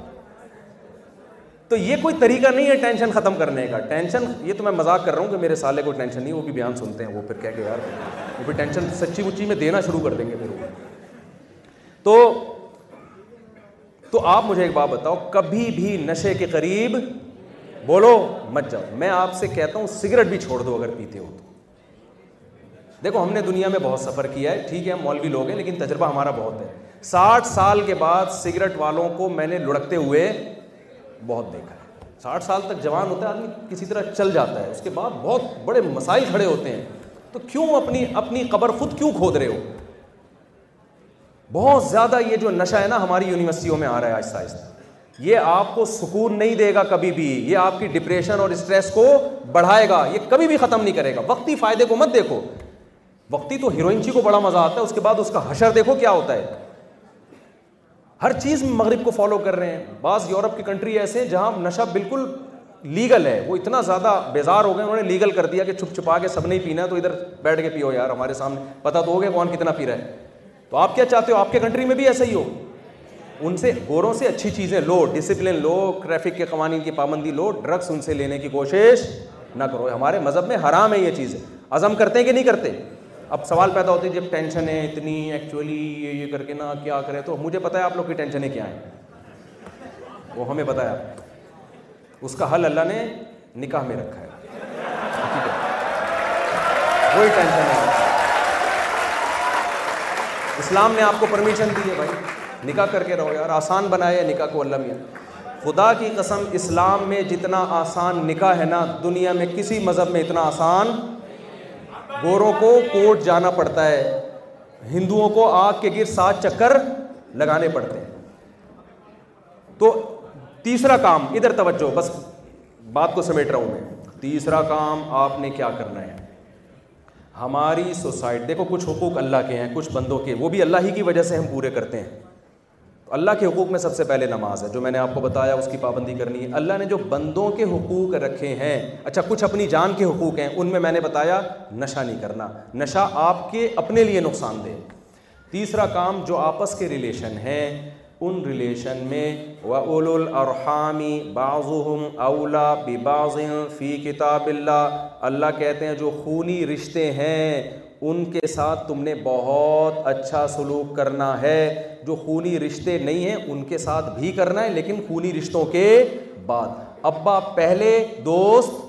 Speaker 4: تو یہ کوئی طریقہ نہیں ہے ٹینشن ختم کرنے کا ٹینشن یہ تو میں مذاق کر رہا ہوں کہ میرے سالے کو ٹینشن نہیں وہ بھی بیان سنتے ہیں وہ پھر کہہ کے یار وہ پھر ٹینشن سچی مچی میں دینا شروع کر دیں گے پھر تو تو آپ مجھے ایک بات بتاؤ کبھی بھی نشے کے قریب بولو مت جاؤ میں آپ سے کہتا ہوں سگریٹ بھی چھوڑ دو اگر پیتے ہو تو دیکھو ہم نے دنیا میں بہت سفر کیا ہے ٹھیک ہے ہم مولوی لوگ ہیں لیکن تجربہ ہمارا بہت ہے ساٹھ سال کے بعد سگریٹ والوں کو میں نے لڑکتے ہوئے بہت دیکھا ہے ساٹھ سال تک جوان ہوتا ہے آدمی کسی طرح چل جاتا ہے اس کے بعد بہت بڑے مسائل کھڑے ہوتے ہیں تو کیوں اپنی اپنی قبر خود کیوں کھود رہے ہو بہت زیادہ یہ جو نشہ ہے نا ہماری یونیورسٹیوں میں آ رہا ہے آہستہ آہستہ یہ آپ کو سکون نہیں دے گا کبھی بھی یہ آپ کی ڈپریشن اور اسٹریس کو بڑھائے گا یہ کبھی بھی ختم نہیں کرے گا وقتی فائدے کو مت دیکھو وقتی تو ہیروئنچی جی کو بڑا مزہ آتا ہے اس کے بعد اس کا حشر دیکھو کیا ہوتا ہے ہر چیز مغرب کو فالو کر رہے ہیں بعض یورپ کی کنٹری ایسے ہیں جہاں نشہ بالکل لیگل ہے وہ اتنا زیادہ بیزار ہو گئے انہوں نے لیگل کر دیا کہ چھپ چھپا کے سب نہیں پینا ہے تو ادھر بیٹھ کے پیو یار ہمارے سامنے پتا تو ہو گیا کون کتنا پی رہا ہے تو آپ کیا چاہتے ہو آپ کے کنٹری میں بھی ایسا ہی ہو ان سے گوروں سے اچھی چیزیں لو ڈسپلن لو ٹریفک کے قوانین کی پابندی لو ڈرگس ان سے لینے کی کوشش نہ کرو ہمارے مذہب میں حرام ہے یہ چیزیں عزم کرتے ہیں کہ نہیں کرتے اب سوال پیدا ہوتے جب ٹینشن ہے اتنی ایکچولی یہ یہ کر کے نہ کیا کرے تو مجھے پتا ہے آپ لوگ کی ٹینشنیں کیا ہیں وہ ہمیں بتایا اس کا حل اللہ نے نکاح میں رکھا ہے وہی ٹینشن ہے اسلام نے آپ کو پرمیشن دی ہے بھائی نکاح کر کے رہو یار آسان بنایا ہے نکاح کو اللہ میاں خدا کی قسم اسلام میں جتنا آسان نکاح ہے نا دنیا میں کسی مذہب میں اتنا آسان گوروں کو کورٹ جانا پڑتا ہے ہندوؤں کو آگ کے گر سات چکر لگانے پڑتے ہیں تو تیسرا کام ادھر توجہ بس بات کو سمیٹ رہا ہوں میں تیسرا کام آپ نے کیا کرنا ہے ہماری سوسائٹی دیکھو کچھ حقوق اللہ کے ہیں کچھ بندوں کے وہ بھی اللہ ہی کی وجہ سے ہم پورے کرتے ہیں اللہ کے حقوق میں سب سے پہلے نماز ہے جو میں نے آپ کو بتایا اس کی پابندی کرنی ہے اللہ نے جو بندوں کے حقوق رکھے ہیں اچھا کچھ اپنی جان کے حقوق ہیں ان میں میں نے بتایا نشہ نہیں کرنا نشہ آپ کے اپنے لیے نقصان دہ تیسرا کام جو آپس کے ریلیشن ہیں ان ریلیشن میں و اول حامی بعض اولا باز فی کتاب اللہ اللہ کہتے ہیں جو خونی رشتے ہیں ان کے ساتھ تم نے بہت اچھا سلوک کرنا ہے جو خونی رشتے نہیں ہیں ان کے ساتھ بھی کرنا ہے لیکن خونی رشتوں کے بعد ابا پہلے دوست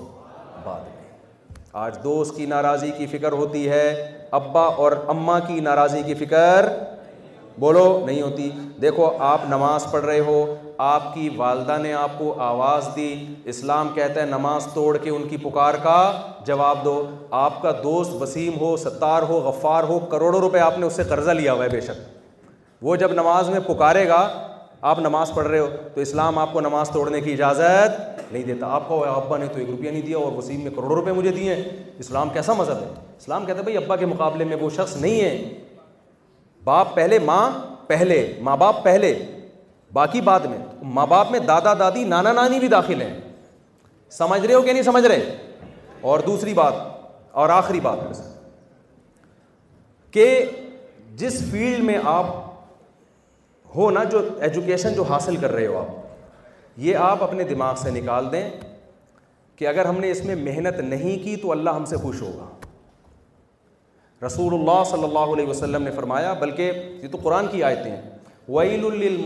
Speaker 4: بعد میں آج دوست کی ناراضی کی فکر ہوتی ہے ابا اور اماں کی ناراضی کی فکر بولو نہیں ہوتی دیکھو آپ نماز پڑھ رہے ہو آپ کی والدہ نے آپ کو آواز دی اسلام کہتا ہے نماز توڑ کے ان کی پکار کا جواب دو آپ کا دوست وسیم ہو ستار ہو غفار ہو کروڑوں روپے آپ نے اس سے قرضہ لیا ہوا ہے بے شک وہ جب نماز میں پکارے گا آپ نماز پڑھ رہے ہو تو اسلام آپ کو نماز توڑنے کی اجازت نہیں دیتا آپ کو ابا نے تو ایک روپیہ نہیں دیا اور وسیم نے کروڑوں روپے مجھے دیے اسلام کیسا مذہب ہے اسلام کہتا ہے بھائی ابا کے مقابلے میں وہ شخص نہیں ہے باپ پہلے ماں پہلے ماں باپ پہلے باقی بعد میں ماں باپ میں دادا دادی نانا نانی بھی داخل ہیں سمجھ رہے ہو کہ نہیں سمجھ رہے اور دوسری بات اور آخری بات کہ جس فیلڈ میں آپ ہو نا جو ایجوکیشن جو حاصل کر رہے ہو آپ یہ آپ اپنے دماغ سے نکال دیں کہ اگر ہم نے اس میں محنت نہیں کی تو اللہ ہم سے خوش ہوگا رسول اللہ صلی اللہ علیہ وسلم نے فرمایا بلکہ یہ تو قرآن کی آیتیں ہیں ویلتفیل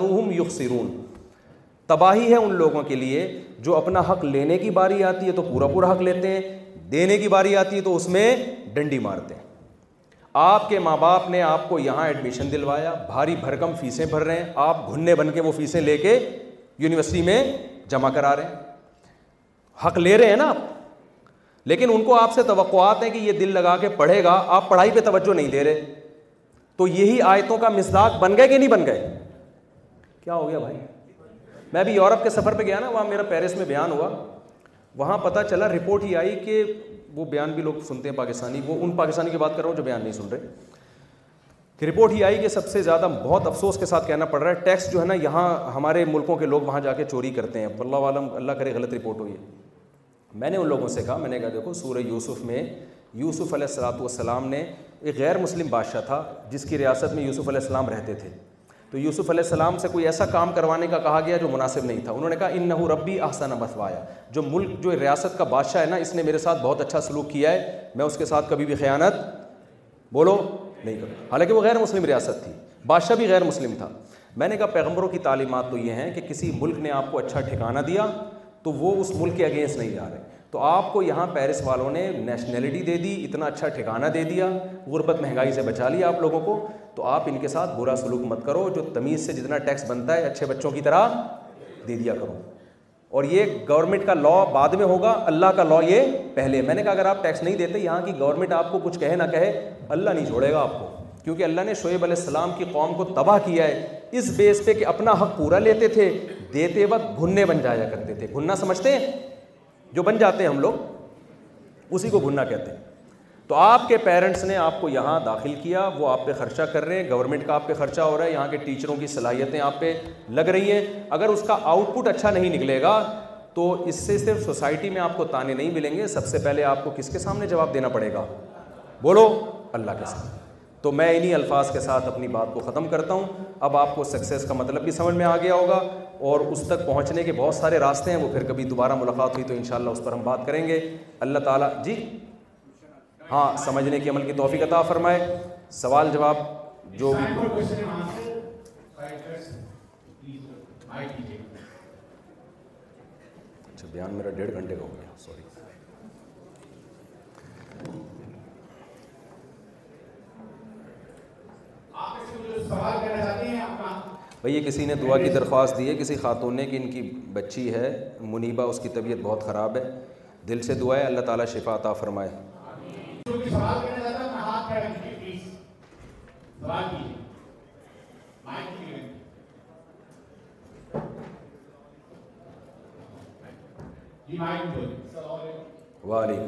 Speaker 4: وم يُخْسِرُونَ تباہی ہے ان لوگوں کے لیے جو اپنا حق لینے کی باری آتی ہے تو پورا پورا حق لیتے ہیں دینے کی باری آتی ہے تو اس میں ڈنڈی مارتے ہیں آپ کے ماں باپ نے آپ کو یہاں ایڈمیشن دلوایا بھاری بھرکم فیسیں بھر رہے ہیں آپ گھننے بن کے وہ فیسیں لے کے یونیورسٹی میں جمع کرا رہے ہیں حق لے رہے ہیں نا آپ لیکن ان کو آپ سے توقعات ہیں کہ یہ دل لگا کے پڑھے گا آپ پڑھائی پہ توجہ نہیں دے رہے تو یہی آیتوں کا مزداق بن گئے کہ نہیں بن گئے کیا ہو گیا بھائی میں بھی یورپ کے سفر پہ گیا نا وہاں میرا پیرس میں بیان ہوا وہاں پتا چلا رپورٹ ہی آئی کہ وہ بیان بھی لوگ سنتے ہیں پاکستانی وہ ان پاکستانی کی بات کر رہا ہوں جو بیان نہیں سن رہے کہ رپورٹ ہی آئی کہ سب سے زیادہ بہت افسوس کے ساتھ کہنا پڑ رہا ہے ٹیکس جو ہے نا یہاں ہمارے ملکوں کے لوگ وہاں جا کے چوری کرتے ہیں اللہ عالم اللہ کرے غلط رپورٹ ہوئی ہے میں نے ان لوگوں سے کہا میں نے کہا دیکھو سورہ یوسف میں یوسف علیہ السلاۃ والسلام نے ایک غیر مسلم بادشاہ تھا جس کی ریاست میں یوسف علیہ السلام رہتے تھے تو یوسف علیہ السلام سے کوئی ایسا کام کروانے کا کہا گیا جو مناسب نہیں تھا انہوں نے کہا ان نہ ربی احسن بسوایا جو ملک جو ریاست کا بادشاہ ہے نا اس نے میرے ساتھ بہت اچھا سلوک کیا ہے میں اس کے ساتھ کبھی بھی خیانت بولو نہیں کرو حالانکہ وہ غیر مسلم ریاست تھی بادشاہ بھی غیر مسلم تھا میں نے کہا پیغمبروں کی تعلیمات تو یہ ہیں کہ کسی ملک نے آپ کو اچھا ٹھکانہ دیا تو وہ اس ملک کے اگینسٹ نہیں جا رہے تو آپ کو یہاں پیرس والوں نے نیشنلٹی دے دی اتنا اچھا ٹھکانہ دے دیا غربت مہنگائی سے بچا لیا آپ لوگوں کو تو آپ ان کے ساتھ برا سلوک مت کرو جو تمیز سے جتنا ٹیکس بنتا ہے اچھے بچوں کی طرح دے دیا کرو اور یہ گورنمنٹ کا لا بعد میں ہوگا اللہ کا لا یہ پہلے میں نے کہا اگر آپ ٹیکس نہیں دیتے یہاں کی گورنمنٹ آپ کو کچھ کہے نہ کہے اللہ نہیں چھوڑے گا آپ کو کیونکہ اللہ نے شعیب علیہ السلام کی قوم کو تباہ کیا ہے اس بیس پہ کہ اپنا حق پورا لیتے تھے دیتے وقت گھننے بن جایا کرتے تھے گھننا سمجھتے ہیں جو بن جاتے ہیں ہم لوگ اسی کو گھننا کہتے ہیں تو آپ کے پیرنٹس نے آپ کو یہاں داخل کیا وہ آپ پہ خرچہ کر رہے ہیں گورنمنٹ کا آپ پہ خرچہ ہو رہا ہے یہاں کے ٹیچروں کی صلاحیتیں آپ پہ لگ رہی ہیں اگر اس کا آؤٹ پٹ اچھا نہیں نکلے گا تو اس سے صرف سوسائٹی میں آپ کو تانے نہیں ملیں گے سب سے پہلے آپ کو کس کے سامنے جواب دینا پڑے گا بولو اللہ کے سامنے تو میں انہی الفاظ کے ساتھ اپنی بات کو ختم کرتا ہوں اب آپ کو سکسیز کا مطلب بھی سمجھ میں آ گیا ہوگا اور اس تک پہنچنے کے بہت سارے راستے ہیں وہ پھر کبھی دوبارہ ملاقات ہوئی تو انشاءاللہ اس پر ہم بات کریں گے اللہ تعالیٰ جی ہاں سمجھنے کی عمل کی توفیق عطا فرمائے سوال جواب جو بھی ہاں، اچھا بیان میرا ڈیڑھ گھنٹے کا ہو گیا سوری یہ کسی نے دعا کی درخواست دی ہے کسی خاتون نے کہ ان کی بچی ہے منیبہ اس کی طبیعت بہت خراب ہے دل سے دعا ہے اللہ تعالیٰ شفا عطا فرمائے وعلیکم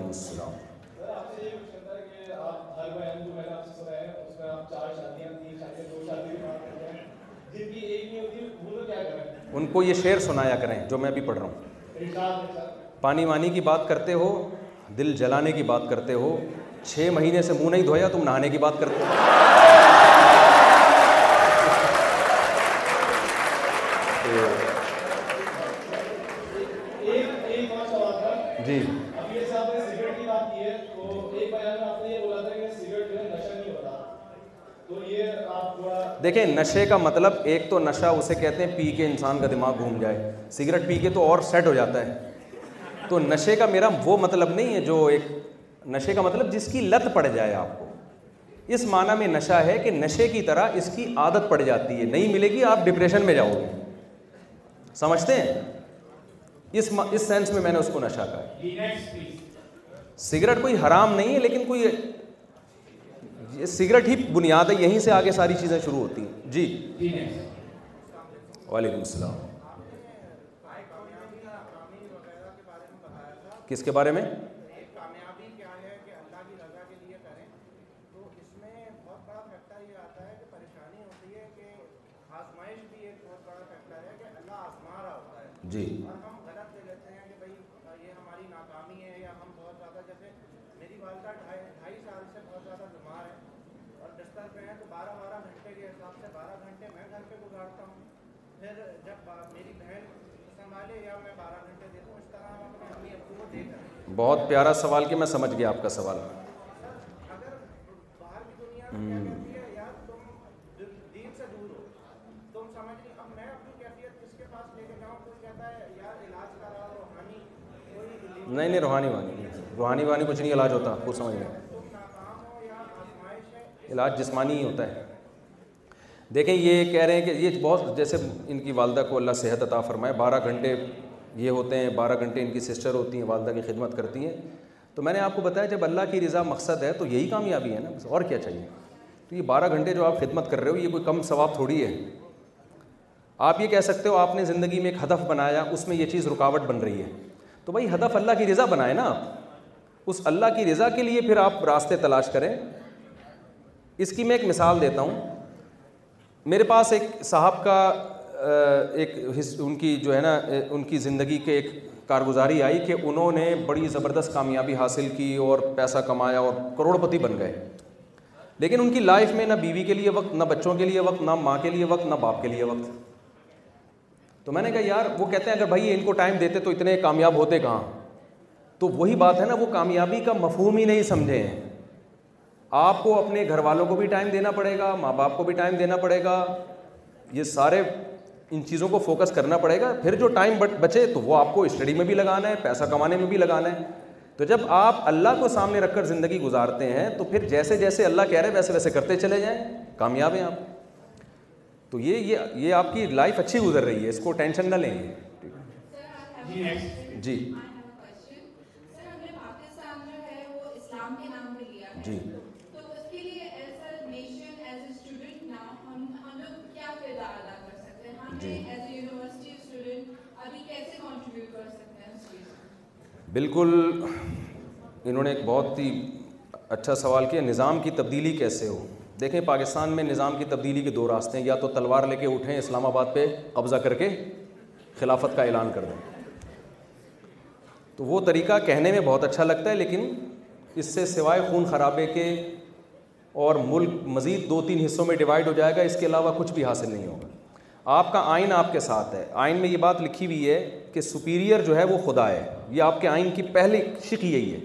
Speaker 4: السلام ان کو یہ شعر سنایا کریں جو میں بھی پڑھ رہا ہوں پانی وانی کی بات کرتے ہو دل جلانے کی بات کرتے ہو چھ مہینے سے منہ نہیں دھویا تم نہانے کی بات کرتے جی۔ دیکھیں نشے کا مطلب ایک تو نشہ اسے کہتے ہیں پی کے انسان کا دماغ گھوم جائے سگریٹ پی کے تو اور سیٹ ہو جاتا ہے تو نشے کا میرا وہ مطلب نہیں ہے جو ایک نشے کا مطلب جس کی لت پڑ جائے آپ کو اس معنی میں نشا ہے کہ نشے کی طرح اس کی عادت پڑ جاتی ہے نہیں ملے گی آپ ڈپریشن میں جاؤ گے سمجھتے ہیں اس اس سینس میں میں نے اس کو نشہ کہا سگریٹ کوئی حرام نہیں ہے لیکن کوئی سگریٹ ہی بنیاد ہے یہیں سے آگے ساری چیزیں شروع ہوتی ہیں جی وعلیکم السلام کس کے بارے میں جی ہماری بہت پیارا سوال کہ میں سمجھ گیا آپ کا سوال میں نہیں نہیں روحانی وانی روحانی وانی کچھ نہیں علاج ہوتا وہ سمجھ لیں علاج جسمانی ہی ہوتا ہے دیکھیں یہ کہہ رہے ہیں کہ یہ بہت جیسے ان کی والدہ کو اللہ صحت عطا فرمائے بارہ گھنٹے یہ ہوتے ہیں بارہ گھنٹے ان کی سسٹر ہوتی ہیں والدہ کی خدمت کرتی ہیں تو میں نے آپ کو بتایا جب اللہ کی رضا مقصد ہے تو یہی کامیابی ہے نا بس اور کیا چاہیے تو یہ بارہ گھنٹے جو آپ خدمت کر رہے ہو یہ کوئی کم ثواب تھوڑی ہے آپ یہ کہہ سکتے ہو آپ نے زندگی میں ایک ہدف بنایا اس میں یہ چیز رکاوٹ بن رہی ہے تو بھائی ہدف اللہ کی رضا بنائے نا آپ اس اللہ کی رضا کے لیے پھر آپ راستے تلاش کریں اس کی میں ایک مثال دیتا ہوں میرے پاس ایک صاحب کا ایک ان کی جو ہے نا ان کی زندگی کے ایک کارگزاری آئی کہ انہوں نے بڑی زبردست کامیابی حاصل کی اور پیسہ کمایا اور کروڑ پتی بن گئے لیکن ان کی لائف میں نہ بیوی کے لیے وقت نہ بچوں کے لیے وقت نہ ماں کے لیے وقت نہ باپ کے لیے وقت تو میں نے کہا یار وہ کہتے ہیں اگر بھائی ان کو ٹائم دیتے تو اتنے کامیاب ہوتے کہاں تو وہی بات ہے نا وہ کامیابی کا مفہوم ہی نہیں سمجھے ہیں آپ کو اپنے گھر والوں کو بھی ٹائم دینا پڑے گا ماں باپ کو بھی ٹائم دینا پڑے گا یہ سارے ان چیزوں کو فوکس کرنا پڑے گا پھر جو ٹائم بچے تو وہ آپ کو اسٹڈی میں بھی لگانا ہے پیسہ کمانے میں بھی لگانا ہے تو جب آپ اللہ کو سامنے رکھ کر زندگی گزارتے ہیں تو پھر جیسے جیسے اللہ کہہ رہے ویسے ویسے کرتے چلے جائیں کامیاب ہیں آپ تو یہ یہ آپ کی لائف اچھی گزر رہی ہے اس کو ٹینشن نہ لیں جی جی جی, جی۔ بالکل انہوں نے ایک بہت ہی اچھا سوال کیا نظام کی تبدیلی کیسے ہو دیکھیں پاکستان میں نظام کی تبدیلی کے دو راستے ہیں یا تو تلوار لے کے اٹھیں اسلام آباد پہ قبضہ کر کے خلافت کا اعلان کر دیں تو وہ طریقہ کہنے میں بہت اچھا لگتا ہے لیکن اس سے سوائے خون خرابے کے اور ملک مزید دو تین حصوں میں ڈیوائڈ ہو جائے گا اس کے علاوہ کچھ بھی حاصل نہیں ہوگا آپ کا آئین آپ کے ساتھ ہے آئین میں یہ بات لکھی ہوئی ہے کہ سپیریئر جو ہے وہ خدا ہے یہ آپ کے آئین کی پہلی شک یہی ہے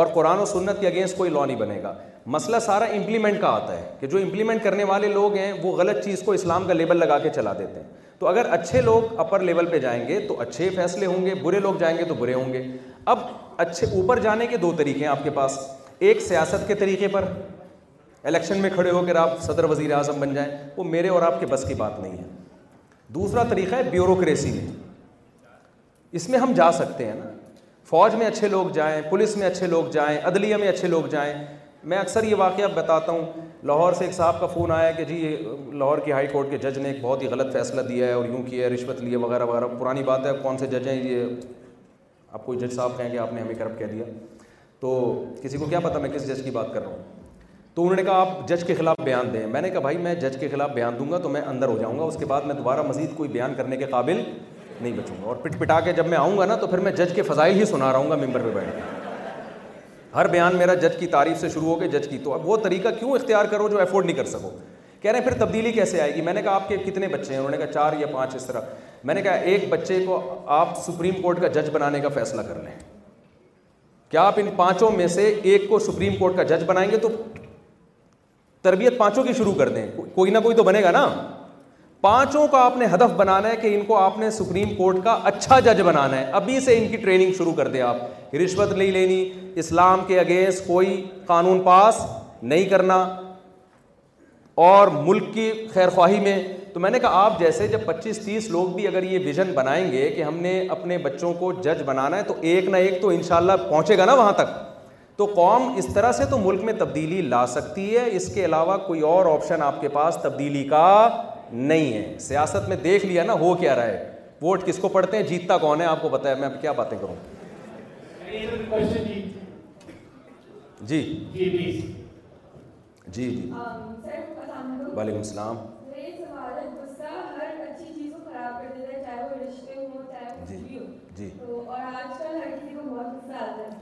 Speaker 4: اور قرآن و سنت کے اگینسٹ کوئی لا نہیں بنے گا مسئلہ سارا امپلیمنٹ کا آتا ہے کہ جو امپلیمنٹ کرنے والے لوگ ہیں وہ غلط چیز کو اسلام کا لیبل لگا کے چلا دیتے ہیں تو اگر اچھے لوگ اپر لیول پہ جائیں گے تو اچھے فیصلے ہوں گے برے لوگ جائیں گے تو برے ہوں گے اب اچھے اوپر جانے کے دو طریقے ہیں آپ کے پاس ایک سیاست کے طریقے پر الیکشن میں کھڑے ہو کر آپ صدر وزیر اعظم بن جائیں وہ میرے اور آپ کے بس کی بات نہیں ہے دوسرا طریقہ ہے بیوروکریسی میں اس میں ہم جا سکتے ہیں نا فوج میں اچھے لوگ جائیں پولیس میں اچھے لوگ جائیں عدلیہ میں اچھے لوگ جائیں میں اکثر یہ واقعہ بتاتا ہوں لاہور سے ایک صاحب کا فون آیا کہ جی لاہور کی ہائی کورٹ کے جج نے ایک بہت ہی غلط فیصلہ دیا ہے اور یوں کیا ہے رشوت لیے وغیرہ وغیرہ پرانی بات ہے کون سے جج ہیں یہ آپ کوئی جج صاحب کہیں کہ آپ نے ہمیں کرپ کہہ دیا تو کسی کو کیا پتا میں کس جج کی بات کر رہا ہوں تو انہوں نے کہا آپ جج کے خلاف بیان دیں میں نے کہا بھائی میں جج کے خلاف بیان دوں گا تو میں اندر ہو جاؤں گا اس کے بعد میں دوبارہ مزید کوئی بیان کرنے کے قابل نہیں بچوں گا اور پٹ پٹا کے جب میں آؤں گا نا تو پھر میں جج کے فضائل ہی سنا رہا ہوں گا ممبر پہ بیٹھ کے ہر بیان میرا جج کی تعریف سے شروع ہو کے جج کی تو اب وہ طریقہ کیوں اختیار کرو جو افورڈ نہیں کر سکو کہہ رہے ہیں پھر تبدیلی کیسے آئے گی میں نے کہا آپ کے کتنے بچے ہیں انہوں نے کہا چار یا پانچ اس طرح میں نے کہا ایک بچے کو آپ سپریم کورٹ کا جج بنانے کا فیصلہ کر لیں کیا آپ ان پانچوں میں سے ایک کو سپریم کورٹ کا جج بنائیں گے تو تربیت پانچوں کی شروع کر دیں کوئی نہ کوئی تو بنے گا نا پانچوں کا آپ نے ہدف بنانا ہے کہ ان کو آپ نے سپریم کورٹ کا اچھا جج بنانا ہے ابھی سے ان کی ٹریننگ شروع کر دیں آپ رشوت نہیں لینی اسلام کے اگینسٹ کوئی قانون پاس نہیں کرنا اور ملک کی خیر خواہی میں تو میں نے کہا آپ جیسے جب پچیس تیس لوگ بھی اگر یہ ویژن بنائیں گے کہ ہم نے اپنے بچوں کو جج بنانا ہے تو ایک نہ ایک تو ان شاء اللہ پہنچے گا نا وہاں تک تو قوم اس طرح سے تو ملک میں تبدیلی لا سکتی ہے اس کے علاوہ کوئی اور آپشن آپ کے پاس تبدیلی کا نہیں ہے سیاست میں دیکھ لیا نا ہو کیا رہا ہے ووٹ کس کو پڑھتے ہیں جیتتا کون ہے آپ کو بتایا میں کیا باتیں کروں جی جی جی, جی۔ وعلیکم السلام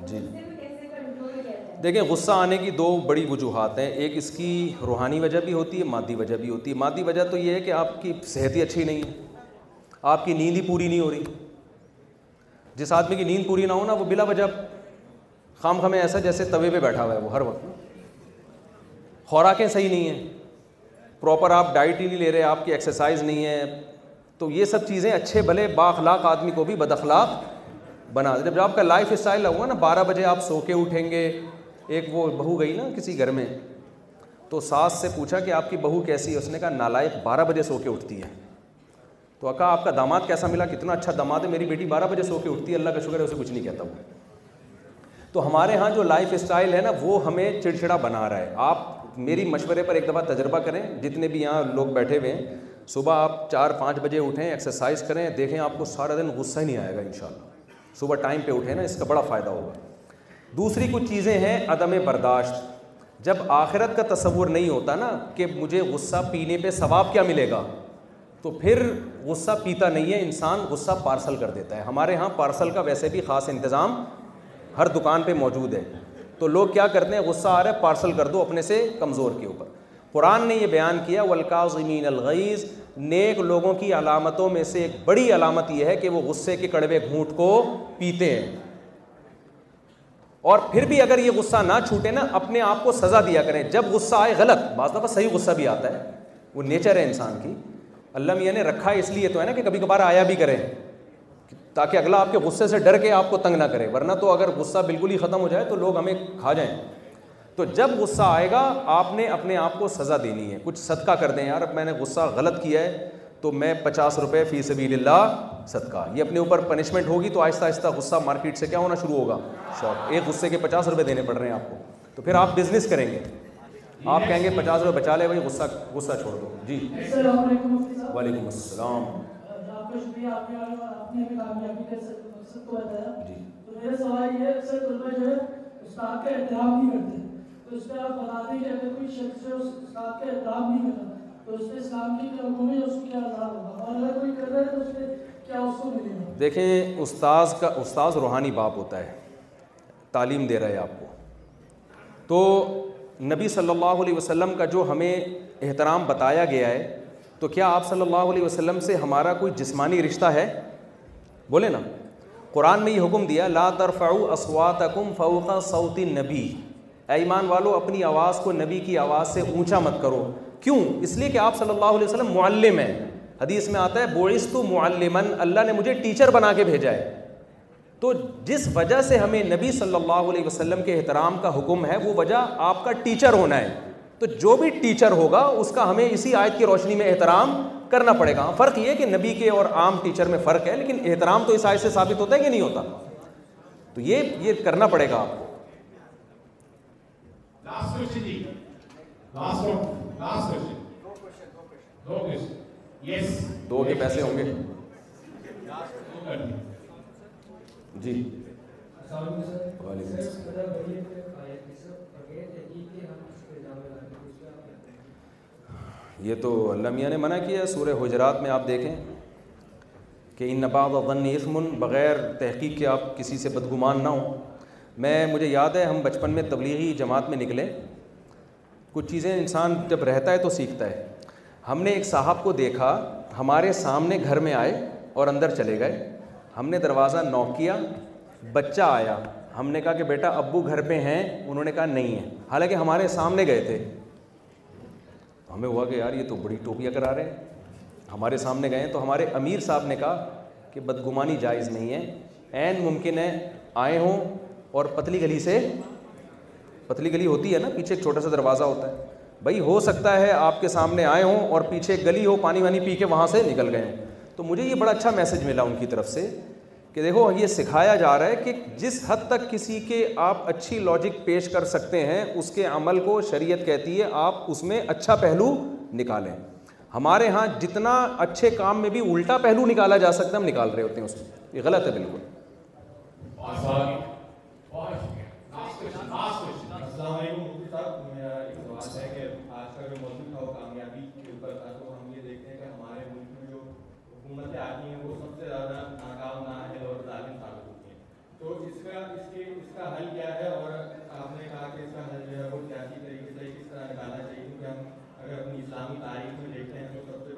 Speaker 4: جی جی جی دیکھیں غصہ آنے کی دو بڑی وجوہات ہیں ایک اس کی روحانی وجہ بھی ہوتی ہے مادی وجہ بھی ہوتی ہے مادی وجہ تو یہ ہے کہ آپ کی صحت ہی اچھی نہیں ہے آپ کی نیند ہی پوری نہیں ہو رہی جس آدمی کی نیند پوری نہ ہو نا وہ بلا وجہ خام خمے ایسا جیسے توے پہ بیٹھا ہوا ہے وہ ہر وقت خوراکیں صحیح نہیں ہیں پراپر آپ ڈائٹ ہی نہیں لے رہے آپ کی ایکسرسائز نہیں ہے تو یہ سب چیزیں اچھے بھلے با اخلاق آدمی کو بھی اخلاق بنا دیں جب آپ کا لائف اسٹائل ہوا نا بارہ بجے آپ سو کے اٹھیں گے ایک وہ بہو گئی نا کسی گھر میں تو ساس سے پوچھا کہ آپ کی بہو کیسی ہے اس نے کہا نالائق بارہ بجے سو کے اٹھتی ہے تو اکا آپ کا داماد کیسا ملا کتنا اچھا داماد ہے میری بیٹی بارہ بجے سو کے اٹھتی ہے اللہ کا شکر ہے اسے کچھ نہیں کہتا وہ تو ہمارے ہاں جو لائف اسٹائل ہے نا وہ ہمیں چڑچڑا بنا رہا ہے آپ میری مشورے پر ایک دفعہ تجربہ کریں جتنے بھی یہاں لوگ بیٹھے ہوئے ہیں صبح آپ چار پانچ بجے اٹھیں ایکسرسائز کریں دیکھیں آپ کو سارا دن غصہ ہی نہیں آئے گا ان شاء اللہ صبح ٹائم پہ اٹھیں نا اس کا بڑا فائدہ ہوگا دوسری کچھ چیزیں ہیں عدم برداشت جب آخرت کا تصور نہیں ہوتا نا کہ مجھے غصہ پینے پہ ثواب کیا ملے گا تو پھر غصہ پیتا نہیں ہے انسان غصہ پارسل کر دیتا ہے ہمارے ہاں پارسل کا ویسے بھی خاص انتظام ہر دکان پہ موجود ہے تو لوگ کیا کرتے ہیں غصہ آ رہا ہے پارسل کر دو اپنے سے کمزور کے اوپر قرآن نے یہ بیان کیا وہ امین الغیز نیک لوگوں کی علامتوں میں سے ایک بڑی علامت یہ ہے کہ وہ غصے کے کڑوے گھونٹ کو پیتے ہیں اور پھر بھی اگر یہ غصہ نہ چھوٹے نا اپنے آپ کو سزا دیا کریں جب غصہ آئے غلط بعض دفعہ صحیح غصہ بھی آتا ہے وہ نیچر ہے انسان کی اللہ میاں نے رکھا اس لیے تو ہے نا کہ کبھی کبھار آیا بھی کریں تاکہ اگلا آپ کے غصے سے ڈر کے آپ کو تنگ نہ کرے ورنہ تو اگر غصہ بالکل ہی ختم ہو جائے تو لوگ ہمیں کھا جائیں تو جب غصہ آئے گا آپ نے اپنے آپ کو سزا دینی ہے کچھ صدقہ کر دیں یار اب میں نے غصہ غلط کیا ہے تو میں پچاس روپے فی سبیل اللہ صدقہ یہ اپنے اوپر پنشمنٹ ہوگی تو آہستہ آہستہ غصہ مارکیٹ سے کیا ہونا شروع ہوگا شاپ ایک غصے کے پچاس روپے دینے پڑ رہے ہیں آپ کو تو پھر آپ بزنس کریں گے آپ کہیں گے پچاس روپے بچا لے بھائی غصہ غصہ چھوڑ دو جی وعلیکم السلام
Speaker 5: جی سوال یہ ہے استاد کا احترام نہیں کرتے تو اس پہ آپ بتا دیں کہ اگر کوئی شخص ہے استاد کا احترام نہیں کرتا
Speaker 4: دیکھیں استاذ کا استاذ روحانی باپ ہوتا ہے تعلیم دے رہا ہے آپ کو تو نبی صلی اللہ علیہ وسلم کا جو ہمیں احترام بتایا گیا ہے تو کیا آپ صلی اللہ علیہ وسلم سے ہمارا کوئی جسمانی رشتہ ہے بولے نا قرآن میں یہ حکم دیا لا فعو اسواتکم فوق صوت نبی ایمان والو اپنی آواز کو نبی کی آواز سے اونچا مت کرو کیوں اس لیے کہ آپ صلی اللہ علیہ وسلم معلم ہیں حدیث میں آتا ہے بوئس تو اللہ نے مجھے ٹیچر بنا کے بھیجا ہے تو جس وجہ سے ہمیں نبی صلی اللہ علیہ وسلم کے احترام کا حکم ہے وہ وجہ آپ کا ٹیچر ہونا ہے تو جو بھی ٹیچر ہوگا اس کا ہمیں اسی آیت کی روشنی میں احترام کرنا پڑے گا ہاں، فرق یہ کہ نبی کے اور عام ٹیچر میں فرق ہے لیکن احترام تو اس آیت سے ثابت ہوتا ہے کہ نہیں ہوتا تو یہ یہ کرنا پڑے گا آپ کو دو کے پیسے ہوں گے جی یہ تو اللہ میاں نے منع کیا سورہ حجرات میں آپ دیکھیں کہ ان نباد و غن اثمن بغیر تحقیق کے آپ کسی سے بدگمان نہ ہوں میں مجھے یاد ہے ہم بچپن میں تبلیغی جماعت میں نکلے کچھ چیزیں انسان جب رہتا ہے تو سیکھتا ہے ہم نے ایک صاحب کو دیکھا ہمارے سامنے گھر میں آئے اور اندر چلے گئے ہم نے دروازہ کیا بچہ آیا ہم نے کہا کہ بیٹا ابو گھر پہ ہیں انہوں نے کہا نہیں ہے حالانکہ ہمارے سامنے گئے تھے ہمیں ہوا کہ یار یہ تو بڑی ٹوپیاں کرا رہے ہیں ہمارے سامنے گئے تو ہمارے امیر صاحب نے کہا کہ بدگمانی جائز نہیں ہے عین ممکن ہے آئے ہوں اور پتلی گلی سے پتلی گلی ہوتی ہے نا پیچھے ایک چھوٹا سا دروازہ ہوتا ہے بھائی ہو سکتا ہے آپ کے سامنے آئے ہوں اور پیچھے گلی ہو پانی وانی پی کے وہاں سے نکل گئے ہوں تو مجھے یہ بڑا اچھا میسج ملا ان کی طرف سے کہ دیکھو یہ سکھایا جا رہا ہے کہ جس حد تک کسی کے آپ اچھی لاجک پیش کر سکتے ہیں اس کے عمل کو شریعت کہتی ہے آپ اس میں اچھا پہلو نکالیں ہمارے ہاں جتنا اچھے کام میں بھی الٹا پہلو نکالا جا سکتا ہے ہم نکال رہے ہوتے ہیں اس میں یہ غلط ہے بالکل
Speaker 6: السلام علیکم مفتی صاحب میرا ایک سوال ہے کہ آج کا جو موضوع تھا وہ کامیابی کے اوپر تھا تو ہم یہ دیکھتے ہیں کہ ہمارے ملک میں جو حکومتیں آتی ہیں وہ سب سے زیادہ ناکام نااہل اور ظالم ثابت ہوتی ہیں تو اس کا اس کے اس کا حل کیا ہے اور آپ نے کہا کہ اس کا حل جو ہے وہ سیاسی طریقے سے کس طرح نکالنا چاہیے کیونکہ ہم اگر اپنی اسلامی تاریخ میں دیکھتے ہیں تو سب سے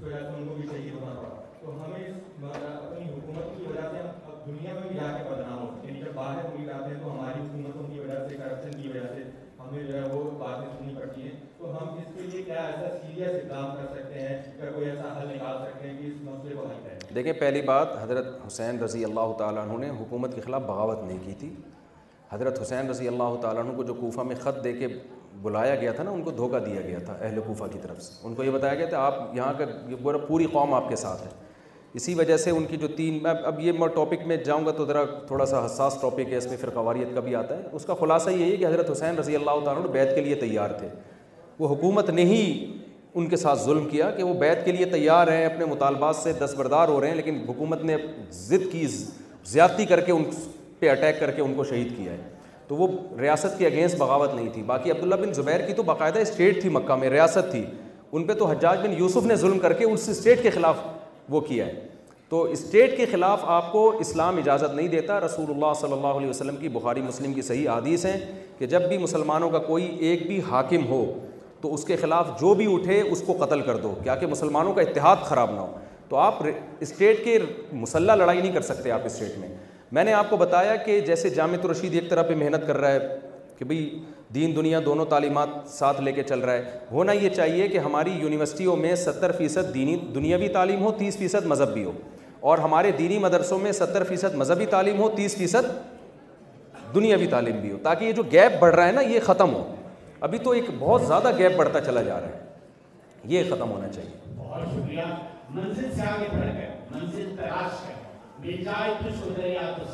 Speaker 4: دیکھیں پہلی بات حضرت حسین رضی اللہ تعالیٰ عنہ نے حکومت کے خلاف بغاوت نہیں کی تھی حضرت حسین رضی اللہ تعالیٰ عنہ کو جو کوفہ میں خط دے کے بلایا گیا تھا نا ان کو دھوکہ دیا گیا تھا اہل کوفہ کی طرف سے ان کو یہ بتایا گیا تھا آپ یہاں کا پوری قوم آپ کے ساتھ ہے اسی وجہ سے ان کی جو تین میں اب یہ میں ٹاپک میں جاؤں گا تو ذرا تھوڑا سا حساس ٹاپک ہے اس میں پھر قواریت کا بھی آتا ہے اس کا خلاصہ یہی ہے کہ حضرت حسین رضی اللہ تعالیٰ بیت کے لیے تیار تھے وہ حکومت نے ہی ان کے ساتھ ظلم کیا کہ وہ بیت کے لیے تیار ہیں اپنے مطالبات سے دستبردار ہو رہے ہیں لیکن حکومت نے ضد کی زیادتی کر کے ان پہ اٹیک کر کے ان کو شہید کیا ہے تو وہ ریاست کی اگینسٹ بغاوت نہیں تھی باقی عبداللہ بن زبیر کی تو باقاعدہ اسٹیٹ تھی مکہ میں ریاست تھی ان پہ تو حجاج بن یوسف نے ظلم کر کے اس اسٹیٹ کے خلاف وہ کیا ہے تو اسٹیٹ کے خلاف آپ کو اسلام اجازت نہیں دیتا رسول اللہ صلی اللہ علیہ وسلم کی بخاری مسلم کی صحیح حدیث ہیں کہ جب بھی مسلمانوں کا کوئی ایک بھی حاکم ہو تو اس کے خلاف جو بھی اٹھے اس کو قتل کر دو کیا کہ مسلمانوں کا اتحاد خراب نہ ہو تو آپ اسٹیٹ کے مسلح لڑائی نہیں کر سکتے آپ اسٹیٹ میں میں نے آپ کو بتایا کہ جیسے جامع الرشید ایک طرح پہ محنت کر رہا ہے کہ بھائی دین دنیا دونوں تعلیمات ساتھ لے کے چل رہا ہے ہونا یہ چاہیے کہ ہماری یونیورسٹیوں میں ستر فیصد دینی دنیاوی تعلیم ہو تیس فیصد مذہب بھی ہو اور ہمارے دینی مدرسوں میں ستر فیصد مذہبی تعلیم ہو تیس فیصد دنیاوی تعلیم بھی ہو تاکہ یہ جو گیپ بڑھ رہا ہے نا یہ ختم ہو ابھی تو ایک بہت زیادہ گیپ بڑھتا چلا جا رہا ہے یہ ختم ہونا چاہیے بہت شکریہ منزل منزل سے آگے بڑھ گئے تلاش سید صاحب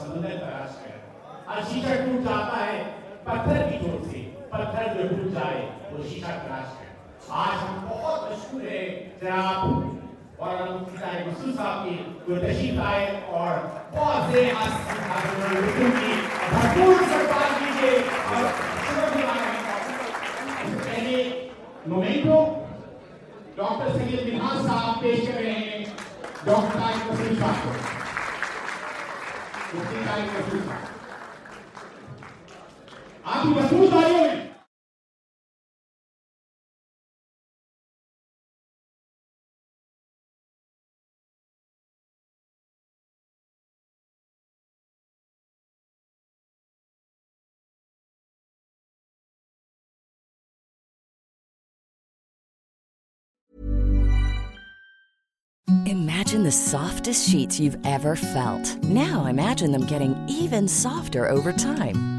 Speaker 4: پیش رہے ہیں
Speaker 7: Άντρου, πεθούν τα ιόνια! Soft felt no ageing even softer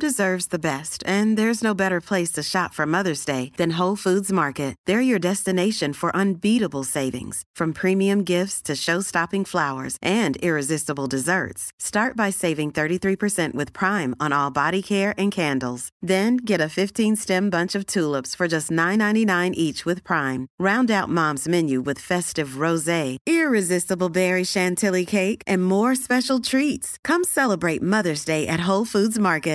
Speaker 8: Deserves best and there is no better place to shop from Mother's Day Dean Dean foods market there your for for saving prime prime get fifteen bunch of just nine each round mom's menu festive berry cake and more special treats come Mother's Day at Dean's foods market